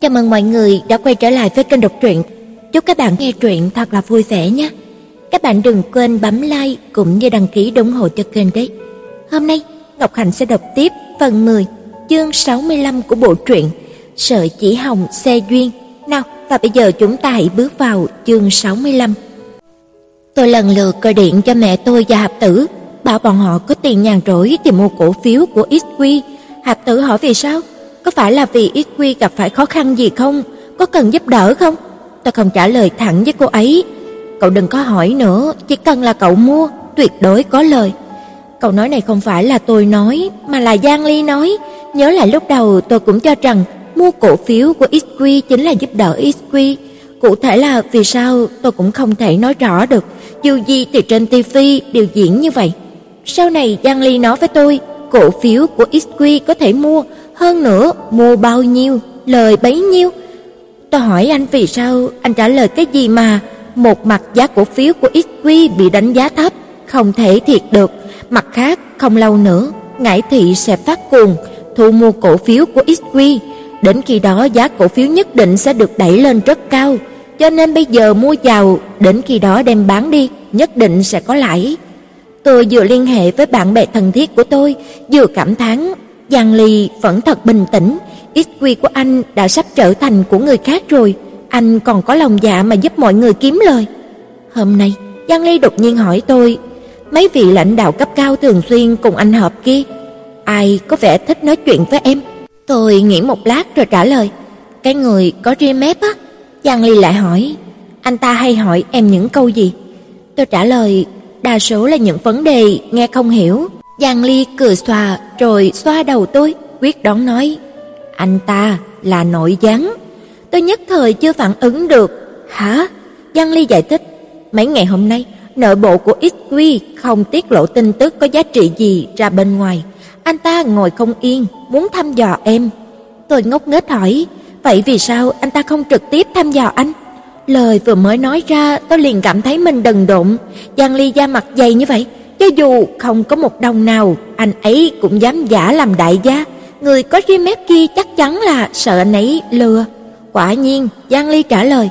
Chào mừng mọi người đã quay trở lại với kênh đọc truyện. Chúc các bạn nghe truyện thật là vui vẻ nhé. Các bạn đừng quên bấm like cũng như đăng ký ủng hộ cho kênh đấy. Hôm nay, Ngọc Hạnh sẽ đọc tiếp phần 10, chương 65 của bộ truyện Sợi chỉ hồng xe duyên. Nào, và bây giờ chúng ta hãy bước vào chương 65. Tôi lần lượt gọi điện cho mẹ tôi và Hạp Tử, bảo bọn họ có tiền nhàn rỗi thì mua cổ phiếu của XQ. Hạp Tử hỏi vì sao? Có phải là vì XQ gặp phải khó khăn gì không? Có cần giúp đỡ không? Tôi không trả lời thẳng với cô ấy. Cậu đừng có hỏi nữa, chỉ cần là cậu mua, tuyệt đối có lời. Câu nói này không phải là tôi nói, mà là Giang Ly nói. Nhớ lại lúc đầu tôi cũng cho rằng mua cổ phiếu của XQ chính là giúp đỡ XQ. Cụ thể là vì sao tôi cũng không thể nói rõ được, dù gì thì trên TV đều diễn như vậy. Sau này Giang Ly nói với tôi, cổ phiếu của XQ có thể mua, hơn nữa mua bao nhiêu, lời bấy nhiêu. Tôi hỏi anh vì sao, anh trả lời cái gì mà một mặt giá cổ phiếu của XQ bị đánh giá thấp, không thể thiệt được, mặt khác không lâu nữa Ngải thị sẽ phát cuồng thu mua cổ phiếu của XQ, đến khi đó giá cổ phiếu nhất định sẽ được đẩy lên rất cao, cho nên bây giờ mua vào, đến khi đó đem bán đi, nhất định sẽ có lãi. Tôi vừa liên hệ với bạn bè thân thiết của tôi, vừa cảm thán, Giang Ly vẫn thật bình tĩnh, XQ của anh đã sắp trở thành của người khác rồi, anh còn có lòng dạ mà giúp mọi người kiếm lời. Hôm nay, Giang Ly đột nhiên hỏi tôi, mấy vị lãnh đạo cấp cao thường xuyên cùng anh họp kia, ai có vẻ thích nói chuyện với em? Tôi nghĩ một lát rồi trả lời, cái người có ria mép á. Giang Ly lại hỏi, anh ta hay hỏi em những câu gì? Tôi trả lời, đa số là những vấn đề nghe không hiểu. Giang Ly cười xòa rồi xoa đầu tôi, quyết đoán nói, anh ta là nội gián. Tôi nhất thời chưa phản ứng được. Hả? Giang Ly giải thích, mấy ngày hôm nay, nội bộ của XQ không tiết lộ tin tức có giá trị gì ra bên ngoài. Anh ta ngồi không yên, muốn thăm dò em. Tôi ngốc nghếch hỏi, vậy vì sao anh ta không trực tiếp thăm dò anh? Lời vừa mới nói ra, tôi liền cảm thấy mình đần độn. Giang Ly da mặt dày như vậy, cho dù không có một đồng nào, anh ấy cũng dám giả làm đại gia. Người có ri mép kia chắc chắn là sợ anh ấy lừa. Quả nhiên, Giang Ly trả lời,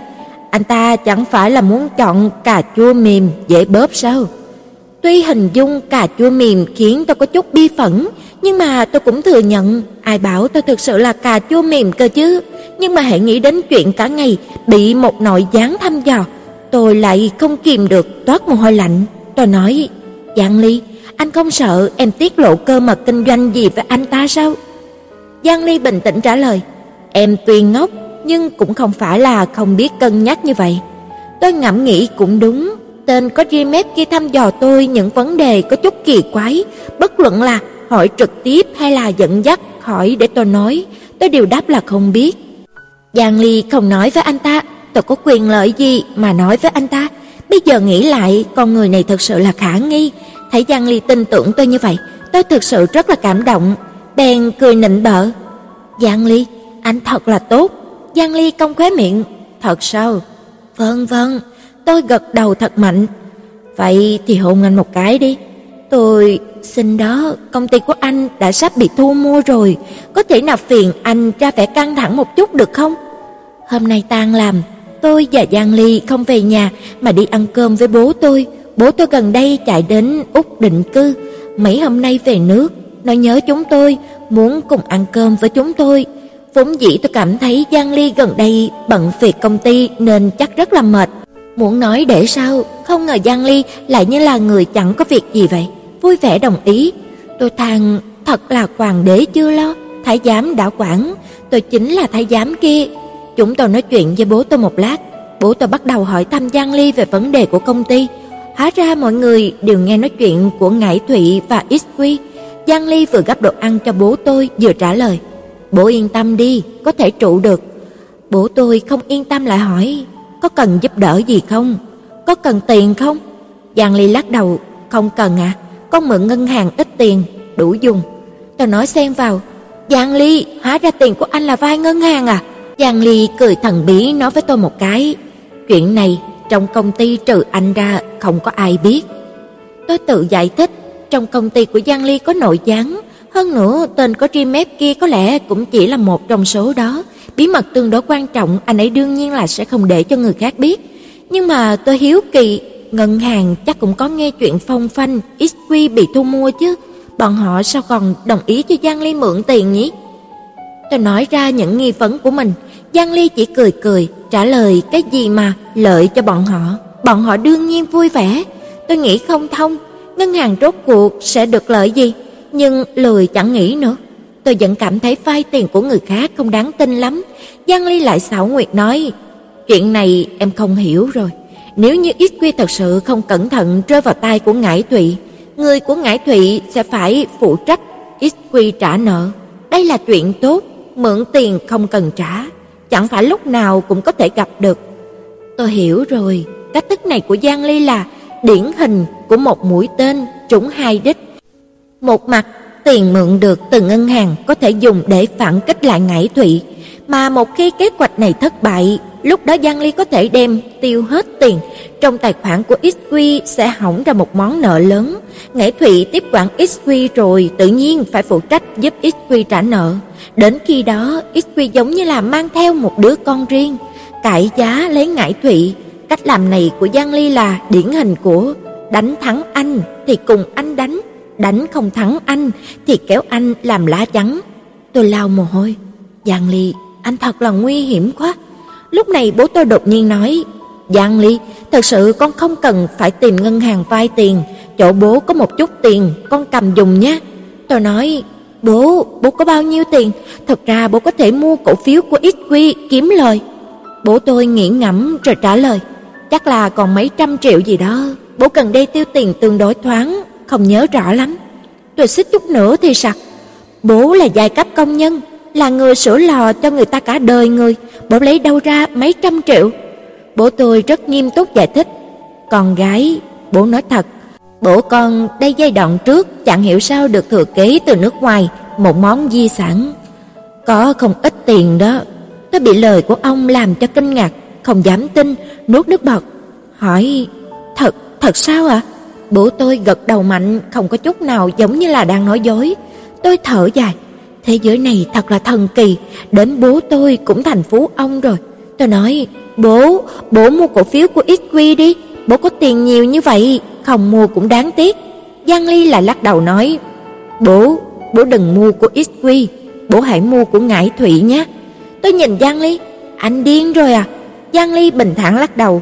anh ta chẳng phải là muốn chọn cà chua mềm dễ bóp sao? Tuy hình dung cà chua mềm khiến tôi có chút bi phẫn, nhưng mà tôi cũng thừa nhận, ai bảo tôi thực sự là cà chua mềm cơ chứ. Nhưng mà hãy nghĩ đến chuyện cả ngày bị một nội gián thăm dò, tôi lại không kìm được toát mồ hôi lạnh. Tôi nói, Giang Ly, anh không sợ em tiết lộ cơ mật kinh doanh gì với anh ta sao? Giang Ly bình tĩnh trả lời, em tuy ngốc nhưng cũng không phải là không biết cân nhắc như vậy. Tôi ngẫm nghĩ cũng đúng, tên có ria kia thăm dò tôi những vấn đề có chút kỳ quái, bất luận là hỏi trực tiếp hay là dẫn dắt hỏi để tôi nói, tôi đều đáp là không biết. Giang Ly không nói với anh ta, tôi có quyền lợi gì mà nói với anh ta? Bây giờ nghĩ lại, con người này thật sự là khả nghi. Thấy Giang Ly tin tưởng tôi như vậy, tôi thực sự rất là cảm động, bèn cười nịnh bợ. Giang Ly, anh thật là tốt. Giang Ly cong khóe miệng, thật sao? Vâng vâng, tôi gật đầu thật mạnh. Vậy thì hôn anh một cái đi. Tôi xin đó, công ty của anh đã sắp bị thu mua rồi, có thể nào phiền anh ra vẻ căng thẳng một chút được không? Hôm nay tan làm, tôi và Giang Ly không về nhà mà đi ăn cơm với bố tôi. Bố tôi gần đây chạy đến Úc định cư, mấy hôm nay về nước, nó nhớ chúng tôi, muốn cùng ăn cơm với chúng tôi. Vốn dĩ tôi cảm thấy Giang Ly gần đây bận việc công ty nên chắc rất là mệt. Muốn nói để sao, không ngờ Giang Ly lại như là người chẳng có việc gì vậy. Vui vẻ đồng ý. Tôi than thật là hoàng đế chưa lo, thái giám đã quản, tôi chính là thái giám kia. Chúng tôi nói chuyện với bố tôi một lát, bố tôi bắt đầu hỏi thăm Giang Ly về vấn đề của công ty. Hóa ra mọi người đều nghe nói chuyện của Ngải Thụy và XQ. Giang Ly vừa gấp đồ ăn cho bố tôi vừa trả lời. Bố yên tâm đi, có thể trụ được. Bố tôi không yên tâm lại hỏi, có cần giúp đỡ gì không? Có cần tiền không? Giang Ly lắc đầu, không cần à, con mượn ngân hàng ít tiền, đủ dùng. Tôi nói xen vào, Giang Ly, hóa ra tiền của anh là vay ngân hàng à? Giang Ly cười thần bí nói với tôi một cái, chuyện này trong công ty trừ anh ra không có ai biết. Tôi tự giải thích, trong công ty của Giang Ly có nội gián, hơn nữa tên có ri mép kia có lẽ cũng chỉ là một trong số đó, bí mật tương đối quan trọng, anh ấy đương nhiên là sẽ không để cho người khác biết. Nhưng mà tôi hiếu kỳ, ngân hàng chắc cũng có nghe chuyện phong phanh XQ bị thu mua chứ, bọn họ sao còn đồng ý cho Giang Ly mượn tiền nhỉ? Tôi nói ra những nghi vấn của mình, Giang Ly chỉ cười cười, trả lời cái gì mà lợi cho bọn họ, bọn họ đương nhiên vui vẻ. Tôi nghĩ không thông, ngân hàng rốt cuộc sẽ được lợi gì, nhưng lười chẳng nghĩ nữa. Tôi vẫn cảm thấy vay tiền của người khác không đáng tin lắm. Giang Ly lại xảo nguyệt nói, chuyện này em không hiểu rồi. Nếu như ít quy thật sự không cẩn thận rơi vào tay của Ngải Thụy, người của Ngải Thụy sẽ phải phụ trách ít quy trả nợ. Đây là chuyện tốt, mượn tiền không cần trả, chẳng phải lúc nào cũng có thể gặp được. Tôi hiểu rồi, cách thức này của Giang Ly là điển hình của một mũi tên trúng hai đích. Một mặt, tiền mượn được từ ngân hàng có thể dùng để phản kích lại Ngải Thụy, mà một khi kế hoạch này thất bại, lúc đó Giang Ly có thể đem tiêu hết tiền, trong tài khoản của XQ sẽ hỏng ra một món nợ lớn. Ngải Thụy tiếp quản XQ rồi, tự nhiên phải phụ trách giúp XQ trả nợ. Đến khi đó, XQ giống như là mang theo một đứa con riêng, cải giá lấy Ngải Thụy. Cách làm này của Giang Ly là điển hình của đánh thắng anh thì cùng anh đánh, đánh không thắng anh thì kéo anh làm lá chắn. Tôi lau mồ hôi. Giang Ly, anh thật là nguy hiểm quá. Lúc này bố tôi đột nhiên nói, Giang Ly, thật sự con không cần phải tìm ngân hàng vay tiền, chỗ bố có một chút tiền, con cầm dùng nhé. Tôi nói, bố, bố có bao nhiêu tiền? Thật ra bố có thể mua cổ phiếu của XQ kiếm lời. Bố tôi nghĩ ngẫm rồi trả lời, chắc là còn mấy trăm triệu gì đó. Bố cần đây tiêu tiền tương đối thoáng, không nhớ rõ lắm. Rồi xích chút nữa thì sặc. Bố là giai cấp công nhân, là người sửa lò cho người ta cả đời người, bố lấy đâu ra mấy trăm triệu? Bố tôi rất nghiêm túc giải thích. Con gái, bố nói thật, bố con đây giai đoạn trước chẳng hiểu sao được thừa kế từ nước ngoài một món di sản có không ít tiền đó. Tôi bị lời của ông làm cho kinh ngạc, không dám tin, nuốt nước bọt, hỏi: "Thật, thật sao ạ?" Bố tôi gật đầu mạnh, không có chút nào giống như là đang nói dối. Tôi thở dài, thế giới này thật là thần kỳ, đến bố tôi cũng thành phú ông rồi. Tôi nói, bố, bố mua cổ phiếu của XQ đi, bố có tiền nhiều như vậy, không mua cũng đáng tiếc. Giang Ly lại lắc đầu nói, bố, bố đừng mua của XQ, bố hãy mua của Ngải Thụy nhé. Tôi nhìn Giang Ly, anh điên rồi à? Giang Ly bình thản lắc đầu,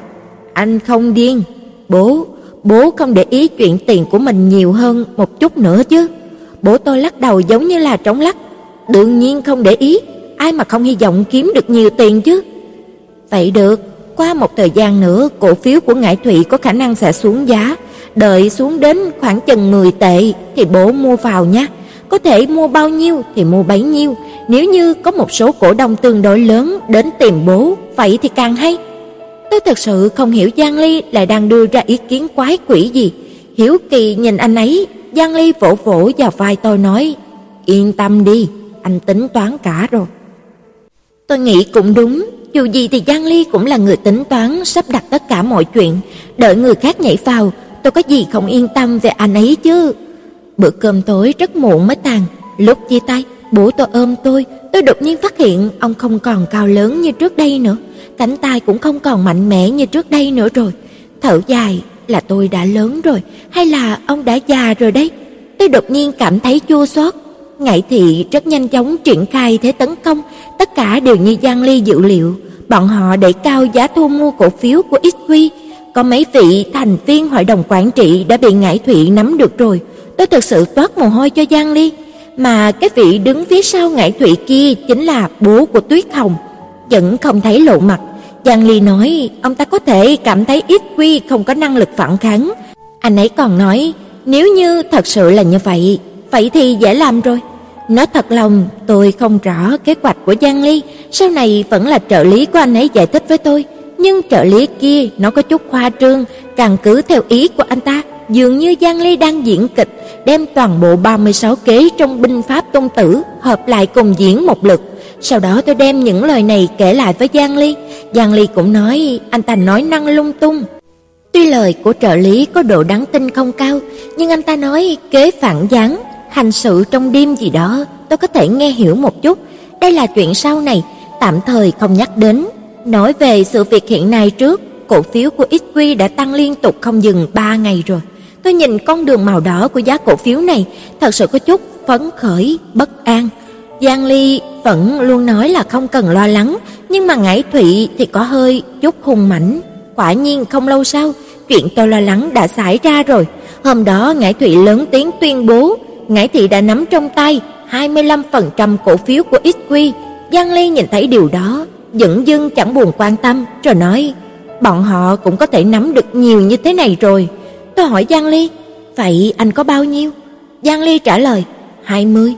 anh không điên, bố, bố không để ý chuyện tiền của mình nhiều hơn một chút nữa chứ. Bố tôi lắc đầu giống như là trống lắc, đương nhiên không để ý, ai mà không hy vọng kiếm được nhiều tiền chứ. Vậy được, qua một thời gian nữa cổ phiếu của Ngải Thụy có khả năng sẽ xuống giá, đợi xuống đến khoảng chừng 10 tệ thì bố mua vào nhé. Có thể mua bao nhiêu thì mua bấy nhiêu, nếu như có một số cổ đông tương đối lớn đến tìm bố, vậy thì càng hay. Tôi thật sự không hiểu Giang Ly lại đang đưa ra ý kiến quái quỷ gì. Hiếu kỳ nhìn anh ấy, Giang Ly vỗ vỗ vào vai tôi nói, yên tâm đi, anh tính toán cả rồi. Tôi nghĩ cũng đúng, dù gì thì Giang Ly cũng là người tính toán sắp đặt tất cả mọi chuyện, đợi người khác nhảy vào, tôi có gì không yên tâm về anh ấy chứ. Bữa cơm tối rất muộn mới tàn, lúc chia tay, bố tôi ôm tôi, tôi đột nhiên phát hiện ông không còn cao lớn như trước đây nữa, cánh tay cũng không còn mạnh mẽ như trước đây nữa rồi. Thở dài, là tôi đã lớn rồi hay là ông đã già rồi đấy? Tôi đột nhiên cảm thấy chua xót. Ngải thị rất nhanh chóng triển khai thế tấn công, tất cả đều như Giang Ly dự liệu, bọn họ đẩy cao giá thu mua cổ phiếu của XQ, có mấy vị thành viên hội đồng quản trị đã bị Ngải Thụy nắm được rồi. Tôi thực sự toát mồ hôi cho Giang Ly, mà cái vị đứng phía sau Ngải Thụy kia chính là bố của Tuyết Hồng, vẫn không thấy lộ mặt. Giang Ly nói, ông ta có thể cảm thấy XQ không có năng lực phản kháng. Anh ấy còn nói, nếu như thật sự là như vậy, vậy thì dễ làm rồi. Nói thật lòng, tôi không rõ kế hoạch của Giang Ly, sau này vẫn là trợ lý của anh ấy giải thích với tôi, nhưng trợ lý kia nó có chút khoa trương, càng cứ theo ý của anh ta, dường như Giang Ly đang diễn kịch, đem toàn bộ 36 kế trong binh pháp tôn tử hợp lại cùng diễn một lực. Sau đó tôi đem những lời này kể lại với Giang Ly, Giang Ly cũng nói anh ta nói năng lung tung. Tuy lời của trợ lý có độ đáng tin không cao, nhưng anh ta nói kế phản gián, hành sự trong đêm gì đó, tôi có thể nghe hiểu một chút. Đây là chuyện sau này, tạm thời không nhắc đến. Nói về sự việc hiện nay trước, cổ phiếu của XQ đã tăng liên tục không dừng 3 ngày rồi. Tôi nhìn con đường màu đỏ của giá cổ phiếu này, thật sự có chút phấn khởi, bất an. Giang Ly vẫn luôn nói là không cần lo lắng, nhưng mà Ngải Thụy thì có hơi chút hùng mảnh. Quả nhiên không lâu sau, chuyện tôi lo lắng đã xảy ra rồi. Hôm đó Ngải Thụy lớn tiếng tuyên bố, Ngải Thị đã nắm trong tay 25% cổ phiếu của XQ. Giang Ly nhìn thấy điều đó, dững dưng chẳng buồn quan tâm, rồi nói, bọn họ cũng có thể nắm được nhiều như thế này rồi. Tôi hỏi Giang Ly, vậy anh có bao nhiêu? Giang Ly trả lời, 20.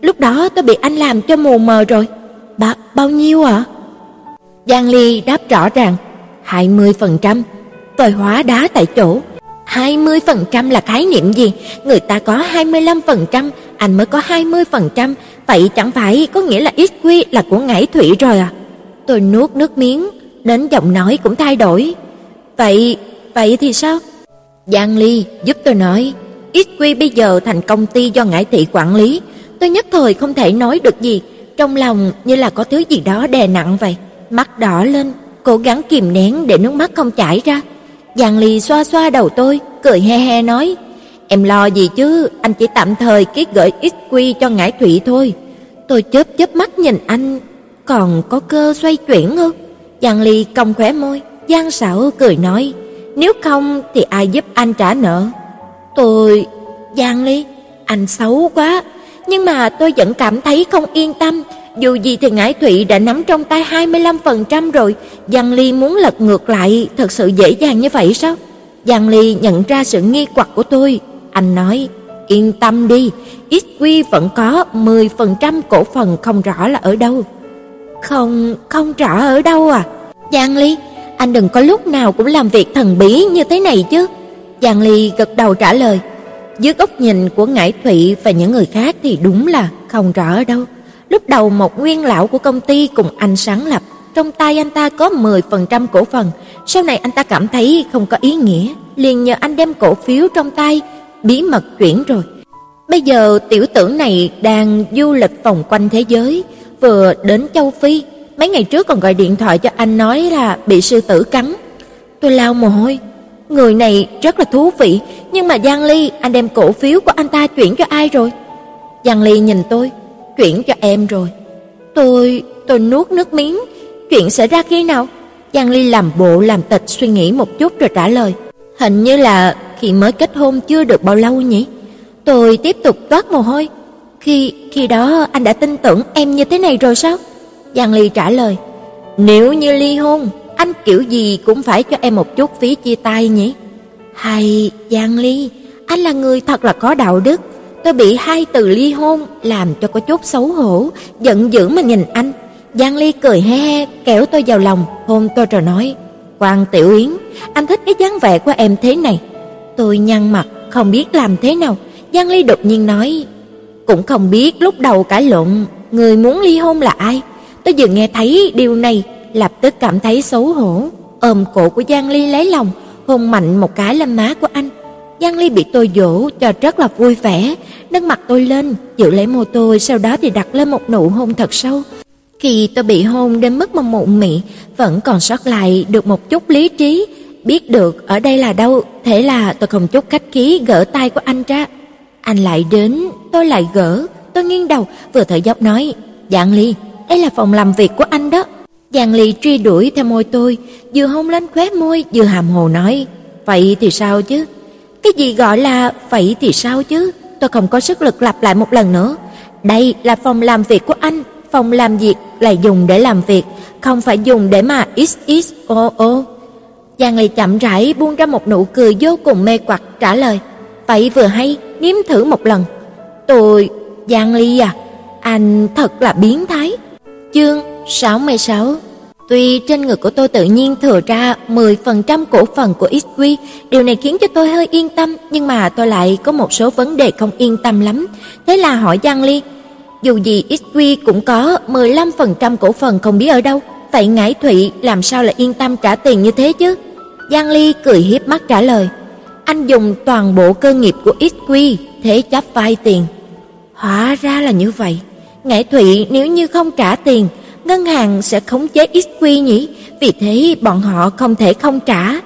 Lúc đó tôi bị anh làm cho mù mờ rồi. Ba, bao nhiêu ạ? À? Giang Ly đáp rõ ràng, 20%. Tôi hóa đá tại chỗ. 20% là khái niệm gì? Người ta có 25%, anh mới có 20%, vậy chẳng phải có nghĩa là XQ là của Ngải Thủy rồi à? Tôi nuốt nước miếng, đến giọng nói cũng thay đổi. Vậy, vậy thì sao? Giang Ly giúp tôi nói, XQ bây giờ thành công ty do Ngải Thị quản lý, tôi nhất thời không thể nói được gì, trong lòng như là có thứ gì đó đè nặng vậy, mắt đỏ lên, cố gắng kìm nén để nước mắt không chảy ra. Giang Ly xoa xoa đầu tôi, cười he he nói, "Em lo gì chứ, anh chỉ tạm thời ký gửi XQ cho Ngải Thụy thôi." Tôi chớp chớp mắt nhìn anh, còn có cơ xoay chuyển ư? Giang Ly cong khóe môi, Giang Sảo cười nói, "Nếu không thì ai giúp anh trả nợ?" Tôi, Giang Ly, anh xấu quá, nhưng mà tôi vẫn cảm thấy không yên tâm, dù gì thì Ngải Thụy đã nắm trong tay 25% rồi, Giang Ly muốn lật ngược lại thật sự dễ dàng như vậy sao? Giang Ly nhận ra sự nghi hoặc của tôi, anh nói: "Yên tâm đi, XQ vẫn có 10% cổ phần không rõ là ở đâu." "Không, không rõ ở đâu à?" "Giang Ly, anh đừng có lúc nào cũng làm việc thần bí như thế này chứ." Giang Ly gật đầu trả lời. Dưới góc nhìn của Ngải Thụy và những người khác thì đúng là không rõ ở đâu. Lúc đầu một nguyên lão của công ty cùng anh sáng lập, trong tay anh ta có 10% cổ phần, sau này anh ta cảm thấy không có ý nghĩa, liền nhờ anh đem cổ phiếu trong tay bí mật chuyển rồi. Bây giờ tiểu tử này đang du lịch vòng quanh thế giới, vừa đến châu Phi, mấy ngày trước còn gọi điện thoại cho anh nói là bị sư tử cắn. Tôi lau mồ hôi, người này rất là thú vị, nhưng mà Giang Ly, anh đem cổ phiếu của anh ta chuyển cho ai rồi? Giang Ly nhìn tôi, chuyển cho em rồi. Tôi, tôi nuốt nước miếng, chuyện xảy ra khi nào? Giang Ly làm bộ làm tịch suy nghĩ một chút rồi trả lời. Hình như là khi mới kết hôn chưa được bao lâu nhỉ? Tôi tiếp tục toát mồ hôi. Khi khi đó anh đã tin tưởng em như thế này rồi sao? Giang Ly trả lời. Nếu như ly hôn, anh kiểu gì cũng phải cho em một chút phí chia tay nhỉ? Hay Giang Ly, anh là người thật là có đạo đức, Tôi bị hai từ ly hôn làm cho có chút xấu hổ, giận dữ mà nhìn anh. Giang Ly cười he he, kéo tôi vào lòng, hôn tôi rồi nói: "Quan Tiểu Yến, anh thích cái dáng vẻ của em thế này." Tôi nhăn mặt, không biết làm thế nào. Giang Ly đột nhiên nói: "Cũng không biết lúc đầu cãi lộn, người muốn ly hôn là ai?" Tôi vừa nghe thấy điều này, lập tức cảm thấy xấu hổ, ôm cổ của Giang Ly lấy lòng, hôn mạnh một cái lên má của anh. Giang Ly bị tôi dỗ cho rất là vui vẻ, nâng mặt tôi lên, giữ lấy môi tôi, sau đó thì đặt lên một nụ hôn thật sâu. Khi tôi bị hôn đến mức mà mụn mị, vẫn còn sót lại được một chút lý trí, biết được ở đây là đâu, thế là tôi không chút khách khí gỡ tay của anh ra. Anh lại đến, tôi lại gỡ, tôi nghiêng đầu, vừa thở dốc nói, Giang Ly, đây là phòng làm việc của anh đó. Giang Ly truy đuổi theo môi tôi, vừa hôn lên khóe môi, vừa hàm hồ nói, vậy thì sao chứ? Cái gì gọi là vậy thì sao chứ? Tôi không có sức lực lặp lại một lần nữa. Đây là phòng làm việc của anh, phòng làm việc là dùng để làm việc, không phải dùng để mà xxoo. Giang Ly chậm rãi buông ra một nụ cười vô cùng mê quặc trả lời, "Vậy vừa hay, nếm thử một lần." "Tôi, Giang Ly à, anh thật là biến thái." Chương 66 Tuy trên người của tôi tự nhiên thừa ra 10% cổ phần của XQ, điều này khiến cho tôi hơi yên tâm, nhưng mà tôi lại có một số vấn đề không yên tâm lắm. Thế là hỏi Giang Ly, dù gì XQ cũng có 15% cổ phần không biết ở đâu, vậy Ngải Thụy làm sao lại yên tâm trả tiền như thế chứ? Giang Ly cười hiếp mắt trả lời, anh dùng toàn bộ cơ nghiệp của XQ thế chấp vay tiền. Hóa ra là như vậy. Ngải Thụy nếu như không trả tiền, ngân hàng sẽ khống chế XQ nhỉ? Vì thế bọn họ không thể không trả.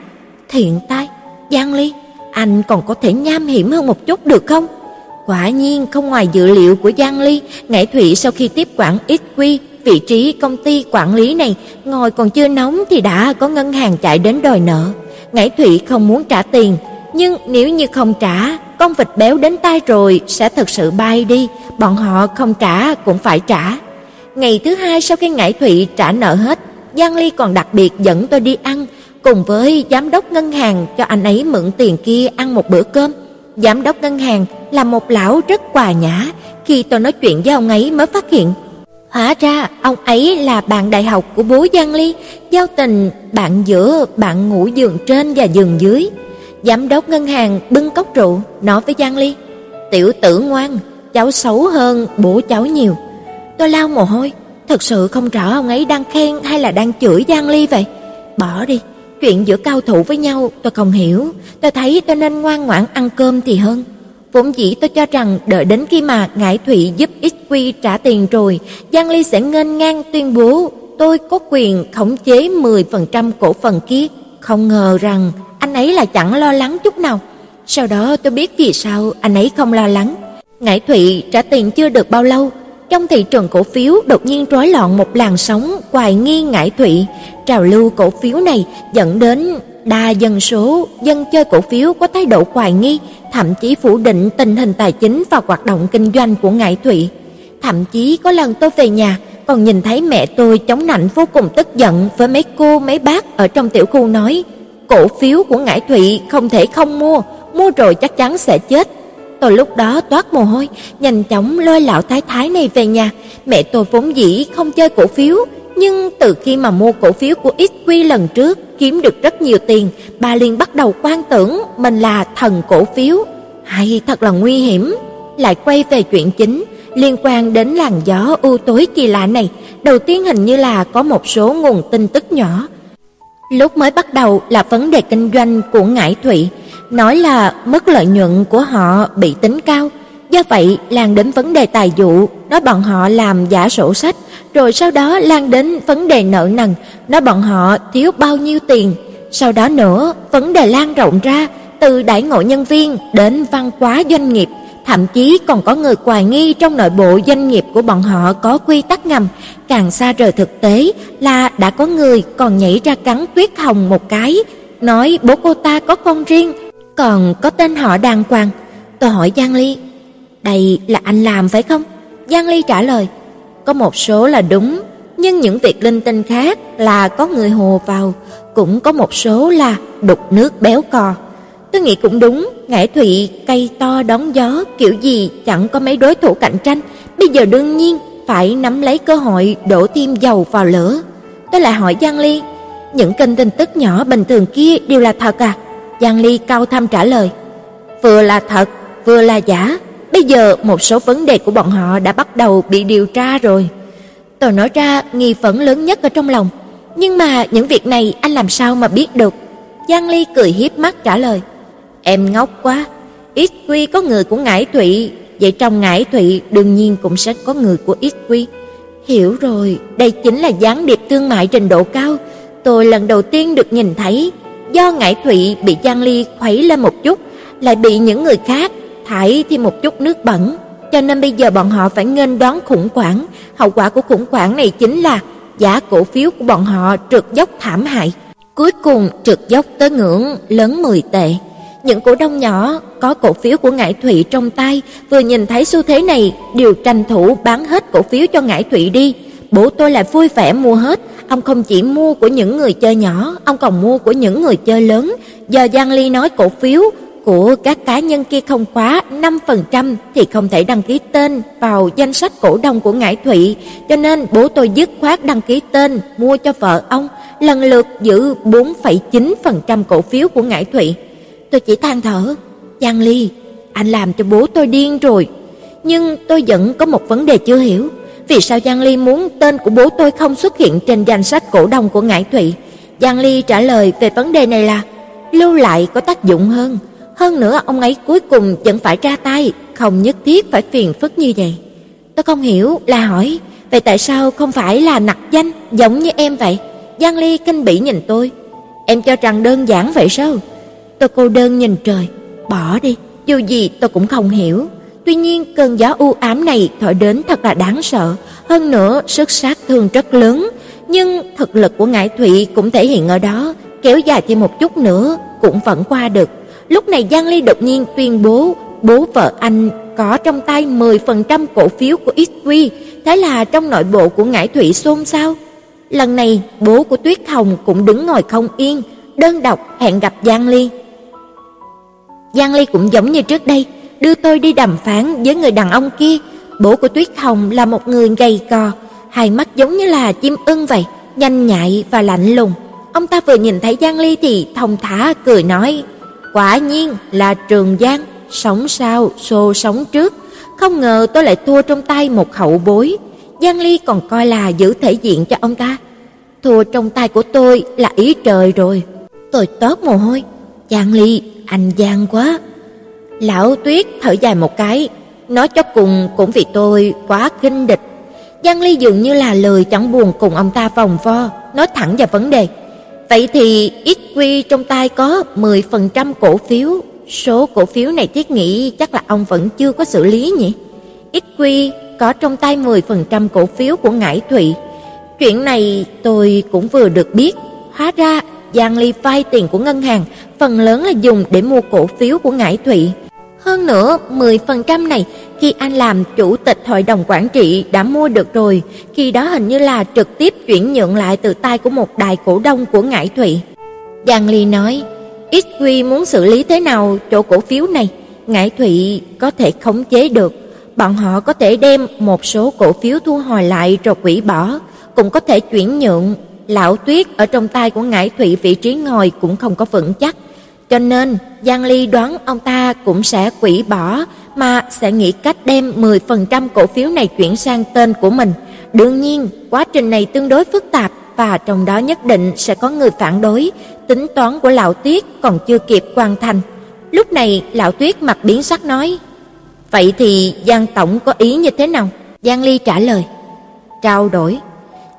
Thiện tai, Giang Ly, anh còn có thể nham hiểm hơn một chút được không? Quả nhiên không ngoài dự liệu của Giang Ly, Ngải Thụy sau khi tiếp quản XQ, vị trí công ty quản lý này ngồi còn chưa nóng thì đã có ngân hàng chạy đến đòi nợ. Ngải Thụy không muốn trả tiền, nhưng nếu như không trả, con vịt béo đến tay rồi sẽ thật sự bay đi, bọn họ không trả cũng phải trả. Ngày thứ hai sau khi Ngải Thụy trả nợ hết, Giang Ly còn đặc biệt dẫn tôi đi ăn, cùng với giám đốc ngân hàng cho anh ấy mượn tiền kia ăn một bữa cơm. Giám đốc ngân hàng là một lão rất hòa nhã, khi tôi nói chuyện với ông ấy mới phát hiện. Hóa ra ông ấy là bạn đại học của bố Giang Ly, giao tình bạn giữa bạn ngủ giường trên và giường dưới. Giám đốc ngân hàng bưng cốc rượu nói với Giang Ly: "Tiểu tử ngoan, cháu xấu hơn bố cháu nhiều." Tôi lau mồ hôi, thật sự không rõ ông ấy đang khen hay là đang chửi Giang Ly vậy. Bỏ đi, chuyện giữa cao thủ với nhau tôi không hiểu, tôi thấy tôi nên ngoan ngoãn ăn cơm thì hơn. Vốn dĩ tôi cho rằng đợi đến khi mà Ngải Thụy giúp XQ trả tiền rồi, Giang Ly sẽ ngênh ngang tuyên bố tôi có quyền khống chế 10% cổ phần kia, không ngờ rằng anh ấy là chẳng lo lắng chút nào. Sau đó tôi biết vì sao anh ấy không lo lắng. Ngải Thụy trả tiền chưa được bao lâu, trong thị trường cổ phiếu đột nhiên rối loạn một làn sóng hoài nghi ngải thụy, trào lưu cổ phiếu này dẫn đến đa dân số dân chơi cổ phiếu có thái độ hoài nghi, thậm chí phủ định tình hình tài chính và hoạt động kinh doanh của ngải thụy. Thậm chí có lần tôi về nhà còn nhìn thấy mẹ tôi chống nạnh vô cùng tức giận với mấy cô mấy bác ở trong tiểu khu nói: "Cổ phiếu của ngải thụy không thể không mua, mua rồi chắc chắn sẽ chết." Tôi lúc đó toát mồ hôi, nhanh chóng lôi lão thái thái này về nhà. Mẹ tôi vốn dĩ không chơi cổ phiếu, nhưng từ khi mà mua cổ phiếu của XQ lần trước kiếm được rất nhiều tiền, bà liền bắt đầu quan tưởng mình là thần cổ phiếu. Hay thật là nguy hiểm. Lại quay về chuyện chính, liên quan đến làn gió u tối kỳ lạ này, đầu tiên hình như là có một số nguồn tin tức nhỏ. Lúc mới bắt đầu là vấn đề kinh doanh của Ngải Thụy, nói là mức lợi nhuận của họ bị tính cao, do vậy lan đến vấn đề tài vụ, nói bọn họ làm giả sổ sách, rồi sau đó lan đến vấn đề nợ nần, nói bọn họ thiếu bao nhiêu tiền, sau đó nữa, vấn đề lan rộng ra từ đãi ngộ nhân viên đến văn hóa doanh nghiệp, thậm chí còn có người hoài nghi trong nội bộ doanh nghiệp của bọn họ có quy tắc ngầm, càng xa rời thực tế là đã có người còn nhảy ra cắn Tuyết Hồng một cái, nói bố cô ta có con riêng, còn có tên họ đàng hoàng. Tôi hỏi Giang Ly, "Đây là anh làm phải không?" Giang Ly trả lời, "Có một số là đúng, nhưng những việc linh tinh khác là có người hồ vào, cũng có một số là đục nước béo cò." Tôi nghĩ cũng đúng, Ngải Thụy cây to đón gió, kiểu gì chẳng có mấy đối thủ cạnh tranh, bây giờ đương nhiên phải nắm lấy cơ hội đổ thêm dầu vào lửa. Tôi lại hỏi Giang Ly, những kênh tin tức nhỏ bình thường kia đều là thật à? Giang Ly cao thâm trả lời, vừa là thật, vừa là giả. Bây giờ một số vấn đề của bọn họ đã bắt đầu bị điều tra rồi. Tôi nói ra nghi vấn lớn nhất ở trong lòng, nhưng mà những việc này anh làm sao mà biết được? Giang Ly cười hiếp mắt trả lời, em ngốc quá, ít quy có người của Ngải Thụy, vậy trong Ngải Thụy đương nhiên cũng sẽ có người của ít quy Hiểu rồi, đây chính là gián điệp thương mại trình độ cao, tôi lần đầu tiên được nhìn thấy. Do ngải thụy bị Giang Ly khuấy lên một chút, lại bị những người khác thải thêm một chút nước bẩn, cho nên bây giờ bọn họ phải nghênh đón khủng hoảng, hậu quả của khủng hoảng này chính là giá cổ phiếu của bọn họ trượt dốc thảm hại, cuối cùng trượt dốc tới ngưỡng lớn 10 tệ. Những cổ đông nhỏ có cổ phiếu của Ngải Thụy trong tay, vừa nhìn thấy xu thế này, đều tranh thủ bán hết cổ phiếu cho Ngải Thụy đi. Bố tôi lại vui vẻ mua hết, ông không chỉ mua của những người chơi nhỏ, ông còn mua của những người chơi lớn. giờ Giang Ly nói cổ phiếu của các cá nhân kia không quá 5% thì không thể đăng ký tên vào danh sách cổ đông của Ngải Thụy, cho nên bố tôi dứt khoát đăng ký tên mua cho vợ ông, lần lượt giữ 4,9% cổ phiếu của Ngải Thụy. Tôi chỉ than thở, "Giang Ly, anh làm cho bố tôi điên rồi." Nhưng tôi vẫn có một vấn đề chưa hiểu, vì sao Giang Ly muốn tên của bố tôi không xuất hiện trên danh sách cổ đông của Ngải Thụy? Giang Ly trả lời về vấn đề này là lưu lại có tác dụng hơn, hơn nữa ông ấy cuối cùng vẫn phải ra tay, không nhất thiết phải phiền phức như vậy. Tôi không hiểu là hỏi, vậy tại sao không phải là nặc danh giống như em vậy? Giang Ly kinh bỉ nhìn tôi. Em cho rằng đơn giản vậy sao? Tôi cô đơn nhìn trời, bỏ đi, dù gì tôi cũng không hiểu. Tuy nhiên cơn gió u ám này thổi đến thật là đáng sợ, hơn nữa sức sát thương rất lớn, nhưng thực lực của Ngải Thụy cũng thể hiện ở đó, kéo dài thêm một chút nữa cũng vẫn qua được. Lúc này Giang Ly đột nhiên tuyên bố bố vợ anh có trong tay 10% cổ phiếu của XQ, thế là trong nội bộ của Ngải Thụy xôn xao. Lần này, bố của Tuyết Hồng cũng đứng ngồi không yên, đơn độc hẹn gặp Giang Ly. Giang Ly cũng giống như trước đây, đưa tôi đi đàm phán với người đàn ông kia. Bố của Tuyết Hồng là một người gầy cò, hai mắt giống như là chim ưng vậy, nhanh nhạy và lạnh lùng. Ông ta vừa nhìn thấy Giang Ly thì thông thả cười nói: "Quả nhiên là Trường Giang, sống sao xô sống trước, không ngờ tôi lại thua trong tay một hậu bối." Giang Ly còn coi là giữ thể diện cho ông ta. Thua trong tay của tôi là ý trời rồi. Tôi toát mồ hôi. Giang Ly, anh gian quá. Lão Tuyết thở dài một cái, nói cho cùng cũng vì tôi quá kinh địch. Giang Ly dường như là lời chẳng buồn cùng ông ta vòng vo, nói thẳng vào vấn đề. Vậy thì XQ trong tay có 10% cổ phiếu, số cổ phiếu này thiết nghĩ chắc là ông vẫn chưa có xử lý nhỉ? XQ có trong tay 10% cổ phiếu của Ngải Thụy. Chuyện này tôi cũng vừa được biết, hóa ra Giang Ly vay tiền của ngân hàng phần lớn là dùng để mua cổ phiếu của Ngải Thụy. Hơn nữa, 10% này khi anh làm chủ tịch hội đồng quản trị đã mua được rồi, khi đó hình như là trực tiếp chuyển nhượng lại từ tay của một đại cổ đông của Ngải Thụy. Giang Ly nói, XQ muốn xử lý thế nào chỗ cổ phiếu này, Ngải Thụy có thể khống chế được. Bọn họ có thể đem một số cổ phiếu thu hồi lại rồi quỷ bỏ, cũng có thể chuyển nhượng. Lão Tuyết ở trong tay của Ngải Thụy vị trí ngồi cũng không có vững chắc. Cho nên, Giang Ly đoán ông ta cũng sẽ quỷ bỏ mà sẽ nghĩ cách đem 10% cổ phiếu này chuyển sang tên của mình. Đương nhiên, quá trình này tương đối phức tạp và trong đó nhất định sẽ có người phản đối, tính toán của lão Tuyết còn chưa kịp hoàn thành. Lúc này, lão Tuyết mặt biến sắc nói: "Vậy thì Giang tổng có ý như thế nào?" Giang Ly trả lời: "Trao đổi."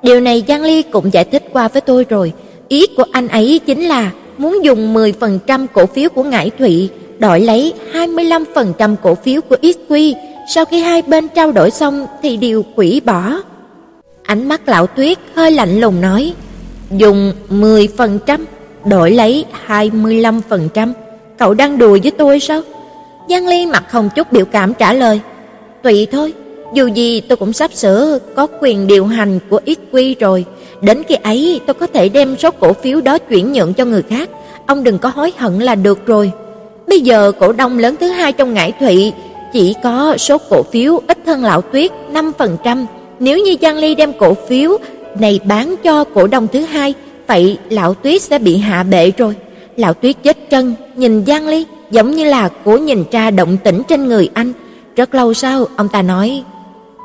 Điều này Giang Ly cũng giải thích qua với tôi rồi, ý của anh ấy chính là muốn dùng 10% cổ phiếu của Ngải Thụy đổi lấy 25% cổ phiếu của XQ, sau khi hai bên trao đổi xong thì đều quỷ bỏ. Ánh mắt lão Tuyết hơi lạnh lùng nói, dùng 10% đổi lấy 25%, cậu đang đùa với tôi sao? Giang Ly mặt không chút biểu cảm trả lời, tùy thôi, dù gì tôi cũng sắp sửa có quyền điều hành của XQ rồi, đến khi ấy tôi có thể đem số cổ phiếu đó chuyển nhượng cho người khác, ông đừng có hối hận là được rồi. Bây giờ cổ đông lớn thứ hai trong Ngải Thụy chỉ có số cổ phiếu ít hơn lão Tuyết 5%, nếu như Giang Ly đem cổ phiếu này bán cho cổ đông thứ hai, vậy lão Tuyết sẽ bị hạ bệ rồi. Lão Tuyết chết chân, nhìn Giang Ly giống như là cố nhìn ra động tĩnh trên người anh. Rất lâu sau, ông ta nói: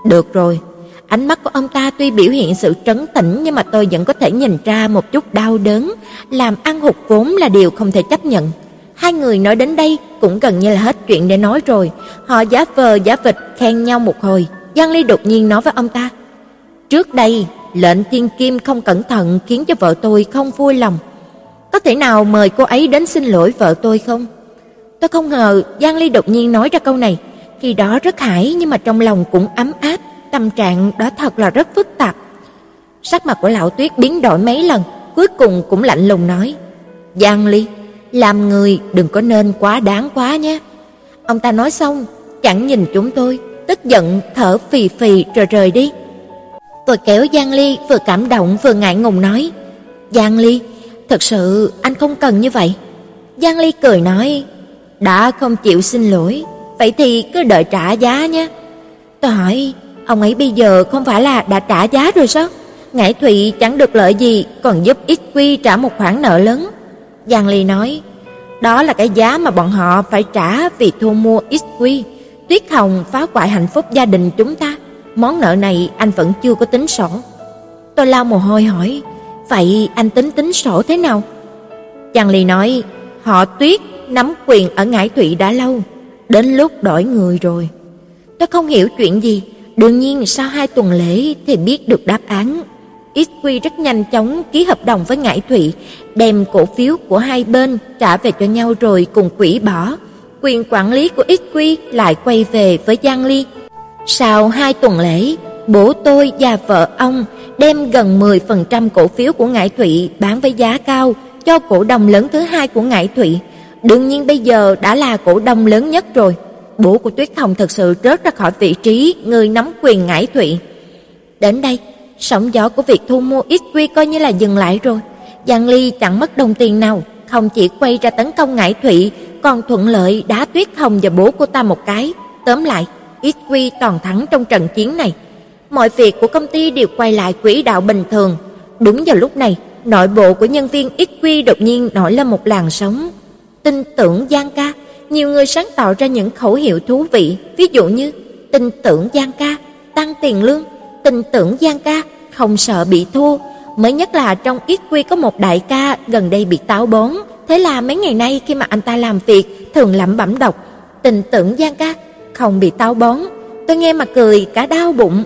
"Được rồi." Ánh mắt của ông ta tuy biểu hiện sự trấn tĩnh nhưng mà tôi vẫn có thể nhìn ra một chút đau đớn, làm ăn hụt vốn là điều không thể chấp nhận. Hai người nói đến đây cũng gần như là hết chuyện để nói rồi, họ giả vờ giả vịt khen nhau một hồi. Giang Ly đột nhiên nói với ông ta: "Trước đây, lệnh Thiên Kim không cẩn thận khiến cho vợ tôi không vui lòng. Có thể nào mời cô ấy đến xin lỗi vợ tôi không?" Tôi không ngờ Giang Ly đột nhiên nói ra câu này, khi đó rất hãi nhưng mà trong lòng cũng ấm áp, tâm trạng đó thật là rất phức tạp. Sắc mặt của lão Tuyết biến đổi mấy lần, cuối cùng cũng lạnh lùng nói: "Giang Ly, làm người đừng có nên quá đáng quá nhé." Ông ta nói xong, chẳng nhìn chúng tôi, tức giận thở phì phì rồi rời đi. Tôi kéo Giang Ly vừa cảm động vừa ngại ngùng nói: "Giang Ly, thật sự anh không cần như vậy." Giang Ly cười nói: "Đã không chịu xin lỗi, vậy thì cứ đợi trả giá nhé." Tôi hỏi: "Ông ấy bây giờ không phải là đã trả giá rồi sao?" Ngải Thụy chẳng được lợi gì, còn giúp XQ trả một khoản nợ lớn. Giang Ly nói: "Đó là cái giá mà bọn họ phải trả vì thu mua XQ." Tuyết Hồng phá hoại hạnh phúc gia đình chúng ta, món nợ này anh vẫn chưa có tính sổ. Tôi lau mồ hôi hỏi, vậy anh tính tính sổ thế nào? Giang Ly nói, họ Tuyết nắm quyền ở Ngải Thụy đã lâu, đến lúc đổi người rồi. Tôi không hiểu chuyện gì, Đương nhiên sau hai tuần lễ thì biết được đáp án. XQ rất nhanh chóng ký hợp đồng với Ngải Thụy, đem cổ phiếu của hai bên trả về cho nhau rồi cùng quỷ bỏ. Quyền quản lý của XQ lại quay về với Giang Ly. Sau hai tuần lễ, bố tôi và vợ ông đem gần 10% cổ phiếu của Ngải Thụy bán với giá cao cho cổ đông lớn thứ hai của Ngải Thụy. Đương nhiên bây giờ đã là cổ đông lớn nhất rồi. Bố của Tuyết Thông thật sự rớt ra khỏi vị trí người nắm quyền Ngải Thụy. Đến đây, sóng gió của việc thu mua XQ coi như là dừng lại rồi. Giang Ly chẳng mất đồng tiền nào, không chỉ quay ra tấn công Ngải Thụy, còn thuận lợi đá Tuyết Thông và bố của ta một cái. Tóm lại, XQ toàn thắng trong trận chiến này. Mọi việc của công ty đều quay lại quỹ đạo bình thường. Đúng vào lúc này, nội bộ của nhân viên XQ đột nhiên nổi lên một làn sóng. Tin tưởng Giang ca, nhiều người sáng tạo ra những khẩu hiệu thú vị, ví dụ như tin tưởng Giang ca, tăng tiền lương, tin tưởng Giang ca, không sợ bị thua. Mới nhất là trong XQ có một đại ca gần đây bị táo bón, thế là mấy ngày nay khi mà anh ta làm việc thường lẩm bẩm đọc tin tưởng Giang ca, không bị táo bón. Tôi nghe mà cười cả đau bụng.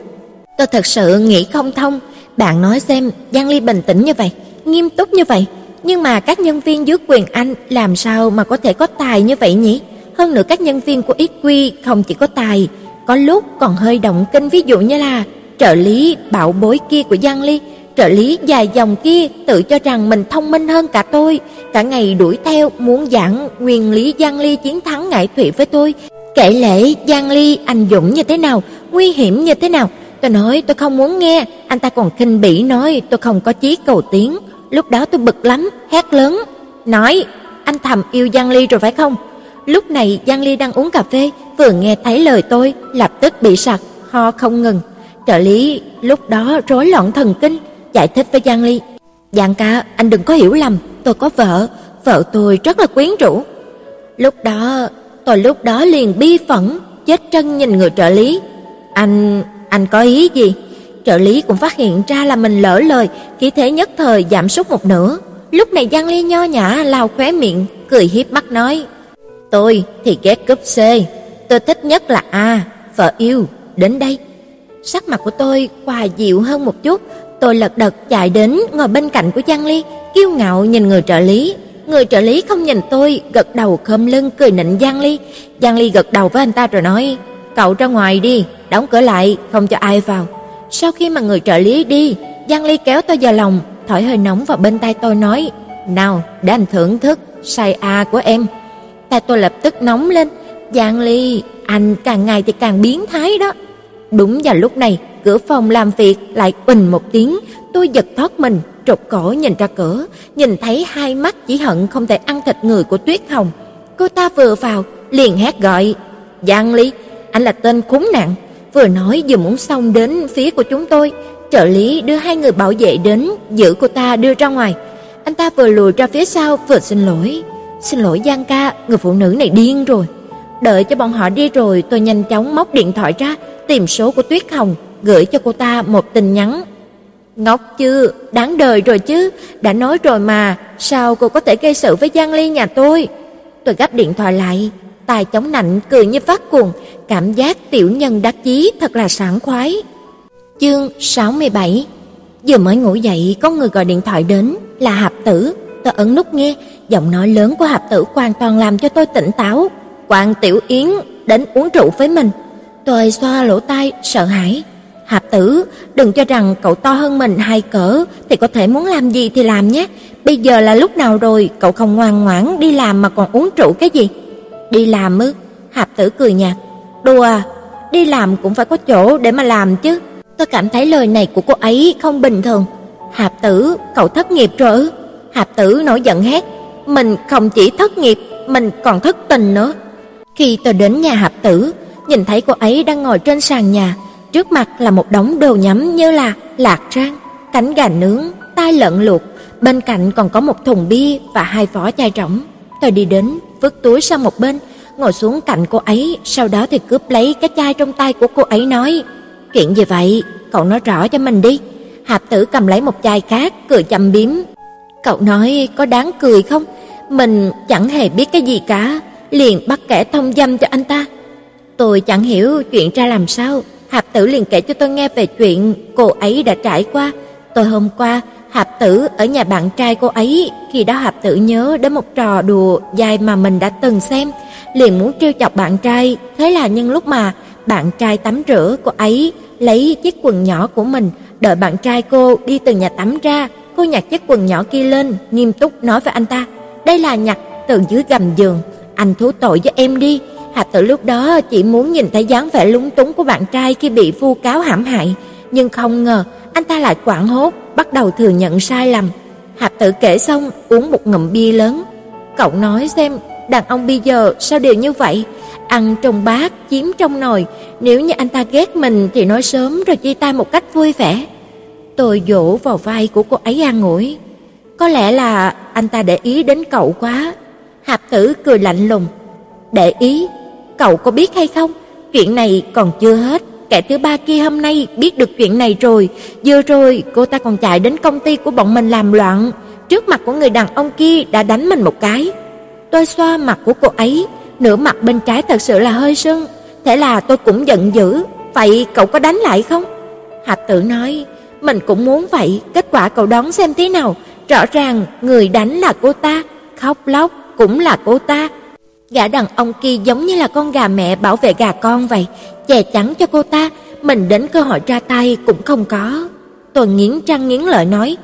Tôi thật sự nghĩ không thông, bạn nói xem, Giang Ly bình tĩnh như vậy, nghiêm túc như vậy, nhưng mà các nhân viên dưới quyền anh làm sao mà có thể có tài như vậy nhỉ? Hơn nữa các nhân viên của XQ không chỉ có tài, có lúc còn hơi động kinh ví dụ như là trợ lý bảo bối kia của Giang Ly, trợ lý dài dòng kia tự cho rằng mình thông minh hơn cả tôi, cả ngày đuổi theo muốn giảng nguyên lý Giang Ly chiến thắng ngải thủy với tôi, kể lễ Giang Ly anh dũng như thế nào, nguy hiểm như thế nào. Tôi nói tôi không muốn nghe, anh ta còn khinh bỉ nói tôi không có chí cầu tiến. Lúc đó tôi bực lắm, hét lớn, nói: "Anh thầm yêu Giang Ly rồi phải không?" Lúc này Giang Ly đang uống cà phê, vừa nghe thấy lời tôi, lập tức bị sặc, ho không ngừng. Trợ lý lúc đó rối loạn thần kinh, giải thích với Giang Ly: "Giang ca, anh đừng có hiểu lầm, tôi có vợ, vợ tôi rất là quyến rũ." Lúc đó, tôi lúc đó liền bi phẫn, chết chân nhìn người trợ lý. "Anh, anh có ý gì?" Trợ lý cũng phát hiện ra là mình lỡ lời, khí thế nhất thời giảm sút một nửa. Lúc này Giang Ly nho nhã lau khóe miệng, cười hiếp mắt nói: "Tôi thì ghét cúp C, tôi thích nhất là A, vợ yêu, đến đây." Sắc mặt của tôi hòa dịu hơn một chút, tôi lật đật chạy đến ngồi bên cạnh của Giang Ly, kiêu ngạo nhìn người trợ lý. Người trợ lý không nhìn tôi, gật đầu khom lưng cười nịnh Giang Ly. Giang Ly gật đầu với anh ta rồi nói: "Cậu ra ngoài đi, đóng cửa lại, không cho ai vào." Sau khi mà người trợ lý đi, Giang Ly kéo tôi vào lòng, thổi hơi nóng vào bên tai tôi nói: "Nào, để anh thưởng thức say a của em." Tai tôi lập tức nóng lên, "Giang Ly, anh càng ngày thì càng biến thái đó." Đúng vào lúc này, cửa phòng làm việc lại bình một tiếng, tôi giật thoát mình, trục cổ nhìn ra cửa, nhìn thấy hai mắt chỉ hận không thể ăn thịt người của Tuyết Hồng. Cô ta vừa vào, liền hét gọi: "Giang Ly, anh là tên khốn nạn!" Vừa nói vừa muốn xông đến phía của chúng tôi, trợ lý đưa hai người bảo vệ đến, giữ cô ta đưa ra ngoài. Anh ta vừa lùi ra phía sau vừa xin lỗi. "Xin lỗi Giang ca, người phụ nữ này điên rồi." Đợi cho bọn họ đi rồi, tôi nhanh chóng móc điện thoại ra, tìm số của Tuyết Hồng, gửi cho cô ta một tin nhắn. Ngốc chưa, đáng đời rồi chứ, đã nói rồi mà, sao cô có thể gây sự với Giang Ly nhà tôi? Tôi gấp điện thoại lại, tài chống nạnh cười như phát cuồng, cảm giác tiểu nhân đắc chí thật là sảng khoái. Chương 67 Vừa mới ngủ dậy có người gọi điện thoại đến là Hạp Tử, tôi ấn nút nghe, giọng nói lớn của Hạp Tử hoàn toàn làm cho tôi tỉnh táo. Quan Tiểu Yến đến uống rượu với mình. Tôi xoa lỗ tai sợ hãi. Hạp Tử, đừng cho rằng cậu to hơn mình hai cỡ thì có thể muốn làm gì thì làm nhé. Bây giờ là lúc nào rồi, cậu không ngoan ngoãn đi làm mà còn uống rượu cái gì? Đi làm ư? Hạp Tử cười nhạt. Đùa à, đi làm cũng phải có chỗ để mà làm chứ. Tôi cảm thấy lời này của cô ấy không bình thường. Hạp Tử, cậu thất nghiệp rồi ư? Hạp Tử nổi giận hét, mình không chỉ thất nghiệp, mình còn thất tình nữa. Khi tôi đến nhà Hạp Tử, nhìn thấy cô ấy đang ngồi trên sàn nhà, trước mặt là một đống đồ nhắm như là lạc rang, cánh gà nướng, tai lợn luộc, bên cạnh còn có một thùng bia và hai vỏ chai rỗng. Tôi đi đến, vứt túi sang một bên, ngồi xuống cạnh cô ấy, sau đó thì cướp lấy cái chai trong tay của cô ấy nói: "Chuyện gì vậy? Cậu nói rõ cho mình đi." Hạp Tử cầm lấy một chai khác, cười châm biếm. "Cậu nói có đáng cười không? Mình chẳng hề biết cái gì cả." liền bắt kẻ thông dâm cho anh ta. Tôi chẳng hiểu chuyện ra làm sao, Hạp Tử liền kể cho tôi nghe về chuyện cô ấy đã trải qua. Tôi hôm qua Hạp Tử ở nhà bạn trai cô ấy, khi đó Hạp Tử nhớ đến một trò đùa dài mà mình đã từng xem, liền muốn trêu chọc bạn trai, thế là nhân lúc mà bạn trai tắm rửa cô ấy lấy chiếc quần nhỏ của mình, đợi bạn trai cô đi từ nhà tắm ra, cô nhặt chiếc quần nhỏ kia lên, nghiêm túc nói với anh ta, "Đây là nhặt từ dưới gầm giường, anh thú tội với em đi." Hạp Tử lúc đó chỉ muốn nhìn thấy dáng vẻ lúng túng của bạn trai khi bị vu cáo hãm hại, nhưng không ngờ anh ta lại quảng hốt, bắt đầu thừa nhận sai lầm. Hạp Tử kể xong, uống một ngụm bia lớn. Cậu nói xem, đàn ông bây giờ sao đều như vậy, ăn trong bát, chiếm trong nồi, nếu như anh ta ghét mình thì nói sớm rồi chia tay một cách vui vẻ. Tôi vỗ vào vai của cô ấy an ủi. Có lẽ là anh ta để ý đến cậu quá. Hạp Tử cười lạnh lùng. Để ý? Cậu có biết hay không? Chuyện này còn chưa hết. Kẻ thứ ba kia hôm nay biết được chuyện này rồi, vừa rồi cô ta còn chạy đến công ty của bọn mình làm loạn, trước mặt của người đàn ông kia đã đánh mình một cái. Tôi xoa mặt của cô ấy, nửa mặt bên trái thật sự là hơi sưng, thế là tôi cũng giận dữ, "Vậy cậu có đánh lại không?" Hạp Tử nói, "Mình cũng muốn vậy, kết quả cậu đoán xem thế nào, rõ ràng người đánh là cô ta, khóc lóc cũng là cô ta." Gã đàn ông kia giống như là con gà mẹ bảo vệ gà con vậy, che chắn cho cô ta, mình đến cơ hội ra tay cũng không có. Tôi nghiến răng nghiến lợi nói,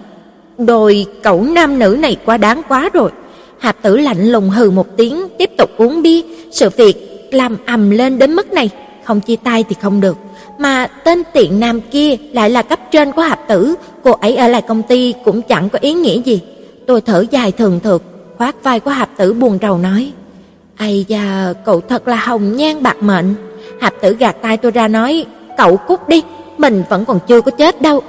"Đôi cậu nam nữ này quá đáng quá rồi." Hạp Tử lạnh lùng hừ một tiếng, tiếp tục uống bia, sự việc làm ầm lên đến mức này, không chia tay thì không được, mà tên tiện nam kia lại là cấp trên của Hạp Tử, cô ấy ở lại công ty cũng chẳng có ý nghĩa gì. Tôi thở dài thường thượt, khoát vai của Hạp Tử buồn rầu nói: "Ây da, cậu thật là hồng nhan bạc mệnh." Hạp Tử gạt tay tôi ra nói, "Cậu cút đi, mình vẫn còn chưa có chết đâu."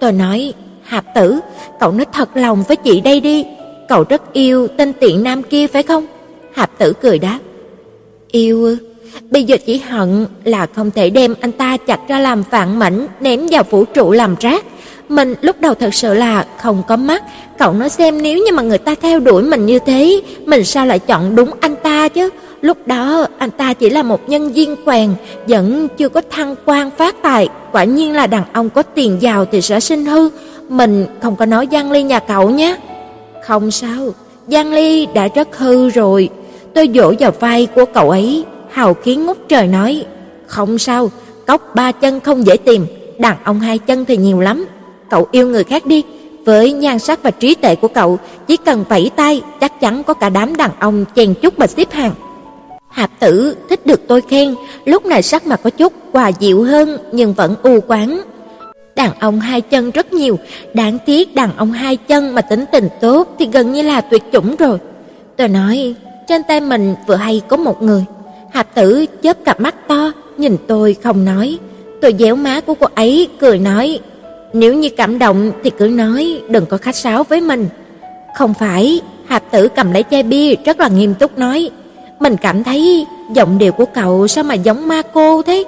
Tôi nói, "Hạp Tử, cậu nói thật lòng với chị đây đi, cậu rất yêu tên tiện nam kia phải không?" Hạp Tử cười đáp, "Yêu? Bây giờ chỉ hận là không thể đem anh ta chặt ra làm vạn mảnh ném vào vũ trụ làm rác." Mình lúc đầu thật sự là không có mắt, cậu nói xem nếu như mà người ta theo đuổi mình như thế, mình sao lại chọn đúng anh ta chứ? Lúc đó anh ta chỉ là một nhân viên quèn, vẫn chưa có thăng quan phát tài, quả nhiên là đàn ông có tiền giàu thì sẽ sinh hư, mình không có nói Giang Ly nhà cậu nhé. Không sao, Giang Ly đã rất hư rồi. Tôi vỗ vào vai của cậu ấy, hào khí ngút trời nói, không sao, cốc ba chân không dễ tìm, đàn ông hai chân thì nhiều lắm. Cậu yêu người khác đi, với nhan sắc và trí tuệ của cậu, chỉ cần vẫy tay, chắc chắn có cả đám đàn ông chen chúc mà xếp hàng. Hạp Tử thích được tôi khen, lúc này sắc mặt có chút hòa dịu hơn nhưng vẫn u quán. Đàn ông hai chân rất nhiều, đáng tiếc đàn ông hai chân mà tính tình tốt thì gần như là tuyệt chủng rồi. Tôi nói, trên tay mình vừa hay có một người. Hạp Tử chớp cặp mắt to, nhìn tôi không nói. Tôi déo má của cô ấy cười nói, nếu như cảm động thì cứ nói, đừng có khách sáo với mình. Không phải, Hạp Tử cầm lấy chai bia rất là nghiêm túc nói, mình cảm thấy giọng điệu của cậu sao mà giống ma cô thế?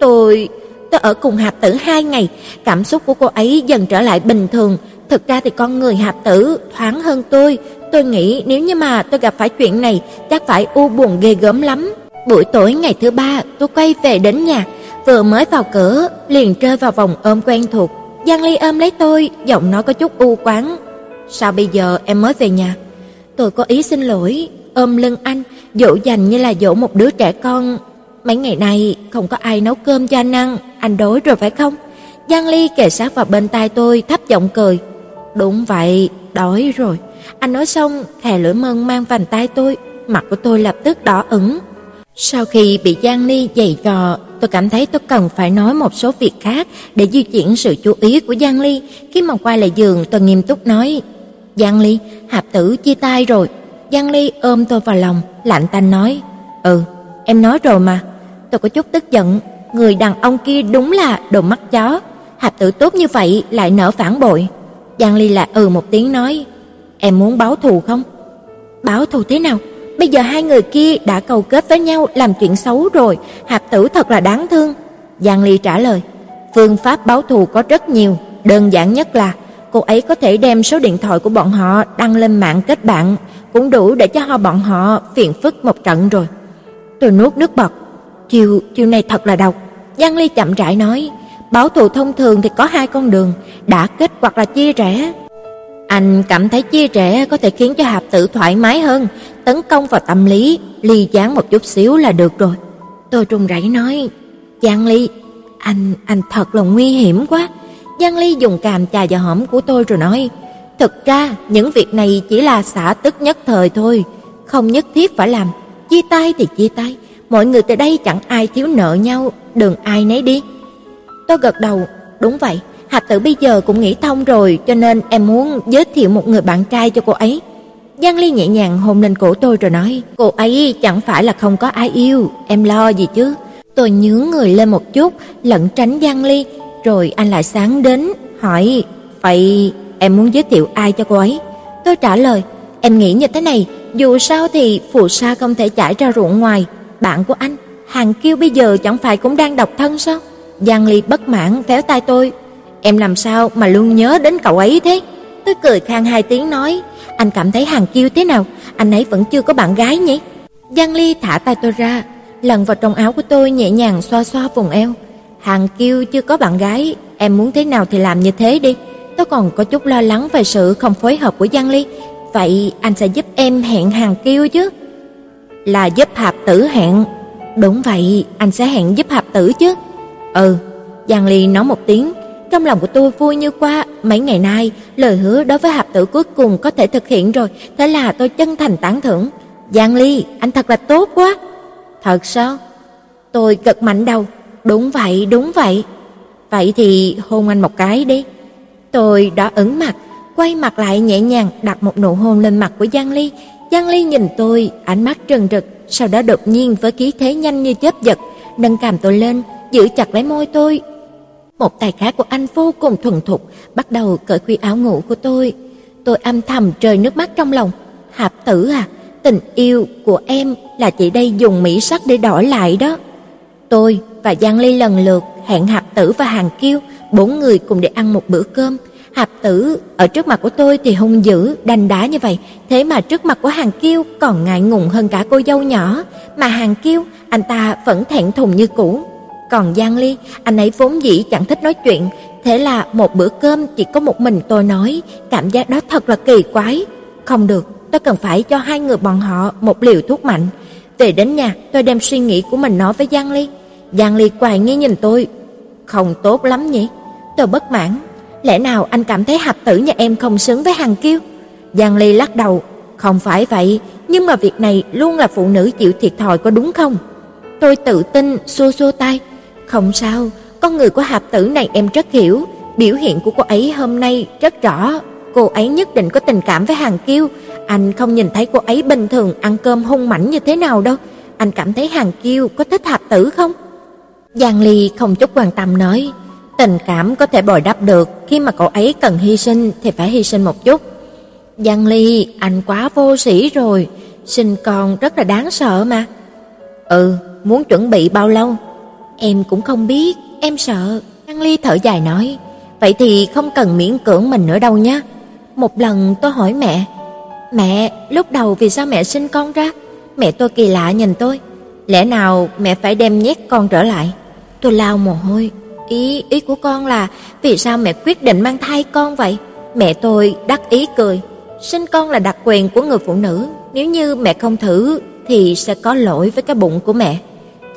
Tôi tôi ở cùng Hạp Tử hai ngày, cảm xúc của cô ấy dần trở lại bình thường, thực ra thì con người Hạp Tử thoáng hơn tôi, tôi nghĩ nếu như mà tôi gặp phải chuyện này, chắc phải u buồn ghê gớm lắm. Buổi tối ngày thứ ba, tôi quay về đến nhà, vừa mới vào cửa liền rơi vào vòng ôm quen thuộc. Giang Ly ôm lấy tôi, giọng nói có chút u quán. "Sao bây giờ em mới về nhà?" Tôi có ý xin lỗi, ôm lưng anh, dỗ dành như là dỗ một đứa trẻ con. Mấy ngày nay không có ai nấu cơm cho anh ăn, anh đói rồi phải không? Giang Ly kề sát vào bên tai tôi, thấp giọng cười. Đúng vậy, đói rồi. Anh nói xong, thè lưỡi mơn mang vành tay tôi, mặt của tôi lập tức đỏ ửng. Sau khi bị Giang Ly giày trò, tôi cảm thấy tôi cần phải nói một số việc khác để di chuyển sự chú ý của Giang Ly. Khi mà quay lại giường, tôi nghiêm túc nói: "Giang Ly, Hạp Tử chia tay rồi." Giang Ly ôm tôi vào lòng, lạnh tanh nói: "Ừ, em nói rồi mà." Tôi có chút tức giận, người đàn ông kia đúng là đồ mắt chó, Hạp Tử tốt như vậy lại nở phản bội. Giang Ly lại ừ một tiếng nói: "Em muốn báo thù không?" "Báo thù thế nào?" Bây giờ hai người kia đã cầu kết với nhau làm chuyện xấu rồi, Hạp Tử thật là đáng thương. Giang Ly trả lời, phương pháp báo thù có rất nhiều, đơn giản nhất là cô ấy có thể đem số điện thoại của bọn họ đăng lên mạng kết bạn, cũng đủ để cho họ bọn họ phiền phức một trận rồi. Tôi nuốt nước bọt, chiều chiều này thật là độc, Giang Ly chậm rãi nói, báo thù thông thường thì có hai con đường, đã kết hoặc là chia rẽ. Anh cảm thấy chia rẽ có thể khiến cho hạp tử thoải mái hơn, tấn công vào tâm lý, ly gián một chút xíu là được rồi. Tôi trùng rẩy nói, Giang Ly, anh, anh thật là nguy hiểm quá. Giang Ly dùng càm chà vào hõm của tôi rồi nói, thực ra những việc này chỉ là xả tức nhất thời thôi, không nhất thiết phải làm, chia tay thì chia tay, mọi người tại đây chẳng ai thiếu nợ nhau, đừng ai nấy đi. Tôi gật đầu, đúng vậy, Hạp Tử bây giờ cũng nghĩ thông rồi, cho nên em muốn giới thiệu một người bạn trai cho cô ấy. Giang Ly nhẹ nhàng hôn lên cổ tôi rồi nói, cô ấy chẳng phải là không có ai yêu, em lo gì chứ. Tôi nhướng người lên một chút, lẩn tránh Giang Ly, rồi anh lại sáng đến, hỏi, vậy em muốn giới thiệu ai cho cô ấy? Tôi trả lời, em nghĩ như thế này, dù sao thì phù sa không thể chảy ra ruộng ngoài, bạn của anh, Hàng Kiêu bây giờ chẳng phải cũng đang độc thân sao? Giang Ly bất mãn véo tay tôi, em làm sao mà luôn nhớ đến cậu ấy thế? Tôi cười khang hai tiếng nói, anh cảm thấy Hàng Kiêu thế nào? Anh ấy vẫn chưa có bạn gái nhỉ? Giang Ly thả tay tôi ra, lần vào trong áo của tôi nhẹ nhàng xoa xoa vùng eo. Hàng Kiêu chưa có bạn gái, em muốn thế nào thì làm như thế đi. Tôi còn có chút lo lắng về sự không phối hợp của Giang Ly, vậy anh sẽ giúp em hẹn Hàng Kiêu chứ? Là giúp Hạp Tử hẹn. Đúng vậy, anh sẽ hẹn giúp Hạp Tử chứ. Ừ, Giang Ly nói một tiếng, trong lòng của tôi vui như qua mấy ngày nay, lời hứa đối với Hạp Tử cuối cùng có thể thực hiện rồi, thế là tôi chân thành tán thưởng. Giang Ly, anh thật là tốt quá. Thật sao? Tôi gật mạnh đầu. Đúng vậy, đúng vậy. Vậy thì hôn anh một cái đi. Tôi đã ửng mặt, quay mặt lại nhẹ nhàng đặt một nụ hôn lên mặt của Giang Ly. Giang Ly nhìn tôi, ánh mắt trừng rực, sau đó đột nhiên với khí thế nhanh như chớp giật, nâng cằm tôi lên, giữ chặt lấy môi tôi. Một tay khác của anh vô cùng thuần thục, bắt đầu cởi khuy áo ngủ của tôi. Tôi âm thầm rơi nước mắt trong lòng. Hạp tử à, tình yêu của em là chỉ đây dùng mỹ sắc để đổi lại đó. Tôi và Giang Ly lần lượt hẹn hò. Tử và Hàng Kiêu, bốn người cùng để ăn một bữa cơm. Hạp Tử ở trước mặt của tôi thì hung dữ, đanh đá như vậy, thế mà trước mặt của Hàng Kiêu còn ngại ngùng hơn cả cô dâu nhỏ, mà Hàng Kiêu anh ta vẫn thẹn thùng như cũ. Còn Giang Ly, anh ấy vốn dĩ chẳng thích nói chuyện, thế là một bữa cơm chỉ có một mình tôi nói, cảm giác đó thật là kỳ quái. Không được, tôi cần phải cho hai người bọn họ một liều thuốc mạnh. Về đến nhà, tôi đem suy nghĩ của mình nói với Giang Ly. Giang Ly quay nghi nhìn tôi. Không tốt lắm nhỉ? Tôi bất mãn. Lẽ nào anh cảm thấy hạp tử nhà em không xứng với hàng kiêu? Giang Ly lắc đầu. Không phải vậy, nhưng mà việc này luôn là phụ nữ chịu thiệt thòi có đúng không? Tôi tự tin xua xua tay. Không sao, con người của hạp tử này em rất hiểu. Biểu hiện của cô ấy hôm nay rất rõ. Cô ấy nhất định có tình cảm với hàng kiêu. Anh không nhìn thấy cô ấy bình thường ăn cơm hung mảnh như thế nào đâu. Anh cảm thấy hàng kiêu có thích hạp tử không? Giang Ly không chút quan tâm nói, tình cảm có thể bồi đắp được, khi mà cậu ấy cần hy sinh thì phải hy sinh một chút. Giang Ly, anh quá vô sĩ rồi, sinh con rất là đáng sợ mà. Ừ, muốn chuẩn bị bao lâu? Em cũng không biết, em sợ. Giang Ly thở dài nói, vậy thì không cần miễn cưỡng mình nữa đâu nhé. Một lần tôi hỏi mẹ, mẹ, lúc đầu vì sao mẹ sinh con ra? Mẹ tôi kỳ lạ nhìn tôi, lẽ nào mẹ phải đem nhét con trở lại? Tôi lau mồ hôi. Ý ý của con là vì sao mẹ quyết định mang thai con vậy? Mẹ tôi đắc ý cười. Sinh con là đặc quyền của người phụ nữ, nếu như mẹ không thử thì sẽ có lỗi với cái bụng của mẹ.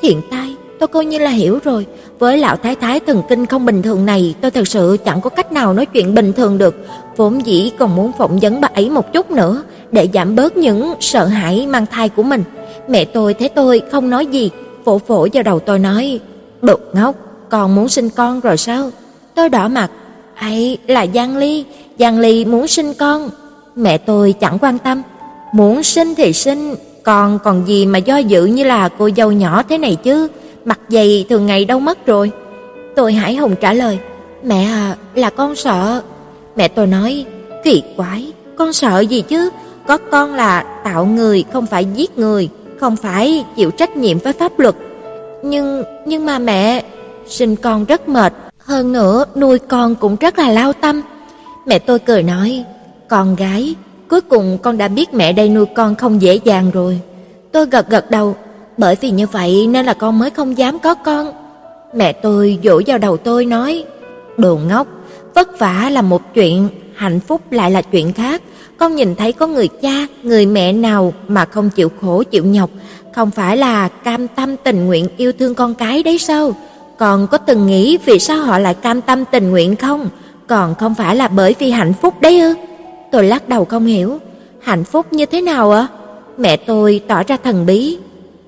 Hiện tại tôi coi như là hiểu rồi, với lão thái thái thần kinh không bình thường này, tôi thật sự chẳng có cách nào nói chuyện bình thường được, vốn dĩ còn muốn phỏng vấn bà ấy một chút nữa để giảm bớt những sợ hãi mang thai của mình. Mẹ tôi thấy tôi không nói gì, vỗ vỗ vào đầu tôi nói: bực ngốc, con muốn sinh con rồi sao? Tôi đỏ mặt, hay là Giang Ly, Giang Ly muốn sinh con. Mẹ tôi chẳng quan tâm, muốn sinh thì sinh, còn còn gì mà do dự như là cô dâu nhỏ thế này chứ, mặt dày thường ngày đâu mất rồi. Tôi hải hùng trả lời, mẹ à, là con sợ. Mẹ tôi nói, kỳ quái, con sợ gì chứ, có con là tạo người không phải giết người, không phải chịu trách nhiệm với pháp luật. Nhưng, nhưng mà mẹ, sinh con rất mệt, hơn nữa nuôi con cũng rất là lao tâm. Mẹ tôi cười nói, con gái, cuối cùng con đã biết mẹ đây nuôi con không dễ dàng rồi. Tôi gật gật đầu, bởi vì như vậy nên là con mới không dám có con. Mẹ tôi dỗ vào đầu tôi nói, đồ ngốc, vất vả là một chuyện, hạnh phúc lại là chuyện khác. Con nhìn thấy có người cha, người mẹ nào mà không chịu khổ chịu nhọc, không phải là cam tâm tình nguyện yêu thương con cái đấy sao? Còn có từng nghĩ vì sao họ lại cam tâm tình nguyện không? Còn không phải là bởi vì hạnh phúc đấy ư? Tôi lắc đầu không hiểu, hạnh phúc như thế nào ạ? Mẹ tôi tỏ ra thần bí.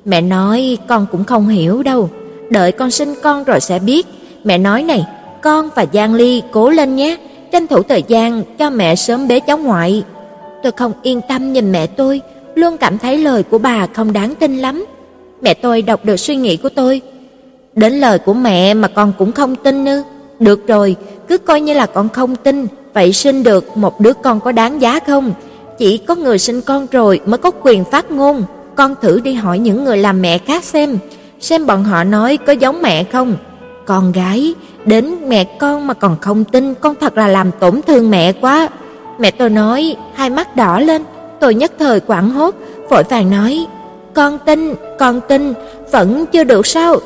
Mẹ nói con cũng không hiểu đâu, đợi con sinh con rồi sẽ biết. Mẹ nói này, con và Giang Ly cố lên nhé, tranh thủ thời gian cho mẹ sớm bế cháu ngoại. Tôi không yên tâm nhìn mẹ tôi, luôn cảm thấy lời của bà không đáng tin lắm. Mẹ tôi đọc được suy nghĩ của tôi. Đến lời của mẹ mà con cũng không tin ư? Được rồi, cứ coi như là con không tin, vậy sinh được một đứa con có đáng giá không? Chỉ có người sinh con rồi mới có quyền phát ngôn. Con thử đi hỏi những người làm mẹ khác xem, xem bọn họ nói có giống mẹ không. Con gái, đến mẹ con mà còn không tin, con thật là làm tổn thương mẹ quá. Mẹ tôi nói, hai mắt đỏ lên, tôi nhất thời quảng hốt, vội vàng nói, con tin, con tin, vẫn chưa được sao?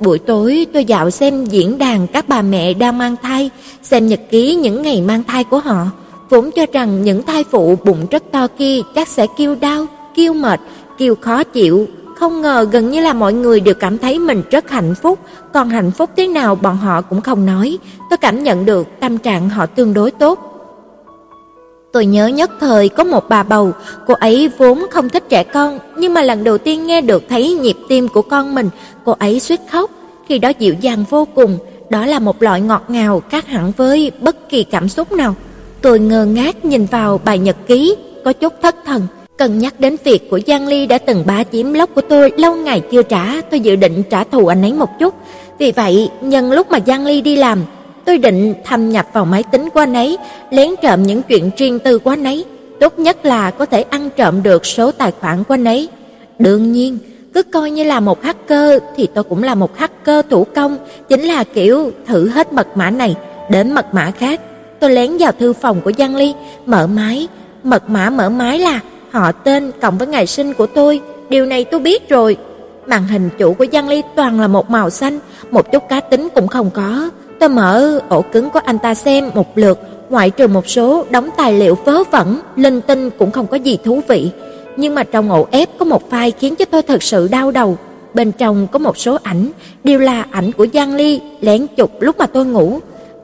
Buổi tối tôi dạo xem diễn đàn các bà mẹ đang mang thai, xem nhật ký những ngày mang thai của họ, vốn cho rằng những thai phụ bụng rất to kia chắc sẽ kêu đau, kêu mệt, kêu khó chịu, không ngờ gần như là mọi người đều cảm thấy mình rất hạnh phúc, còn hạnh phúc thế nào bọn họ cũng không nói. Tôi cảm nhận được tâm trạng họ tương đối tốt. Tôi nhớ nhất thời có một bà bầu, cô ấy vốn không thích trẻ con, nhưng mà lần đầu tiên nghe được thấy nhịp tim của con mình, cô ấy suýt khóc. Khi đó dịu dàng vô cùng, đó là một loại ngọt ngào khác hẳn với bất kỳ cảm xúc nào. Tôi ngơ ngác nhìn vào bài nhật ký, có chút thất thần. cần nhắc đến việc của Giang Ly đã từng bá chiếm lốc của tôi lâu ngày chưa trả, tôi dự định trả thù anh ấy một chút. Vì vậy, nhân lúc mà Giang Ly đi làm, tôi định thâm nhập vào máy tính của anh ấy, lén trộm những chuyện riêng tư của anh ấy, tốt nhất là có thể ăn trộm được số tài khoản của anh ấy. Đương nhiên, cứ coi như là một hacker thì tôi cũng là một hacker thủ công, chính là kiểu thử hết mật mã này đến mật mã khác. Tôi lén vào thư phòng của Giang Ly, mở máy, mật mã mở máy là họ tên cộng với ngày sinh của tôi, điều này tôi biết rồi. Màn hình chủ của Giang Ly toàn là một màu xanh, một chút cá tính cũng không có. Tôi mở ổ cứng của anh ta xem một lượt, ngoại trừ một số đóng tài liệu vớ vẩn, linh tinh cũng không có gì thú vị. Nhưng mà trong ổ ép có một file khiến cho tôi thật sự đau đầu. Bên trong có một số ảnh, đều là ảnh của Giang Ly lén chụp lúc mà tôi ngủ.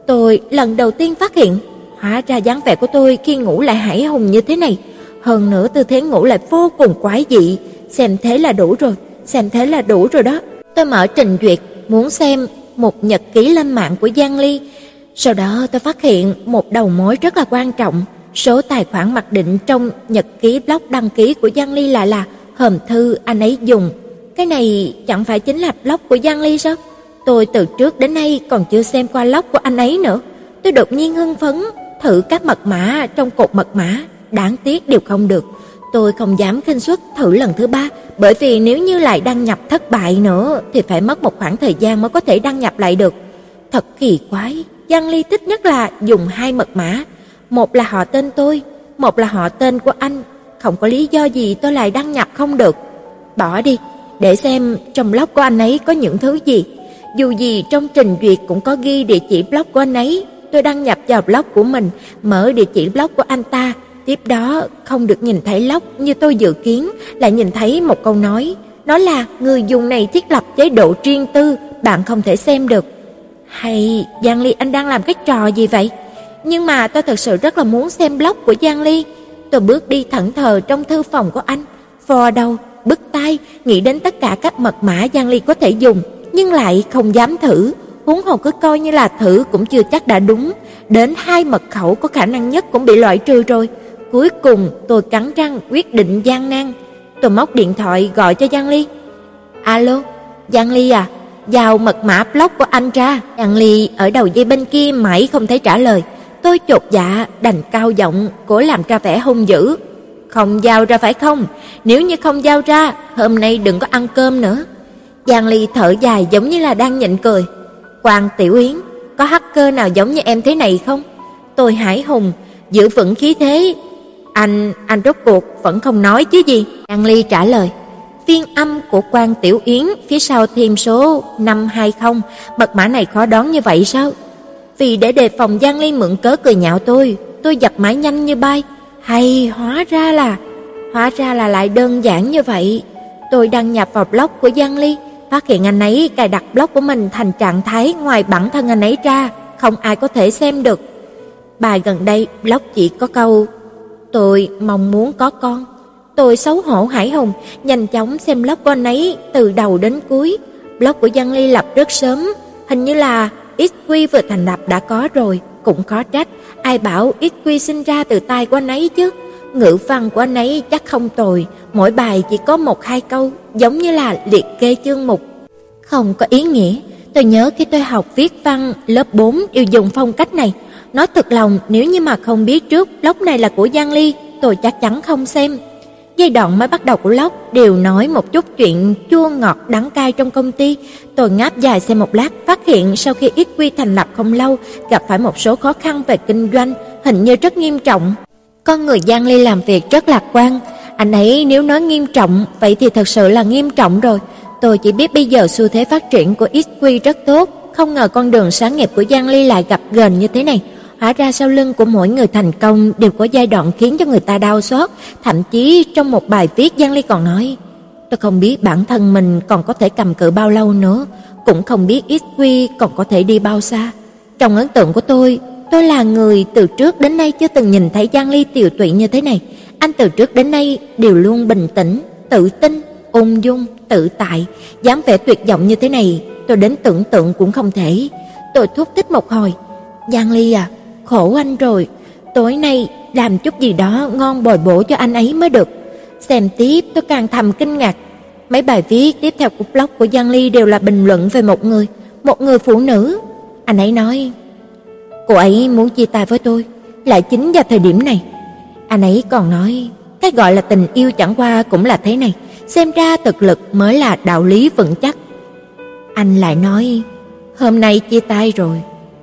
Tôi lần đầu tiên phát hiện, hóa ra dáng vẻ của tôi khi ngủ lại hải hùng như thế này. Hơn nữa tư thế ngủ lại vô cùng quái dị, xem thế là đủ rồi, xem thế là đủ rồi đó. Tôi mở trình duyệt, muốn xem một nhật ký lên mạng của Giang Ly. Sau đó tôi phát hiện một đầu mối rất là quan trọng, số tài khoản mặc định trong nhật ký blog đăng ký của Giang Ly lại là hòm thư anh ấy dùng. Cái này chẳng phải chính là blog của Giang Ly sao? Tôi từ trước đến nay còn chưa xem qua blog của anh ấy nữa. Tôi đột nhiên hưng phấn thử các mật mã trong cột mật mã, đáng tiếc đều không được. Tôi không dám khinh suất thử lần thứ ba, bởi vì nếu như lại đăng nhập thất bại nữa thì phải mất một khoảng thời gian mới có thể đăng nhập lại được. Thật kỳ quái, Giang Ly thích nhất là dùng hai mật mã, một là họ tên tôi, một là họ tên của anh, không có lý do gì tôi lại đăng nhập không được. Bỏ đi, để xem trong blog của anh ấy có những thứ gì. Dù gì trong trình duyệt cũng có ghi địa chỉ blog của anh ấy, tôi đăng nhập vào blog của mình, mở địa chỉ blog của anh ta, tiếp đó không được nhìn thấy lóc như tôi dự kiến, lại nhìn thấy một câu nói, nó là người dùng này thiết lập chế độ riêng tư, bạn không thể xem được. Hay Giang Ly anh đang làm cái trò gì vậy? Nhưng mà tôi thật sự rất là muốn xem blog của Giang Ly. Tôi bước đi thẫn thờ trong thư phòng của anh, vò đầu, bứt tai, nghĩ đến tất cả các mật mã Giang Ly có thể dùng, nhưng lại không dám thử, huống hồ cứ coi như là thử cũng chưa chắc đã đúng, đến hai mật khẩu có khả năng nhất cũng bị loại trừ rồi. Cuối cùng tôi cắn răng quyết định gian nan, tôi móc điện thoại gọi cho Giang Ly. "Alo, Giang Ly à, giao mật mã blog của anh ra." Giang Ly ở đầu dây bên kia mãi không thấy trả lời. Tôi chột dạ đành cao giọng cố làm ra vẻ hung dữ. "Không giao ra phải không? Nếu như không giao ra, hôm nay đừng có ăn cơm nữa." Giang Ly thở dài giống như là đang nhịn cười. "Quan Tiểu Yến, có hacker nào giống như em thế này không?" Tôi hải hùng, giữ vững khí thế. "Anh, anh rốt cuộc vẫn không nói chứ gì?" Giang Ly trả lời. phiên âm của quan Tiểu Yến, phía sau thêm số 520, mật mã này khó đoán như vậy sao? Vì để đề phòng Giang Ly mượn cớ cười nhạo tôi, tôi dập máy nhanh như bay. Hay hóa ra là hóa ra là lại đơn giản như vậy. Tôi đăng nhập vào blog của Giang Ly, phát hiện anh ấy cài đặt blog của mình thành trạng thái ngoài bản thân anh ấy ra, không ai có thể xem được. Bài gần đây blog chỉ có câu Tôi mong muốn có con. Tôi xấu hổ hải hùng, nhanh chóng xem blog của anh ấy từ đầu đến cuối. Blog của Giang Ly lập rất sớm, hình như là XQ vừa thành lập đã có rồi, cũng khó trách, ai bảo XQ sinh ra từ tay của anh ấy chứ. Ngữ văn của anh ấy chắc không tồi, mỗi bài chỉ có một hai câu, giống như là liệt kê chương mục. Không có ý nghĩa, tôi nhớ khi tôi học viết văn lớp 4 đều dùng phong cách này. Nói thật lòng, nếu như mà không biết trước lóc này là của Giang Ly, tôi chắc chắn không xem. Giai đoạn mới bắt đầu của lóc đều nói một chút chuyện chua ngọt đắng cay trong công ty. Tôi ngáp dài xem một lát, phát hiện sau khi XQ thành lập không lâu, gặp phải một số khó khăn về kinh doanh, hình như rất nghiêm trọng. Con người Giang Ly làm việc rất lạc quan, anh ấy nếu nói nghiêm trọng, vậy thì thật sự là nghiêm trọng rồi. Tôi chỉ biết bây giờ xu thế phát triển của XQ rất tốt, không ngờ con đường sáng nghiệp của Giang Ly lại gặp gần như thế này. Hóa ra sau lưng của mỗi người thành công đều có giai đoạn khiến cho người ta đau xót, thậm chí trong một bài viết Giang Ly còn nói: "Tôi không biết bản thân mình còn có thể cầm cự bao lâu nữa, cũng không biết XQ còn có thể đi bao xa." Trong ấn tượng của tôi, tôi là người từ trước đến nay chưa từng nhìn thấy Giang Ly tiều tụy như thế này. Anh từ trước đến nay đều luôn bình tĩnh, tự tin, ung dung, tự tại, dám vẻ tuyệt vọng như thế này, tôi đến tưởng tượng cũng không thể. Tôi thúc thích một hồi, "Giang Ly à, khổ anh rồi, tối nay làm chút gì đó ngon bồi bổ cho anh ấy mới được. Xem tiếp tôi càng thầm kinh ngạc. Mấy bài viết tiếp theo của blog của Giang Ly đều là bình luận về một người, một người phụ nữ. Anh ấy nói, cô ấy muốn chia tay với tôi, lại chính vào thời điểm này. Anh ấy còn nói, cái gọi là tình yêu chẳng qua cũng là thế này, xem ra thực lực mới là đạo lý vững chắc. Anh lại nói, hôm nay chia tay rồi,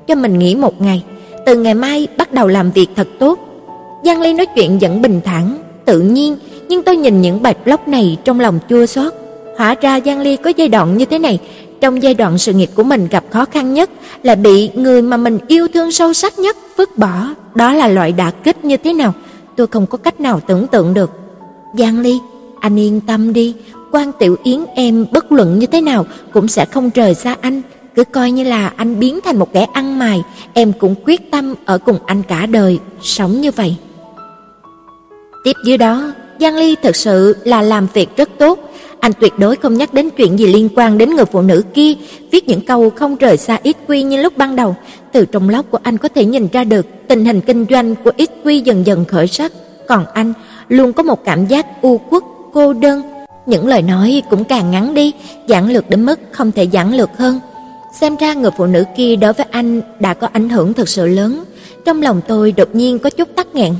cho mình nghỉ một ngày từ ngày mai bắt đầu làm việc thật tốt. Giang Ly nói chuyện vẫn bình thản, tự nhiên, nhưng tôi nhìn những bài blog này trong lòng chua xót. Hóa ra Giang Ly có giai đoạn như thế này, trong giai đoạn sự nghiệp của mình gặp khó khăn nhất là bị người mà mình yêu thương sâu sắc nhất vứt bỏ, đó là loại đả kích như thế nào, tôi không có cách nào tưởng tượng được. Giang Ly, anh yên tâm đi, Quan Tiểu Yến em bất luận như thế nào cũng sẽ không rời xa anh, cứ coi như là anh biến thành một kẻ ăn mày, em cũng quyết tâm ở cùng anh cả đời, sống như vậy. Tiếp dưới đó, Giang Ly thật sự là làm việc rất tốt, anh tuyệt đối không nhắc đến chuyện gì liên quan đến người phụ nữ kia, viết những câu không rời xa ít quy như lúc ban đầu, từ trong lóc của anh có thể nhìn ra được tình hình kinh doanh của ít quy dần dần khởi sắc, còn anh luôn có một cảm giác u uất, cô đơn. Những lời nói cũng càng ngắn đi, giản lược đến mức không thể giản lược hơn. Xem ra người phụ nữ kia đối với anh đã có ảnh hưởng thật sự lớn. Trong lòng tôi đột nhiên có chút tắc nghẹn.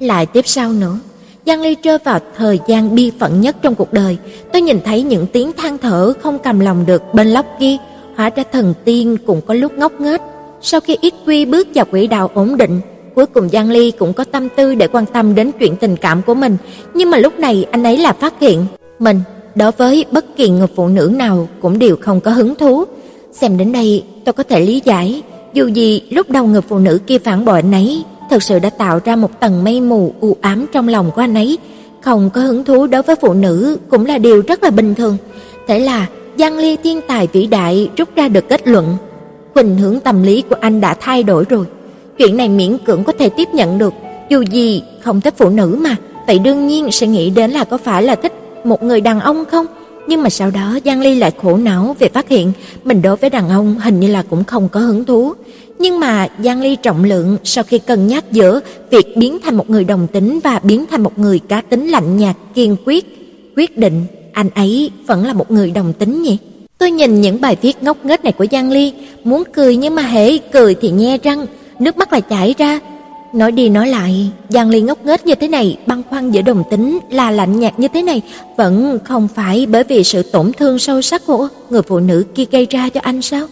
Lại tiếp sau nữa, Giang Ly rơi vào thời gian bi phận nhất trong cuộc đời. Tôi nhìn thấy những tiếng than thở không cầm lòng được bên lóc kia. Hóa ra thần tiên cũng có lúc ngốc nghếch. Sau khi ít quy bước vào quỹ đạo ổn định, cuối cùng Giang Ly cũng có tâm tư để quan tâm đến chuyện tình cảm của mình. Nhưng mà lúc này anh ấy là phát hiện mình đối với bất kỳ người phụ nữ nào cũng đều không có hứng thú. Xem đến đây, tôi có thể lý giải, dù gì lúc đầu người phụ nữ kia phản bội anh ấy, thực sự đã tạo ra một tầng mây mù u ám trong lòng của anh ấy, không có hứng thú đối với phụ nữ cũng là điều rất là bình thường. Thế là Giang Ly thiên tài vĩ đại rút ra được kết luận, khuynh hướng tâm lý của anh đã thay đổi rồi. Chuyện này miễn cưỡng có thể tiếp nhận được, dù gì không thích phụ nữ mà, vậy đương nhiên sẽ nghĩ đến là có phải là thích một người đàn ông không? Nhưng mà sau đó Giang Ly lại khổ não về phát hiện mình đối với đàn ông hình như là cũng không có hứng thú. Nhưng mà Giang Ly trọng lượng sau khi cân nhắc giữa việc biến thành một người đồng tính và biến thành một người cá tính lạnh nhạt kiên quyết, quyết định anh ấy vẫn là một người đồng tính nhỉ. Tôi nhìn những bài viết ngốc nghếch này của Giang Ly, muốn cười nhưng mà hễ cười thì nhe răng, nước mắt lại chảy ra, Nói đi nói lại, Giang Ly ngốc nghếch như thế này, băng khoăn giữa đồng tính là lạnh nhạt như thế này, vẫn không phải bởi vì sự tổn thương sâu sắc của người phụ nữ kia gây ra cho anh sao?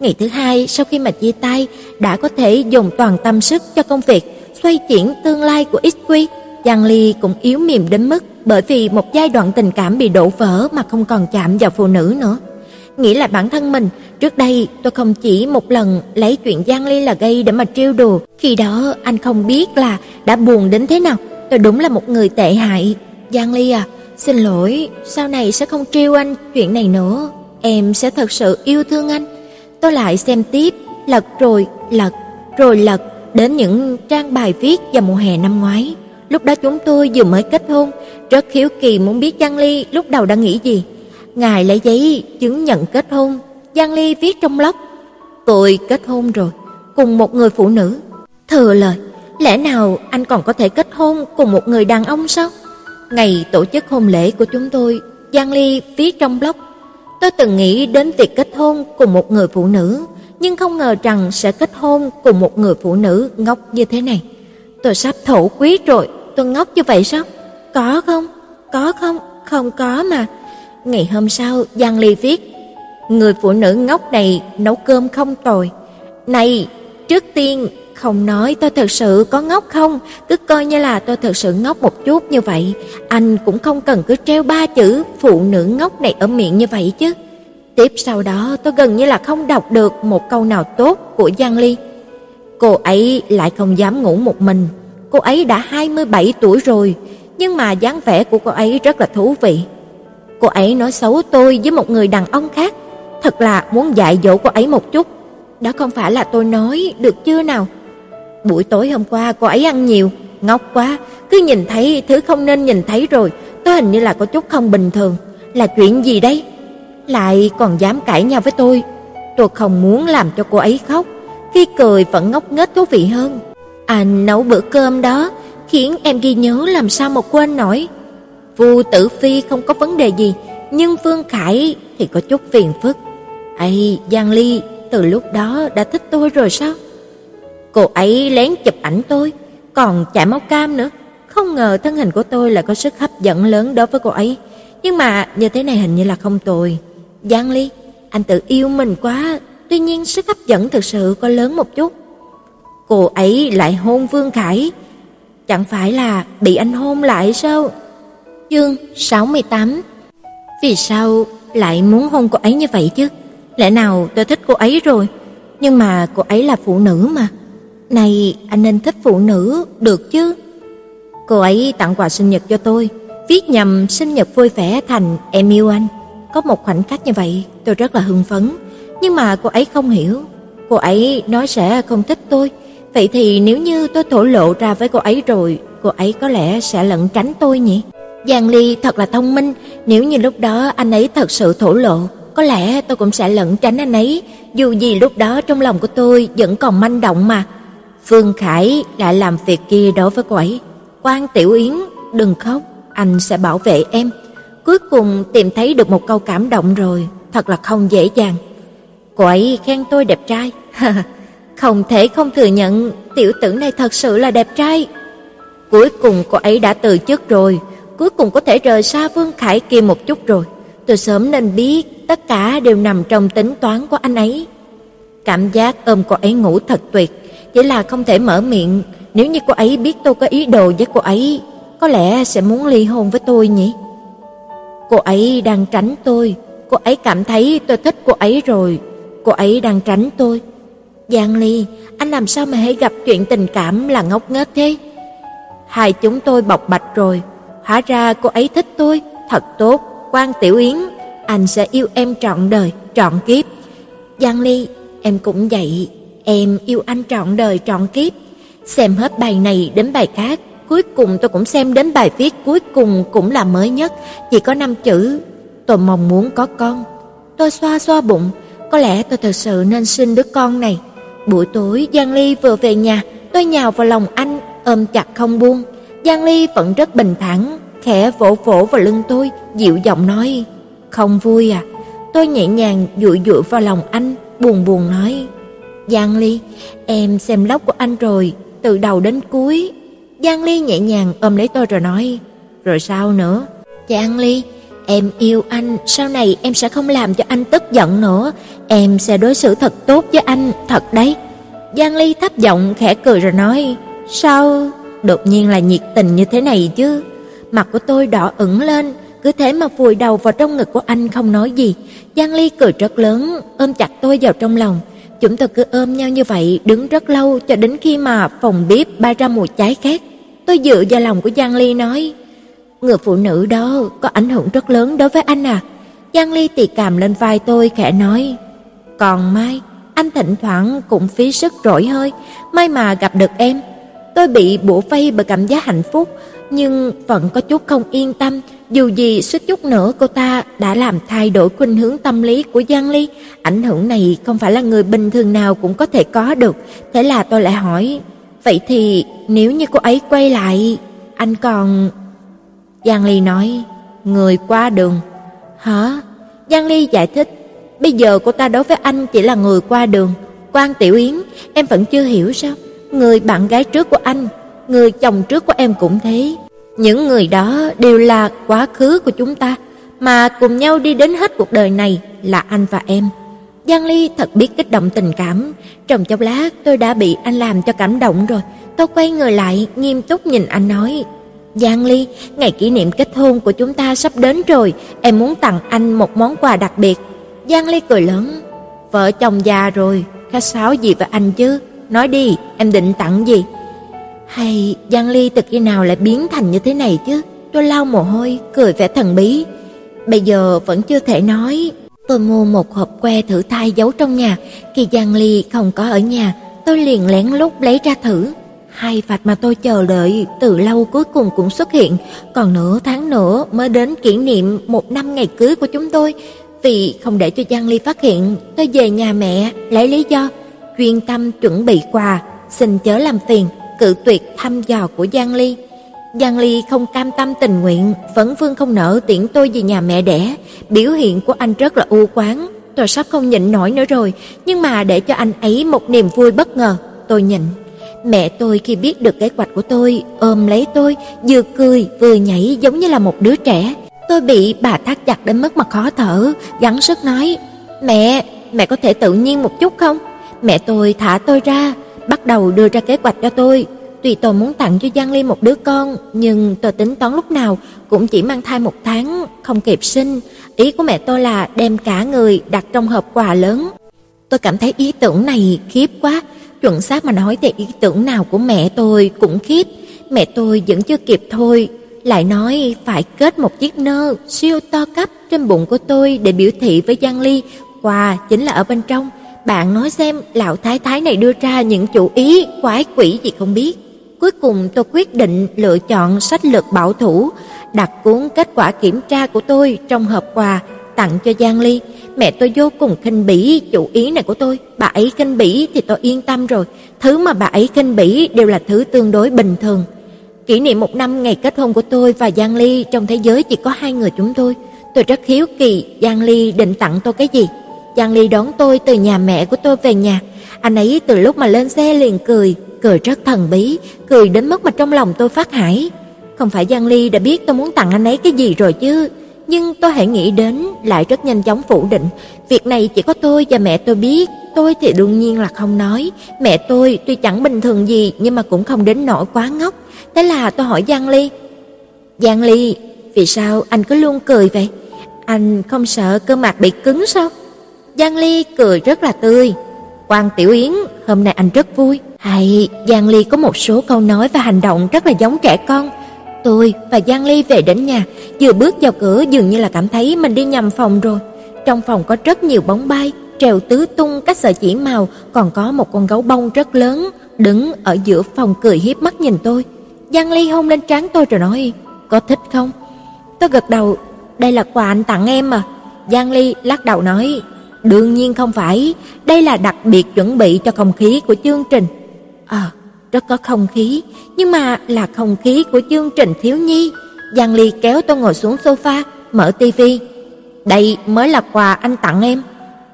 Ngày thứ hai, sau khi mà chia tay, đã có thể dùng toàn tâm sức cho công việc, xoay chuyển tương lai của XQ. Giang Ly cũng yếu mềm đến mức bởi vì một giai đoạn tình cảm bị đổ vỡ mà không còn chạm vào phụ nữ nữa. Nghĩ lại bản thân mình, trước đây tôi không chỉ một lần lấy chuyện Giang Ly là gây để mà trêu đùa, khi đó anh không biết là đã buồn đến thế nào. Tôi đúng là một người tệ hại. Giang Ly à, xin lỗi, sau này sẽ không trêu anh chuyện này nữa. Em sẽ thật sự yêu thương anh. Tôi lại xem tiếp, lật rồi lật, rồi lật đến những trang bài viết vào mùa hè năm ngoái. Lúc đó chúng tôi vừa mới kết hôn, rất hiếu kỳ muốn biết Giang Ly lúc đầu đã nghĩ gì. Ngài lấy giấy chứng nhận kết hôn, Giang Ly viết trong lốc, tôi kết hôn rồi, cùng một người phụ nữ. Thừa lời, lẽ nào anh còn có thể kết hôn cùng một người đàn ông sao? Ngày tổ chức hôn lễ của chúng tôi, Giang Ly viết trong blog, tôi từng nghĩ đến việc kết hôn cùng một người phụ nữ, nhưng không ngờ rằng sẽ kết hôn cùng một người phụ nữ ngốc như thế này. Tôi sắp thổ quyết rồi, tôi ngốc như vậy sao? Có không? Có không? Không có mà. Ngày hôm sau, Giang Ly viết, người phụ nữ ngốc này nấu cơm không tồi. Này, trước tiên không nói tôi thật sự có ngốc không, cứ coi như là tôi thật sự ngốc một chút như vậy, anh cũng không cần cứ treo ba chữ phụ nữ ngốc này ở miệng như vậy chứ. Tiếp sau đó tôi gần như là không đọc được một câu nào tốt của Giang Ly. Cô ấy lại không dám ngủ một mình. Cô ấy đã 27 tuổi rồi, nhưng mà dáng vẻ của cô ấy rất là thú vị. Cô ấy nói xấu tôi với một người đàn ông khác, thật là muốn dạy dỗ cô ấy một chút. Đó không phải là tôi nói, được chưa nào? Buổi tối hôm qua cô ấy ăn nhiều, ngốc quá, cứ nhìn thấy thứ không nên nhìn thấy rồi, tôi hình như là có chút không bình thường. Là chuyện gì đây? Lại còn dám cãi nhau với tôi. Tôi không muốn làm cho cô ấy khóc, khi cười vẫn ngốc nghếch thú vị hơn. Anh nấu bữa cơm đó khiến em ghi nhớ làm sao mà quên nổi. Vu Tử Phi không có vấn đề gì, nhưng Phương Khải thì có chút phiền phức. Ấy, Giang Ly từ lúc đó đã thích tôi rồi sao? Cô ấy lén chụp ảnh tôi, còn chảy máu cam nữa. Không ngờ thân hình của tôi lại có sức hấp dẫn lớn đối với cô ấy. Nhưng mà như thế này hình như là không tồi. Giang Ly, anh tự yêu mình quá, tuy nhiên sức hấp dẫn thực sự có lớn một chút. Cô ấy lại hôn Vương Khải, chẳng phải là bị anh hôn lại sao? Chương 68 Vì sao lại muốn hôn cô ấy như vậy chứ? Lẽ nào tôi thích cô ấy rồi, nhưng mà cô ấy là phụ nữ mà. Này, anh nên thích phụ nữ, được chứ? Cô ấy tặng quà sinh nhật cho tôi, viết nhầm sinh nhật vui vẻ thành em yêu anh. Có một khoảnh khắc như vậy, tôi rất là hưng phấn, nhưng mà cô ấy không hiểu. Cô ấy nói sẽ không thích tôi, vậy thì nếu như tôi thổ lộ ra với cô ấy rồi, cô ấy có lẽ sẽ lẩn tránh tôi nhỉ? Giang Ly thật là thông minh, nếu như lúc đó anh ấy thật sự thổ lộ, có lẽ tôi cũng sẽ lẩn tránh anh ấy, dù gì lúc đó trong lòng của tôi vẫn còn manh động mà. Phương Khải lại làm việc kia đối với cô ấy. Quan Tiểu Yến, đừng khóc, anh sẽ bảo vệ em. Cuối cùng tìm thấy được một câu cảm động rồi, thật là không dễ dàng. Cô ấy khen tôi đẹp trai. không thể không thừa nhận tiểu tử này thật sự là đẹp trai. Cuối cùng cô ấy đã từ chức rồi, cuối cùng có thể rời xa Vương Khải kia một chút rồi. Tôi sớm nên biết tất cả đều nằm trong tính toán của anh ấy. Cảm giác ôm cô ấy ngủ thật tuyệt, chỉ là không thể mở miệng, nếu như cô ấy biết tôi có ý đồ với cô ấy, có lẽ sẽ muốn ly hôn với tôi nhỉ. Cô ấy đang tránh tôi, cô ấy cảm thấy tôi thích cô ấy rồi, cô ấy đang tránh tôi. Giang Ly, anh làm sao mà hãy gặp chuyện tình cảm là ngốc nghếch thế? Hai chúng tôi bộc bạch rồi, hóa ra cô ấy thích tôi, thật tốt, Quan Tiểu Yến, anh sẽ yêu em trọn đời, trọn kiếp. Giang Ly, em cũng vậy, em yêu anh trọn đời, trọn kiếp. Xem hết bài này đến bài khác, cuối cùng tôi cũng xem đến bài viết cuối cùng cũng là mới nhất, chỉ có năm chữ. Tôi mong muốn có con. Tôi xoa xoa bụng, có lẽ tôi thật sự nên sinh đứa con này. Buổi tối Giang Ly vừa về nhà, tôi nhào vào lòng anh, ôm chặt không buông. Giang Ly vẫn rất bình thản, khẽ vỗ vỗ vào lưng tôi, dịu giọng nói: "Không vui à?" Tôi nhẹ nhàng dụi dụi vào lòng anh, buồn buồn nói: "Giang Ly, em xem lóc của anh rồi, từ đầu đến cuối." Giang Ly nhẹ nhàng ôm lấy tôi rồi nói: "Rồi sao nữa?" "Giang Ly, em yêu anh, sau này em sẽ không làm cho anh tức giận nữa, em sẽ đối xử thật tốt với anh, thật đấy." Giang Ly thấp giọng khẽ cười rồi nói: "Sao đột nhiên là nhiệt tình như thế này chứ? Mặt của tôi đỏ ửng lên, cứ thế mà vùi đầu vào trong ngực của anh không nói gì. Giang Ly cười rất lớn, ôm chặt tôi vào trong lòng. Chúng tôi cứ ôm nhau như vậy đứng rất lâu cho đến khi mà phòng bếp bay ra mùi cháy khét. Tôi dựa vào lòng của Giang Ly nói: "Người phụ nữ đó có ảnh hưởng rất lớn đối với anh à?" Giang Ly tì cằm lên vai tôi khẽ nói: "Còn Mai, anh thỉnh thoảng cũng phí sức rỗi hơi, may mà gặp được em." Tôi bị bủa vây bởi cảm giác hạnh phúc, nhưng vẫn có chút không yên tâm, dù gì suýt chút nữa cô ta đã làm thay đổi khuynh hướng tâm lý của Giang Ly, ảnh hưởng này không phải là người bình thường nào cũng có thể có được. Thế là tôi lại hỏi, vậy thì nếu như cô ấy quay lại, anh còn Giang Ly nói, người qua đường. Hả? Giang Ly giải thích, bây giờ cô ta đối với anh chỉ là người qua đường. Quan Tiểu Yến, em vẫn chưa hiểu sao? Người bạn gái trước của anh, người chồng trước của em cũng thế. Những người đó đều là quá khứ của chúng ta, mà cùng nhau đi đến hết cuộc đời này là anh và em. Giang Ly thật biết kích động tình cảm, trong chốc lát tôi đã bị anh làm cho cảm động rồi. Tôi quay người lại, nghiêm túc nhìn anh nói: "Giang Ly, ngày kỷ niệm kết hôn của chúng ta sắp đến rồi, em muốn tặng anh một món quà đặc biệt." Giang Ly cười lớn: "Vợ chồng già rồi, khách sáo gì với anh chứ? Nói đi, em định tặng gì?" Hay Giang Ly từ khi nào lại biến thành như thế này chứ? Tôi lau mồ hôi, cười vẻ thần bí. Bây giờ vẫn chưa thể nói. Tôi mua một hộp que thử thai giấu trong nhà, khi Giang Ly không có ở nhà, tôi liền lén lút lấy ra thử. Hai vạch mà tôi chờ đợi từ lâu cuối cùng cũng xuất hiện, còn nửa tháng nữa mới đến kỷ niệm một năm ngày cưới của chúng tôi. Vì không để cho Giang Ly phát hiện, tôi về nhà mẹ lấy lý do chuyên tâm chuẩn bị quà, xin chớ làm phiền cự tuyệt thăm dò của Giang Ly. Giang Ly không cam tâm tình nguyện, vẫn vương không nỡ tiễn tôi về nhà mẹ đẻ, biểu hiện của anh rất là u quán, tôi sắp không nhịn nổi nữa rồi, nhưng mà để cho anh ấy một niềm vui bất ngờ, tôi nhịn. Mẹ tôi khi biết được kế hoạch của tôi, ôm lấy tôi, vừa cười vừa nhảy giống như là một đứa trẻ. Tôi bị bà thắt chặt đến mức mà khó thở, gắng sức nói: "Mẹ, mẹ có thể tự nhiên một chút không?" Mẹ tôi thả tôi ra, bắt đầu đưa ra kế hoạch cho tôi. Tuy tôi muốn tặng cho Giang Ly một đứa con, nhưng tôi tính toán lúc nào cũng chỉ mang thai một tháng, không kịp sinh. Ý của mẹ tôi là đem cả người đặt trong hộp quà lớn. Tôi cảm thấy ý tưởng này khiếp quá, chuẩn xác mà nói thì ý tưởng nào của mẹ tôi cũng khiếp. Mẹ tôi vẫn chưa kịp thôi, lại nói phải kết một chiếc nơ siêu to cấp trên bụng của tôi để biểu thị với Giang Ly, quà chính là ở bên trong. Bạn nói xem lão thái thái này đưa ra những chủ ý quái quỷ gì không biết. Cuối cùng tôi quyết định lựa chọn sách lược bảo thủ, đặt cuốn kết quả kiểm tra của tôi trong hộp quà tặng cho Giang Ly. Mẹ tôi vô cùng khinh bỉ chủ ý này của tôi, bà ấy khinh bỉ thì tôi yên tâm rồi, thứ mà bà ấy khinh bỉ đều là thứ tương đối bình thường. Kỷ niệm một năm ngày kết hôn của tôi và Giang Ly trong thế giới chỉ có hai người chúng tôi. Tôi rất hiếu kỳ Giang Ly định tặng tôi cái gì. Giang Ly đón tôi từ nhà mẹ của tôi về nhà. Anh ấy từ lúc mà lên xe liền cười, cười rất thần bí, cười đến mức mà trong lòng tôi phát hãi. Không phải Giang Ly đã biết tôi muốn tặng anh ấy cái gì rồi chứ, nhưng tôi hãy nghĩ đến lại rất nhanh chóng phủ định, việc này chỉ có tôi và mẹ tôi biết, tôi thì đương nhiên là không nói, mẹ tôi tuy chẳng bình thường gì nhưng mà cũng không đến nỗi quá ngốc. Thế là tôi hỏi Giang Ly, "Giang Ly, vì sao anh cứ luôn cười vậy? Anh không sợ cơ mặt bị cứng sao?" Giang Ly cười rất là tươi. Quan Tiểu Yến, hôm nay anh rất vui. Hay, Giang Ly có một số câu nói và hành động rất là giống trẻ con. Tôi và Giang Ly về đến nhà, vừa bước vào cửa dường như là cảm thấy mình đi nhầm phòng rồi. Trong phòng có rất nhiều bóng bay, trèo tứ tung các sợi chỉ màu, còn có một con gấu bông rất lớn đứng ở giữa phòng cười hiếp mắt nhìn tôi. Giang Ly hôn lên trán tôi rồi nói: "Có thích không?" Tôi gật đầu, "Đây là quà anh tặng em mà." Giang Ly lắc đầu nói: Đương nhiên không phải, đây là đặc biệt chuẩn bị cho không khí của chương trình. À, rất có không khí, nhưng mà là không khí của chương trình thiếu nhi. Giang Ly kéo tôi ngồi xuống sofa, mở tivi. Đây mới là quà anh tặng em.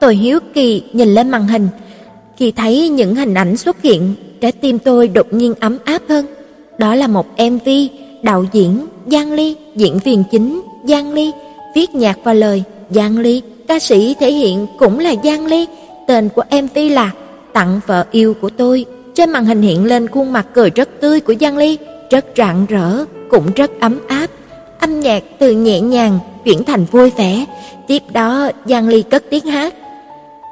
Tôi hiếu kỳ nhìn lên màn hình. Khi thấy những hình ảnh xuất hiện, trái tim tôi đột nhiên ấm áp hơn. Đó là một MV, đạo diễn Giang Ly, diễn viên chính Giang Ly, viết nhạc và lời Giang Ly, ca sĩ thể hiện cũng là Giang Ly, tên của MV là Tặng vợ yêu của tôi. Trên màn hình hiện lên khuôn mặt cười rất tươi của Giang Ly. rất rạng rỡ, cũng rất ấm áp. Âm nhạc từ nhẹ nhàng chuyển thành vui vẻ, tiếp đó Giang Ly cất tiếng hát.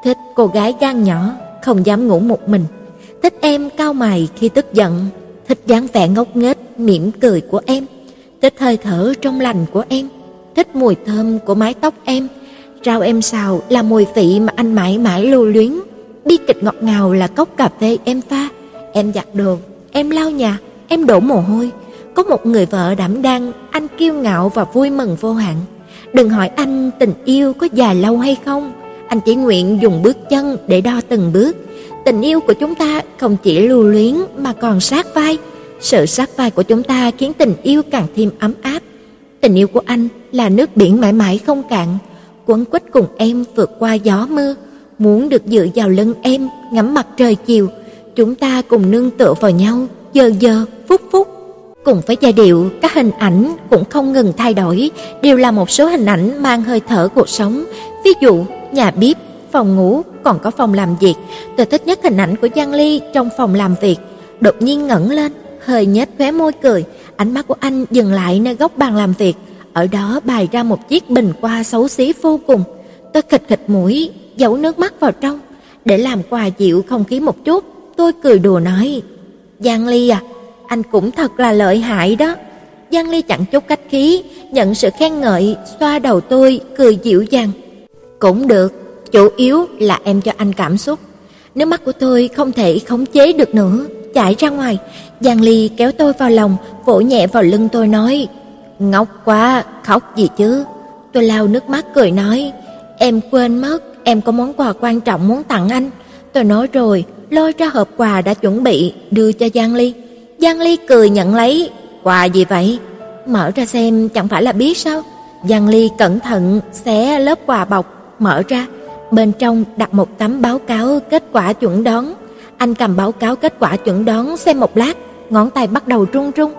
Thích cô gái gan nhỏ, không dám ngủ một mình. Thích em cao mày khi tức giận, thích dáng vẻ ngốc nghếch mỉm cười của em, thích hơi thở trong lành của em, thích mùi thơm của mái tóc em. Rau em xào là mùi vị mà anh mãi mãi lưu luyến, bi kịch ngọt ngào là cốc cà phê em pha, em giặt đồ, em lau nhà, em đổ mồ hôi. Có một người vợ đảm đang, anh kiêu ngạo và vui mừng vô hạn. Đừng hỏi anh tình yêu có dài lâu hay không, anh chỉ nguyện dùng bước chân để đo từng bước. Tình yêu của chúng ta không chỉ lưu luyến mà còn sát vai. Sự sát vai của chúng ta khiến tình yêu càng thêm ấm áp. Tình yêu của anh là nước biển mãi mãi không cạn, quấn quýt cùng em vượt qua gió mưa, muốn được dựa vào lưng em ngắm mặt trời chiều, chúng ta cùng nương tựa vào nhau, giờ giờ, phút phút. Cùng với giai điệu, các hình ảnh cũng không ngừng thay đổi, đều là một số hình ảnh mang hơi thở cuộc sống, ví dụ nhà bếp, phòng ngủ, còn có phòng làm việc. Tôi thích nhất hình ảnh của Giang Ly trong phòng làm việc, đột nhiên ngẩng lên, hơi nhếch khóe môi cười, ánh mắt của anh dừng lại nơi góc bàn làm việc, ở đó bày ra một chiếc bình hoa xấu xí vô cùng. Tôi khịt khịt mũi, giấu nước mắt vào trong, để làm quà dịu không khí một chút, tôi cười đùa nói: "Giang Ly à, anh cũng thật là lợi hại đó." Giang Ly chẳng chút cách khí, nhận sự khen ngợi, xoa đầu tôi, cười dịu dàng. "Cũng được, chủ yếu là em cho anh cảm xúc." Nước mắt của tôi không thể khống chế được nữa, chảy ra ngoài. Giang Ly kéo tôi vào lòng, vỗ nhẹ vào lưng tôi nói: "Ngốc quá, khóc gì chứ?" Tôi lau nước mắt cười nói: "Em quên mất, em có món quà quan trọng muốn tặng anh." Tôi nói rồi, lôi ra hộp quà đã chuẩn bị đưa cho Giang Ly. Giang Ly cười nhận lấy, "Quà gì vậy?" Mở ra xem chẳng phải là biết sao? Giang Ly cẩn thận xé lớp quà bọc, mở ra, bên trong đặt một tấm báo cáo kết quả chuẩn đoán. Anh cầm báo cáo kết quả chuẩn đoán xem một lát, ngón tay bắt đầu run run.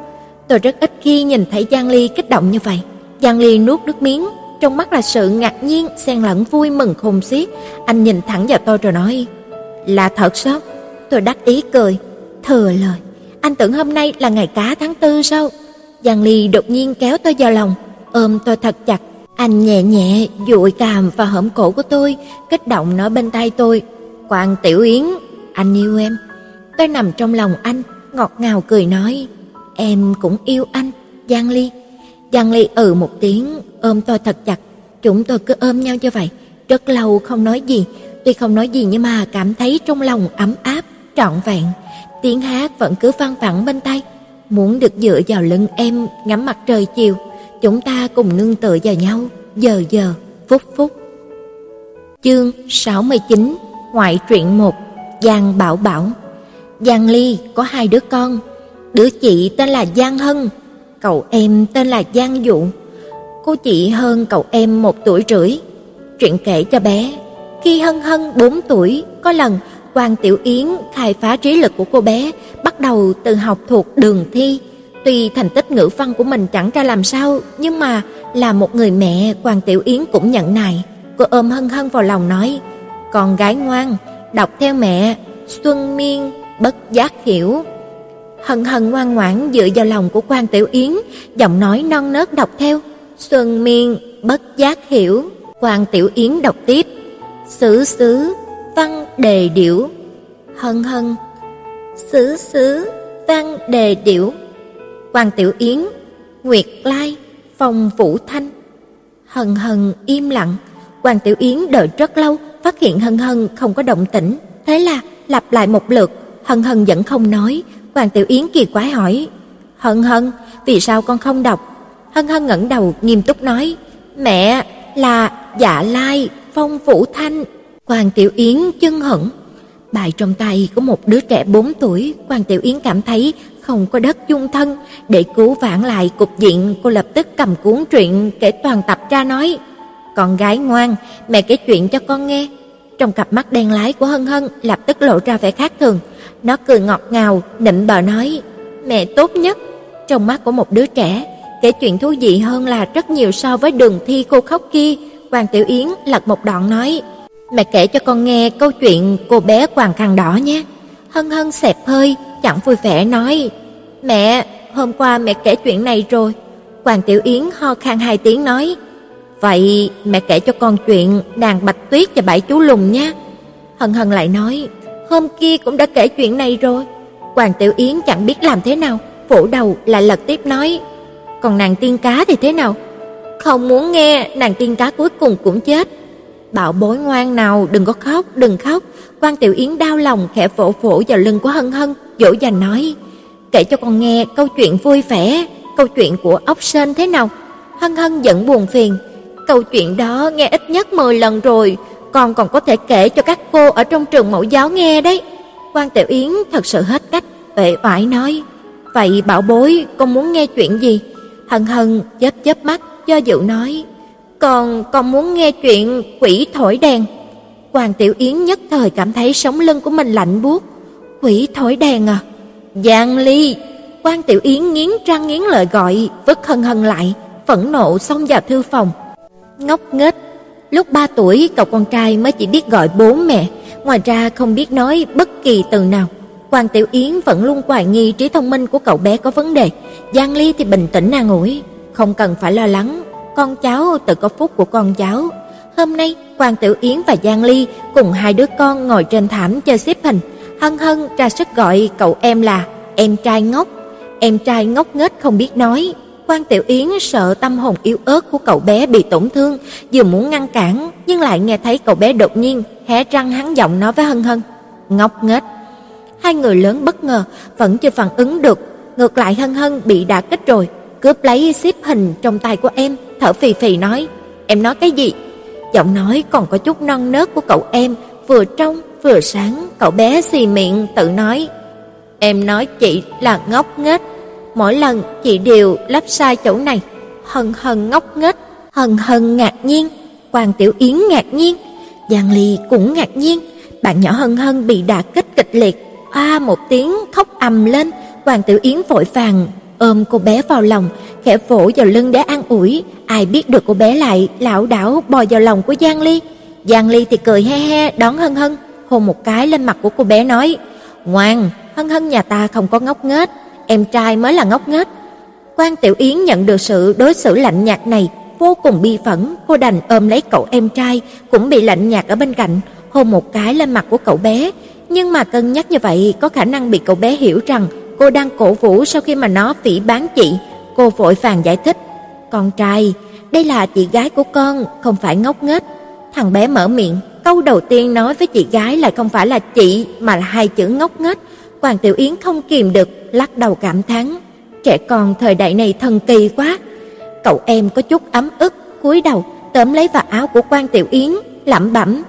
Tôi rất ít khi nhìn thấy Giang Ly kích động như vậy. Giang Ly nuốt nước miếng, trong mắt là sự ngạc nhiên xen lẫn vui mừng khôn xiết. Anh nhìn thẳng vào tôi rồi nói: "Là thật sao?" Tôi đắc ý cười, thừa lời. Anh tưởng hôm nay là ngày cá tháng tư sao? Giang Ly đột nhiên kéo tôi vào lòng, ôm tôi thật chặt. Anh nhẹ nhẹ dụi cằm vào hõm cổ của tôi, kích động nói bên tai tôi: "Quang Tiểu Yến, anh yêu em." Tôi nằm trong lòng anh, ngọt ngào cười nói: "Em cũng yêu anh, Giang Ly." Giang Ly ừ một tiếng, ôm tôi thật chặt. Chúng tôi cứ ôm nhau như vậy, rất lâu không nói gì, tuy không nói gì nhưng mà cảm thấy trong lòng ấm áp, trọn vẹn. Tiếng hát vẫn cứ vang vẳng bên tai, muốn được dựa vào lưng em ngắm mặt trời chiều, chúng ta cùng nương tựa vào nhau, giờ giờ, phút phút. Chương 69, ngoại truyện 1, Giang Bảo Bảo. Giang Ly có hai đứa con, đứa chị tên là Giang Hân, cậu em tên là Giang Dụ. Cô chị hơn cậu em một tuổi rưỡi. Chuyện kể cho bé, khi Hân Hân 4 tuổi, có lần Quan Tiểu Yến khai phá trí lực của cô bé, bắt đầu từ học thuộc đường thi. Tuy thành tích ngữ văn của mình chẳng ra làm sao, nhưng mà là một người mẹ, Quan Tiểu Yến cũng nhận nài. Cô ôm Hân Hân vào lòng nói: "Con gái ngoan, đọc theo mẹ, Xuân Miên bất giác hiểu." Hân Hân ngoan ngoãn dựa vào lòng của Quan Tiểu Yến, giọng nói non nớt đọc theo: "Xuân Miên bất giác hiểu." Quan Tiểu Yến đọc tiếp: "Xứ xứ văn đề điểu." Hân Hân: "Xứ xứ văn đề điểu." Quan Tiểu Yến: "Nguyệt Lai, Phong Vũ Thanh." Hân Hân im lặng, Quan Tiểu Yến đợi rất lâu, phát hiện Hân Hân không có động tĩnh, thế là lặp lại một lượt, Hân Hân vẫn không nói, Quan Tiểu Yến kỳ quái hỏi: "Hân Hân, vì sao con không đọc?" Hân Hân ngẩng đầu nghiêm túc nói: "Mẹ, là Dạ Lai, Phong Vũ Thanh." Quan Tiểu Yến chân hững, bài trong tay của một đứa trẻ 4 tuổi, Quan Tiểu Yến cảm thấy không có đất chung thân, để cứu vãn lại cục diện, cô lập tức cầm cuốn truyện kể toàn tập ra nói: "Con gái ngoan, mẹ kể chuyện cho con nghe." Trong cặp mắt đen lái của Hân Hân lập tức lộ ra vẻ khác thường, nó cười ngọt ngào, nịnh bợ nói: "Mẹ tốt nhất." Trong mắt của một đứa trẻ, kể chuyện thú vị hơn là rất nhiều so với đường thi cô khóc kia. Hoàng Tiểu Yến lật một đoạn nói: "Mẹ kể cho con nghe câu chuyện cô bé quàng khăn đỏ nhé." Hân Hân xẹp hơi, chẳng vui vẻ nói: "Mẹ, hôm qua mẹ kể chuyện này rồi. Hoàng Tiểu Yến ho khan hai tiếng nói, "Vậy mẹ kể cho con chuyện nàng Bạch Tuyết và bảy chú lùn nha." Hân Hân lại nói, "Hôm kia cũng đã kể chuyện này rồi." Hoàng Tiểu Yến chẳng biết làm thế nào, phủ đầu lại lật tiếp nói, "Còn nàng tiên cá thì thế nào?" Không muốn nghe, nàng tiên cá cuối cùng cũng chết. Bảo bối ngoan nào, đừng có khóc, đừng khóc. Quan Tiểu Yến đau lòng khẽ phổ phổ vào lưng của Hân Hân, dỗ dành nói: "Kể cho con nghe câu chuyện vui vẻ, câu chuyện của ốc sên thế nào?" Hân Hân giận buồn phiền, "Câu chuyện đó nghe ít nhất 10 lần rồi, con còn có thể kể cho các cô ở trong trường mẫu giáo nghe đấy." Quan Tiểu Yến thật sự hết cách, uể oải nói: "Vậy bảo bối, con muốn nghe chuyện gì?" Hân Hân chớp chớp mắt, do dự nói: "Con con muốn nghe chuyện quỷ thổi đèn." quan Tiểu Yến nhất thời cảm thấy sống lưng của mình lạnh buốt. Quỷ thổi đèn à? Giang Ly! Quan Tiểu Yến nghiến răng nghiến lợi gọi, vứt hân hân lại, phẫn nộ xông vào thư phòng. Ngốc nghếch, lúc 3 tuổi cậu con trai mới chỉ biết gọi bố mẹ, ngoài ra không biết nói bất kỳ từ nào. Quan Tiểu Yến vẫn luôn hoài nghi trí thông minh của cậu bé có vấn đề. Giang Ly thì bình tĩnh an ủi, không cần phải lo lắng, con cháu tự có phúc của con cháu. Hôm nay, Quan Tiểu Yến và Giang Ly cùng hai đứa con ngồi trên thảm chơi xếp hình. Hân Hân ra sức gọi cậu em là em trai ngốc. Em trai ngốc nghếch không biết nói. Quan Tiểu Yến sợ tâm hồn yếu ớt của cậu bé bị tổn thương, vừa muốn ngăn cản, nhưng lại nghe thấy cậu bé đột nhiên hé răng hắn giọng nói với Hân Hân, "Ngốc nghếch." Hai người lớn bất ngờ, vẫn chưa phản ứng được, ngược lại Hân Hân bị đả kích rồi, cướp lấy xếp hình trong tay của em, thở phì phì nói, "Em nói cái gì?" Giọng nói còn có chút non nớt của cậu em, vừa trong vừa sáng, cậu bé xì miệng tự nói, "Em nói chị là ngốc nghếch, mỗi lần chị đều lắp sai chỗ này." Hân Hân ngốc nghếch, Hân Hân ngạc nhiên, Hoàng Tiểu Yến ngạc nhiên, Giang Ly cũng ngạc nhiên, bạn nhỏ Hân Hân bị đả kích kịch liệt, a một tiếng khóc ầm lên, Hoàng Tiểu Yến vội vàng ôm cô bé vào lòng, khẽ vỗ vào lưng để an ủi, ai biết được cô bé lại lảo đảo bò vào lòng của Giang Ly. Giang Ly thì cười he he đón Hân Hân, hôn một cái lên mặt của cô bé nói: "Ngoan, Hân Hân nhà ta không có ngốc nghếch, em trai mới là ngốc nghếch." Quan Tiểu Yến nhận được sự đối xử lạnh nhạt này, vô cùng bi phẫn, cô đành ôm lấy cậu em trai cũng bị lạnh nhạt ở bên cạnh, hôn một cái lên mặt của cậu bé, nhưng mà cân nhắc như vậy có khả năng bị cậu bé hiểu rằng cô đang cổ vũ sau khi mà nó phỉ bán chị. Cô vội vàng giải thích, "Con trai, đây là chị gái của con, không phải ngốc nghếch." Thằng bé mở miệng, câu đầu tiên nói với chị gái lại không phải là chị mà là hai chữ ngốc nghếch. Hoàng Tiểu Yến không kìm được lắc đầu cảm thán, trẻ con thời đại này thần kỳ quá. Cậu em có chút ấm ức, cúi đầu tóm lấy vạt áo của Quan Tiểu Yến, lẩm bẩm,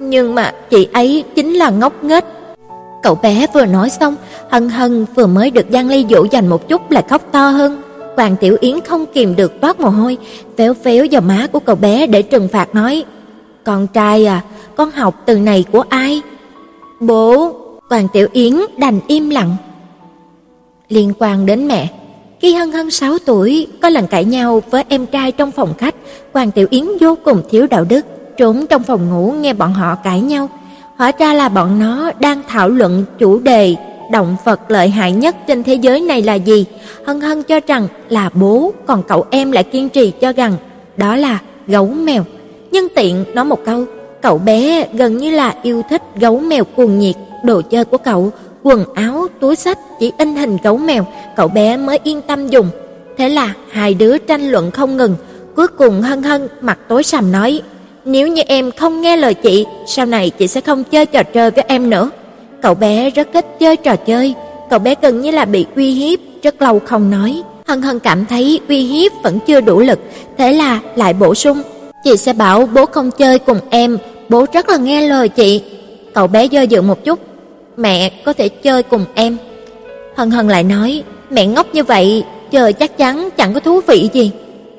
"Nhưng mà chị ấy chính là ngốc nghếch." Cậu bé vừa nói xong, Hân Hân vừa mới được Giang Ly dỗ dành một chút lại khóc to hơn. Hoàng Tiểu Yến không kìm được toát mồ hôi, véo véo vào má của cậu bé để trừng phạt nói: "Con trai à, con học từ này của ai?" "Bố." Hoàng Tiểu Yến đành im lặng. Liên quan đến mẹ, khi Hân Hân 6 tuổi có lần cãi nhau với em trai trong phòng khách, Hoàng Tiểu Yến vô cùng thiếu đạo đức, trốn trong phòng ngủ nghe bọn họ cãi nhau. Hóa ra là bọn nó đang thảo luận chủ đề động vật lợi hại nhất trên thế giới này là gì. Hân Hân cho rằng là bố, còn cậu em lại kiên trì cho rằng đó là gấu mèo. Nhân tiện nói một câu, cậu bé gần như là yêu thích gấu mèo cuồng nhiệt, đồ chơi của cậu, quần áo, túi sách chỉ in hình gấu mèo, cậu bé mới yên tâm dùng. Thế là hai đứa tranh luận không ngừng, cuối cùng Hân Hân mặt tối sầm nói: nếu như em không nghe lời chị, sau này chị sẽ không chơi trò chơi với em nữa. Cậu bé rất thích chơi trò chơi, cậu bé gần như là bị uy hiếp, rất lâu không nói. Hân Hân cảm thấy uy hiếp vẫn chưa đủ lực, thế là lại bổ sung, chị sẽ bảo bố không chơi cùng em, bố rất là nghe lời chị. Cậu bé do dự một chút, mẹ có thể chơi cùng em. Hân Hân lại nói, mẹ ngốc như vậy, chơi chắc chắn chẳng có thú vị gì.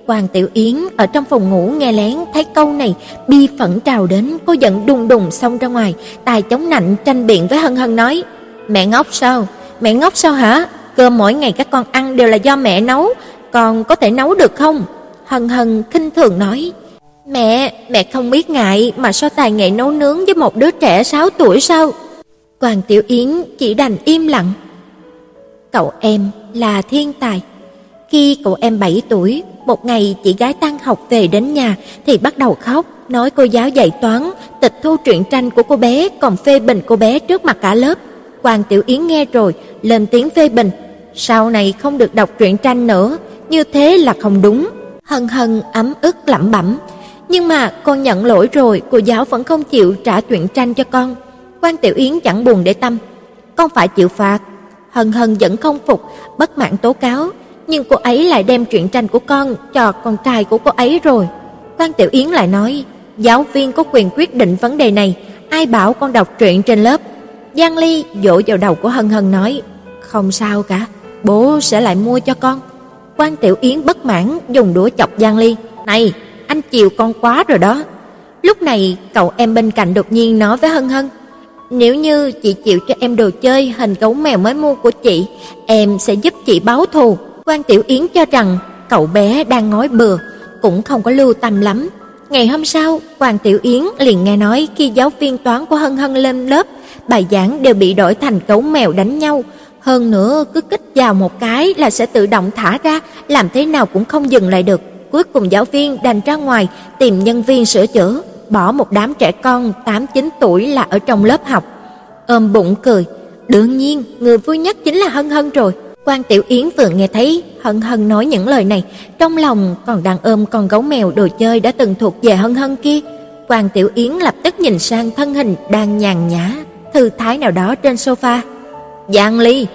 Hoàng Tiểu Yến ở trong phòng ngủ nghe lén thấy câu này, bi phẫn trào đến, cô giận đùng đùng xông ra ngoài, tài chống nạnh tranh biện với Hân Hân nói: "Mẹ ngốc sao? Mẹ ngốc sao hả? Cơm mỗi ngày các con ăn đều là do mẹ nấu, con có thể nấu được không?" Hân Hân khinh thường nói: "Mẹ, mẹ không biết ngại mà so tài nghệ nấu nướng với một đứa trẻ 6 tuổi sao?" Quan Tiểu Yến chỉ đành im lặng. Cậu em là thiên tài. Khi cậu em 7 tuổi, một ngày chị gái tan học về đến nhà thì bắt đầu khóc, nói cô giáo dạy toán tịch thu truyện tranh của cô bé còn phê bình cô bé trước mặt cả lớp. Quan Tiểu Yến nghe rồi, lên tiếng phê bình, sau này không được đọc truyện tranh nữa, như thế là không đúng. Hân Hân ấm ức lẩm bẩm, nhưng mà con nhận lỗi rồi, cô giáo vẫn không chịu trả truyện tranh cho con. Quan Tiểu Yến chẳng buồn để tâm, con phải chịu phạt. Hân Hân vẫn không phục, bất mãn tố cáo, nhưng cô ấy lại đem truyện tranh của con cho con trai của cô ấy rồi. Quan Tiểu Yến lại nói, giáo viên có quyền quyết định vấn đề này, ai bảo con đọc truyện trên lớp. Giang Ly dỗ vào đầu của Hân Hân nói, không sao cả, bố sẽ lại mua cho con. Quan Tiểu Yến bất mãn dùng đũa chọc Giang Ly, "Này, anh chiều con quá rồi đó." Lúc này, cậu em bên cạnh đột nhiên nói với Hân Hân, "Nếu như chị chịu cho em đồ chơi hình gấu mèo mới mua của chị, em sẽ giúp chị báo thù." Quan Tiểu Yến cho rằng cậu bé đang nói bừa, cũng không có lưu tâm lắm. Ngày hôm sau, Quan Tiểu Yến liền nghe nói khi giáo viên toán của Hân Hân lên lớp, bài giảng đều bị đổi thành gấu mèo đánh nhau, hơn nữa cứ kích vào một cái là sẽ tự động thả ra, làm thế nào cũng không dừng lại được. Cuối cùng giáo viên đành ra ngoài tìm nhân viên sửa chữa, bỏ một đám trẻ con 8 9 tuổi là ở trong lớp học. Ôm bụng cười, đương nhiên người vui nhất chính là Hân Hân rồi. Quan Tiểu Yến vừa nghe thấy Hân Hân nói những lời này, trong lòng còn đang ôm con gấu mèo đồ chơi đã từng thuộc về Hân Hân kia. Quan Tiểu Yến lập tức nhìn sang thân hình đang nhàn nhã, thư thái nào đó trên sofa. Giang Ly.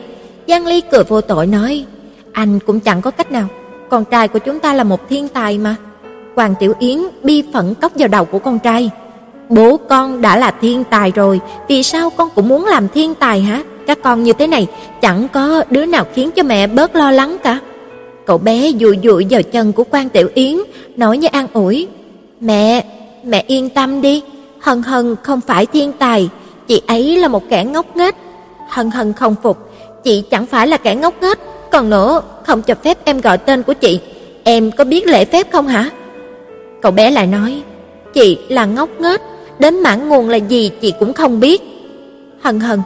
Giang Ly cười vô tội nói, anh cũng chẳng có cách nào, con trai của chúng ta là một thiên tài mà. Hoàng Tiểu Yến bi phẫn cốc vào đầu của con trai. Bố con đã là thiên tài rồi, vì sao con cũng muốn làm thiên tài hả? Các con như thế này, chẳng có đứa nào khiến cho mẹ bớt lo lắng cả. Cậu bé dụi dụi vào chân của Quan Tiểu Yến, nói như an ủi, "Mẹ, mẹ yên tâm đi, Hân Hân không phải thiên tài, chị ấy là một kẻ ngốc nghếch, Hân Hân không phục, chị chẳng phải là kẻ ngốc nghếch, còn nữa, không cho phép em gọi tên của chị, em có biết lễ phép không hả? Cậu bé lại nói, chị là ngốc nghếch, đến mãn nguồn là gì chị cũng không biết. Hân Hân,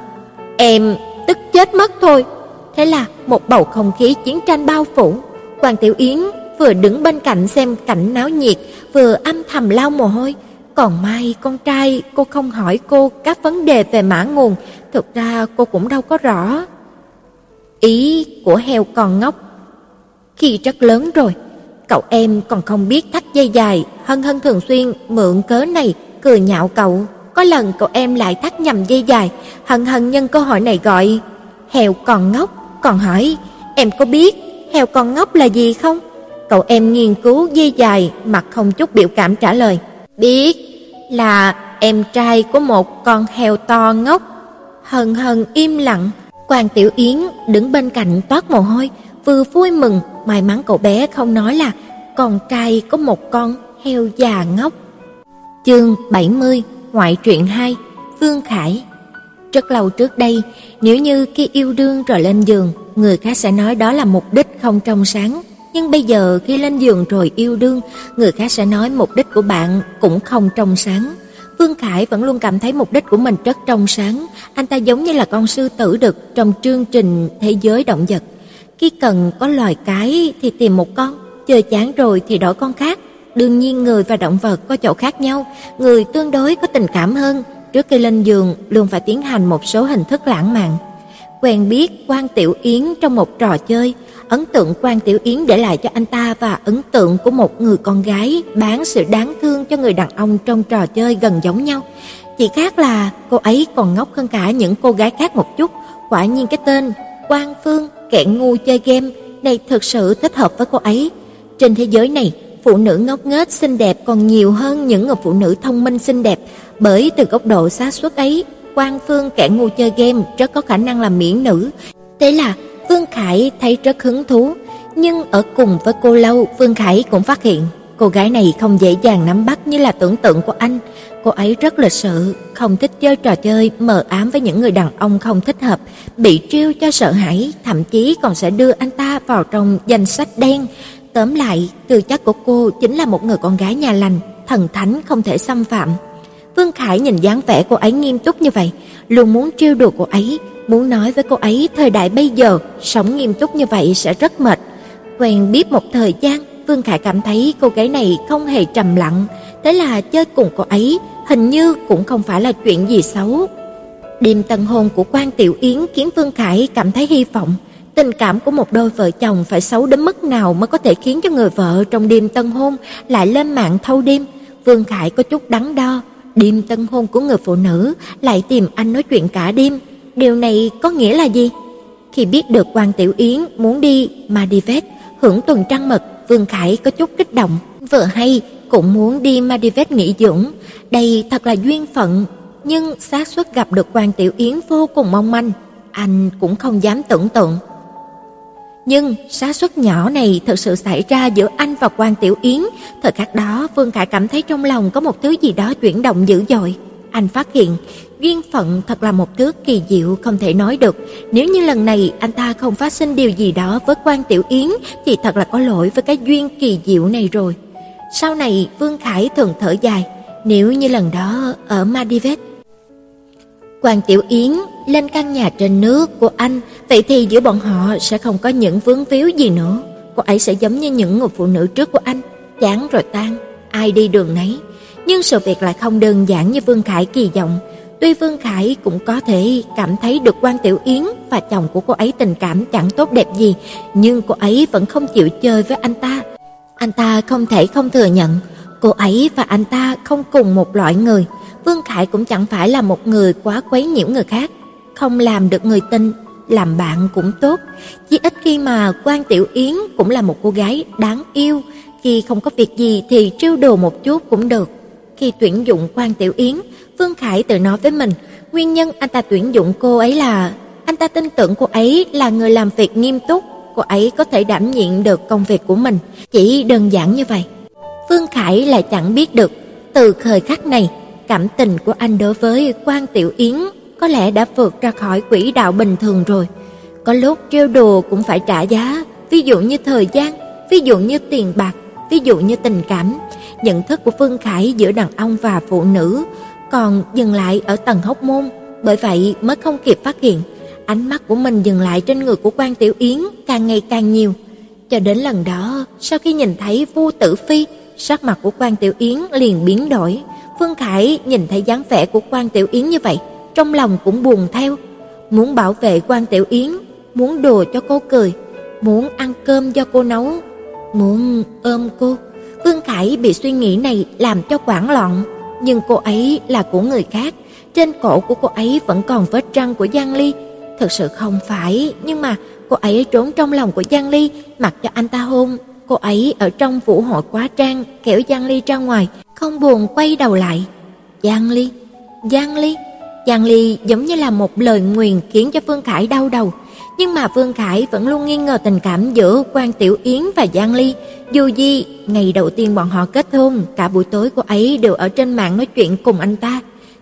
em tức chết mất thôi. Thế là một bầu không khí chiến tranh bao phủ. Hoàng Tiểu Yến vừa đứng bên cạnh xem cảnh náo nhiệt, vừa âm thầm lau mồ hôi. Còn may con trai cô không hỏi cô các vấn đề về mã nguồn, thực ra cô cũng đâu có rõ. Ý của heo còn ngốc. Khi rất lớn rồi, cậu em còn không biết thắt dây dài, Hân Hân thường xuyên mượn cớ này cười nhạo cậu. Có lần cậu em lại thắt nhầm dây dài, Hân Hân nhân cơ hội này gọi heo còn ngốc, còn hỏi em có biết heo còn ngốc là gì không? Cậu em nghiên cứu dây dài, mặt không chút biểu cảm trả lời, biết là em trai của một con heo to ngốc. Hân hân im lặng, Quan Tiểu Yến đứng bên cạnh toát mồ hôi, vừa vui mừng, may mắn cậu bé không nói là con trai có một con heo già ngốc. Chương 70, ngoại truyện 2, Vương Khải. Rất lâu trước đây, nếu như khi yêu đương rồi lên giường, người khác sẽ nói đó là mục đích không trong sáng, nhưng bây giờ khi lên giường rồi yêu đương, người khác sẽ nói mục đích của bạn cũng không trong sáng. Vương Khải vẫn luôn cảm thấy mục đích của mình rất trong sáng, anh ta giống như là con sư tử đực trong chương trình thế giới động vật. Khi cần có loài cái thì tìm một con, chờ chán rồi thì đổi con khác. Đương nhiên người và động vật có chỗ khác nhau, người tương đối có tình cảm hơn, trước khi lên giường luôn phải tiến hành một số hình thức lãng mạn. Quen biết Quan Tiểu Yến trong một trò chơi, ấn tượng Quan Tiểu Yến để lại cho anh ta và ấn tượng của một người con gái bán sự đáng thương cho người đàn ông trong trò chơi gần giống nhau. Chỉ khác là cô ấy còn ngốc hơn cả những cô gái khác một chút. Quả nhiên cái tên Quan Phương, kẻ ngu chơi game này thực sự thích hợp với cô ấy. Trên thế giới này, phụ nữ ngốc nghếch xinh đẹp còn nhiều hơn những người phụ nữ thông minh xinh đẹp, bởi từ góc độ xác suất ấy, Quan Phương kẻ ngu chơi game rất có khả năng là miễn nữ. Thế là Vương Khải thấy rất hứng thú, nhưng ở cùng với cô lâu, Vương Khải cũng phát hiện cô gái này không dễ dàng nắm bắt như là tưởng tượng của anh. Cô ấy rất lịch sự, không thích chơi trò chơi mờ ám với những người đàn ông không thích hợp, bị trêu cho sợ hãi, thậm chí còn sẽ đưa anh ta vào trong danh sách đen. Tóm lại, tư chất của cô chính là một người con gái nhà lành, thần thánh không thể xâm phạm. Vương Khải nhìn dáng vẻ cô ấy nghiêm túc như vậy, luôn muốn trêu đùa cô ấy, muốn nói với cô ấy thời đại bây giờ sống nghiêm túc như vậy sẽ rất mệt. Quen biết một thời gian, Vương Khải cảm thấy cô gái này không hề trầm lặng, thế là chơi cùng cô ấy hình như cũng không phải là chuyện gì xấu. Đêm tân hôn của Quan Tiểu Yến khiến Vương Khải cảm thấy hy vọng, tình cảm của một đôi vợ chồng phải xấu đến mức nào mới có thể khiến cho người vợ trong đêm tân hôn lại lên mạng thâu đêm. Vương Khải có chút đắn đo, đêm tân hôn của người phụ nữ lại tìm anh nói chuyện cả đêm, điều này có nghĩa là gì? Khi biết được Quan Tiểu Yến muốn đi Maldives hưởng tuần trăng mật, Vương Khải có chút kích động, vừa hay cũng muốn đi Maldives nghỉ dưỡng, đây thật là duyên phận, nhưng xác suất gặp được Quan Tiểu Yến vô cùng mong manh, anh cũng không dám tưởng tượng. Nhưng xác suất nhỏ này thực sự xảy ra giữa anh và Quan Tiểu Yến, thời khắc đó Vương Khải cảm thấy trong lòng có một thứ gì đó chuyển động dữ dội. Anh phát hiện, duyên phận thật là một thứ kỳ diệu không thể nói được. Nếu như lần này anh ta không phát sinh điều gì đó với Quan Tiểu Yến thì thật là có lỗi với cái duyên kỳ diệu này rồi. Sau này Vương Khải thường thở dài, nếu như lần đó ở Maldives Quan Tiểu Yến lên căn nhà trên nước của anh, vậy thì giữa bọn họ sẽ không có những vướng víu gì nữa. Cô ấy sẽ giống như những người phụ nữ trước của anh, chán rồi tan, ai đi đường nấy. Nhưng sự việc lại không đơn giản như Vương Khải kỳ vọng. Tuy Vương Khải cũng có thể cảm thấy được Quan Tiểu Yến và chồng của cô ấy tình cảm chẳng tốt đẹp gì, nhưng cô ấy vẫn không chịu chơi với anh ta. Anh ta không thể không thừa nhận, cô ấy và anh ta không cùng một loại người. Vương Khải cũng chẳng phải là một người quá quấy nhiễu người khác, không làm được người tin, làm bạn cũng tốt. Chỉ ít khi mà Quan Tiểu Yến cũng là một cô gái đáng yêu, khi không có việc gì thì trêu đùa một chút cũng được. Khi tuyển dụng Quan Tiểu Yến, Vương Khải tự nói với mình, nguyên nhân anh ta tuyển dụng cô ấy là anh ta tin tưởng cô ấy là người làm việc nghiêm túc, cô ấy có thể đảm nhiệm được công việc của mình, chỉ đơn giản như vậy. Vương Khải lại chẳng biết được, từ thời khắc này, cảm tình của anh đối với Quan Tiểu Yến có lẽ đã vượt ra khỏi quỹ đạo bình thường rồi. Có lúc trêu đùa cũng phải trả giá, ví dụ như thời gian, ví dụ như tiền bạc, ví dụ như tình cảm. Nhận thức của Vương Khải giữa đàn ông và phụ nữ còn dừng lại ở tầng hốc môn, bởi vậy mới không kịp phát hiện. Ánh mắt của mình dừng lại trên người của Quan Tiểu Yến càng ngày càng nhiều. Cho đến lần đó, sau khi nhìn thấy Vu Tử Phi, sắc mặt của Quan Tiểu Yến liền biến đổi. Phương Khải nhìn thấy dáng vẻ của Quan Tiểu Yến như vậy, trong lòng cũng buồn theo, muốn bảo vệ Quan Tiểu Yến, muốn đùa cho cô cười, muốn ăn cơm do cô nấu, muốn ôm cô. phương Khải bị suy nghĩ này làm cho hoảng loạn, nhưng cô ấy là của người khác, trên cổ của cô ấy vẫn còn vết răng của Giang Ly. Thực sự không phải, nhưng mà cô ấy trốn trong lòng của Giang Ly, mặc cho anh ta hôn. Cô ấy ở trong vũ hội quá trang, kéo Giang Ly ra ngoài, không buồn quay đầu lại. Giang Ly, Giang Ly, Giang Ly giống như là một lời nguyền khiến cho Phương Khải đau đầu. Nhưng mà Vương Khải vẫn luôn nghi ngờ tình cảm giữa Quan Tiểu Yến và Giang Ly. Dù gì, ngày đầu tiên bọn họ kết hôn, cả buổi tối cô ấy đều ở trên mạng nói chuyện cùng anh ta.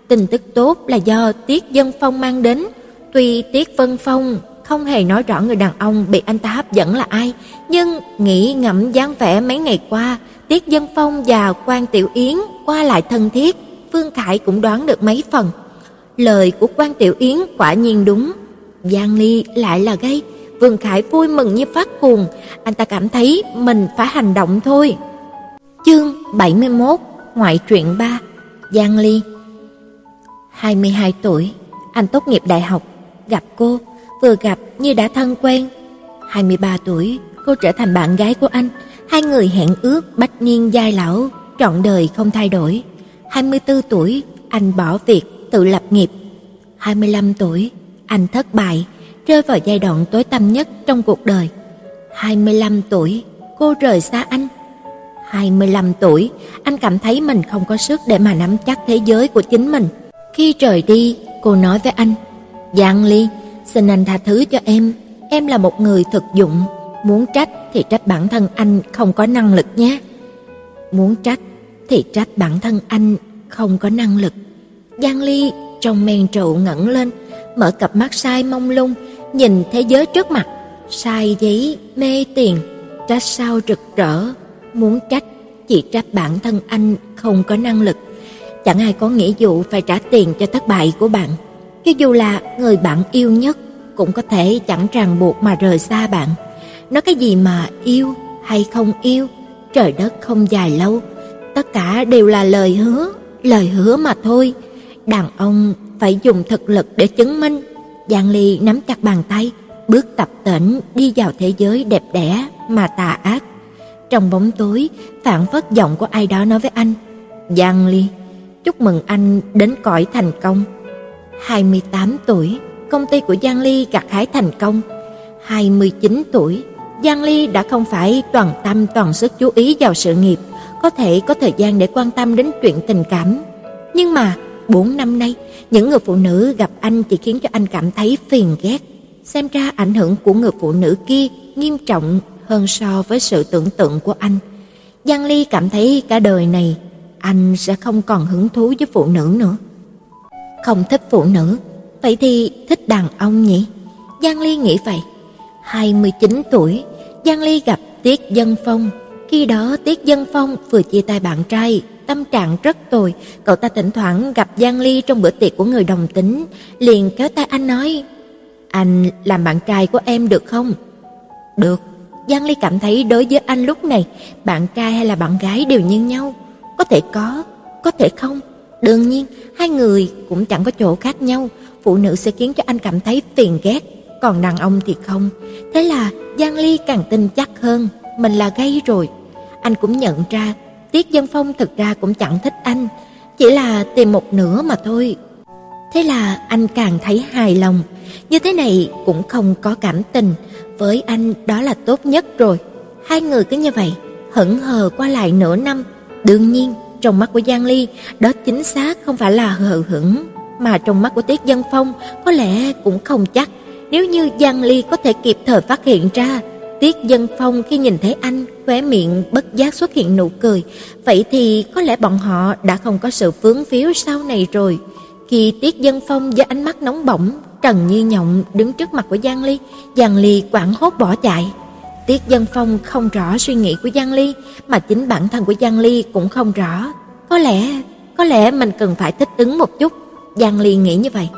Tin tức tốt là do Tiết Dân Phong mang đến. Tuy Tiết Vân Phong không hề nói rõ người đàn ông bị anh ta hấp dẫn là ai, nhưng nghĩ ngẫm dáng vẻ mấy ngày qua, Tiết Dân Phong và Quan Tiểu Yến qua lại thân thiết, Vương Khải cũng đoán được mấy phần. Lời của Quan Tiểu Yến quả nhiên đúng, Giang Ly lại là gay. Vương Khải vui mừng như phát cuồng, anh ta cảm thấy mình phải hành động thôi. Chương 71, ngoại truyện 3, Giang Ly. 22 tuổi, anh tốt nghiệp đại học, gặp cô, vừa gặp như đã thân quen. 23 tuổi, cô trở thành bạn gái của anh, hai người hẹn ước bách niên giai lão, trọn đời không thay đổi. 24 tuổi, anh bỏ việc, tự lập nghiệp. 25 tuổi, anh thất bại, rơi vào giai đoạn tối tăm nhất trong cuộc đời. 25 tuổi, cô rời xa anh. 25 tuổi, anh cảm thấy mình không có sức để mà nắm chắc thế giới của chính mình. Khi rời đi, cô nói với anh, Giang Ly, xin anh tha thứ cho em, em là một người thực dụng, muốn trách thì trách bản thân anh không có năng lực nhé. Muốn trách thì trách bản thân anh không có năng lực. Giang Ly trong men rượu ngẩng lên, mở cặp mắt sai mông lung, nhìn thế giới trước mặt, sai giấy mê tiền, trách sao rực rỡ, muốn trách chỉ trách bản thân anh không có năng lực. Chẳng ai có nghĩa vụ phải trả tiền cho thất bại của bạn. cho dù là người bạn yêu nhất cũng có thể chẳng ràng buộc mà rời xa bạn. Nói cái gì mà yêu hay không yêu, trời đất không dài lâu, tất cả đều là lời hứa, lời hứa mà thôi. Đàn ông phải dùng thực lực để chứng minh. Giang Ly nắm chặt bàn tay, bước tập tễnh đi vào thế giới đẹp đẽ mà tà ác. Trong bóng tối, phản phất giọng của ai đó nói với anh, "Giang Ly, chúc mừng anh đến cõi thành công." 28 tuổi, công ty của Giang Ly gặt hái thành công. 29 tuổi, Giang Ly đã không phải toàn tâm toàn sức chú ý vào sự nghiệp, có thể có thời gian để quan tâm đến chuyện tình cảm. Nhưng mà 4 năm nay, những người phụ nữ gặp anh chỉ khiến cho anh cảm thấy phiền ghét. Xem ra ảnh hưởng của người phụ nữ kia nghiêm trọng hơn so với sự tưởng tượng của anh. Giang Ly cảm thấy cả đời này anh sẽ không còn hứng thú với phụ nữ nữa. Không thích phụ nữ, vậy thì thích đàn ông nhỉ? Giang Ly nghĩ vậy. 29 tuổi, Giang Ly gặp Tiết Dân Phong. Khi đó Tiết Dân Phong vừa chia tay bạn trai, tâm trạng rất tồi, cậu ta thỉnh thoảng gặp Giang Ly trong bữa tiệc của người đồng tính, liền kéo tay anh nói: "Anh làm bạn trai của em được không?" "Được." Giang Ly cảm thấy đối với anh lúc này, bạn trai hay là bạn gái đều như nhau, có thể có, có thể không. Đương nhiên, hai người cũng chẳng có chỗ khác nhau, phụ nữ sẽ khiến cho anh cảm thấy phiền ghét, còn đàn ông thì không. Thế là Giang Ly càng tin chắc hơn, mình là gay rồi. Anh cũng nhận ra, Tiết Dân Phong thực ra cũng chẳng thích anh, chỉ là tìm một nửa mà thôi. Thế là anh càng thấy hài lòng, như thế này cũng không có cảm tình, với anh đó là tốt nhất rồi. Hai người cứ như vậy, hững hờ qua lại nửa năm, đương nhiên trong mắt của Giang Ly, đó chính xác không phải là hờ hững, mà trong mắt của Tiết Dân Phong có lẽ cũng không chắc. Nếu như Giang Ly có thể kịp thời phát hiện ra, Tiết Dân Phong khi nhìn thấy anh, khóe miệng bất giác xuất hiện nụ cười, vậy thì có lẽ bọn họ đã không có sự vướng víu sau này rồi. Khi Tiết Dân Phong với ánh mắt nóng bỏng, Trần Như Nhộng đứng trước mặt của Giang Ly, Giang Ly quảng hốt bỏ chạy. Tiết Dân Phong không rõ suy nghĩ của Giang Ly, mà chính bản thân của Giang Ly cũng không rõ. Có lẽ, có lẽ mình cần phải thích ứng một chút. Giang Ly nghĩ như vậy.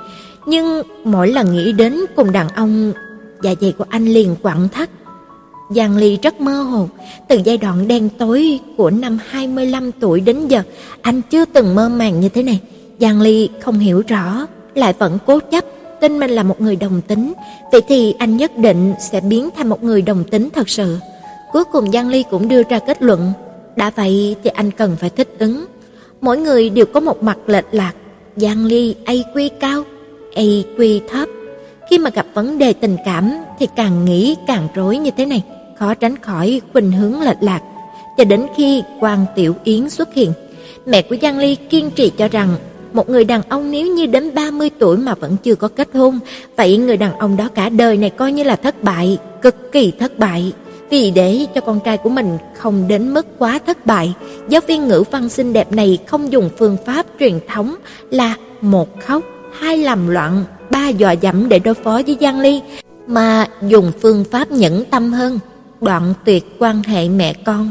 Nhưng mỗi lần nghĩ đến cùng đàn ông, dạ dày của anh liền quặn thắt. Giang Ly rất mơ hồ, từ giai đoạn đen tối của năm 25 tuổi đến giờ, anh chưa từng mơ màng như thế này. Giang Ly không hiểu rõ, lại vẫn cố chấp tin mình là một người đồng tính, vậy thì anh nhất định sẽ biến thành một người đồng tính thật sự. Cuối cùng Giang Ly cũng đưa ra kết luận, đã vậy thì anh cần phải thích ứng. Mỗi người đều có một mặt lệch lạc, Giang Ly AQ cao, AQ thấp. Khi mà gặp vấn đề tình cảm thì càng nghĩ càng rối như thế này, khó tránh khỏi khuynh hướng lệch lạc. Cho đến khi quan Tiểu Yến xuất hiện, mẹ của Giang Ly kiên trì cho rằng một người đàn ông nếu như đến 30 tuổi mà vẫn chưa có kết hôn, vậy người đàn ông đó cả đời này coi như là thất bại, cực kỳ thất bại. Vì để cho con trai của mình không đến mức quá thất bại, giáo viên ngữ văn xinh đẹp này không dùng phương pháp truyền thống là một khóc, hai làm loạn, ba dọa dẫm để đối phó với Giang Ly, mà dùng phương pháp nhẫn tâm hơn, đoạn tuyệt quan hệ mẹ con.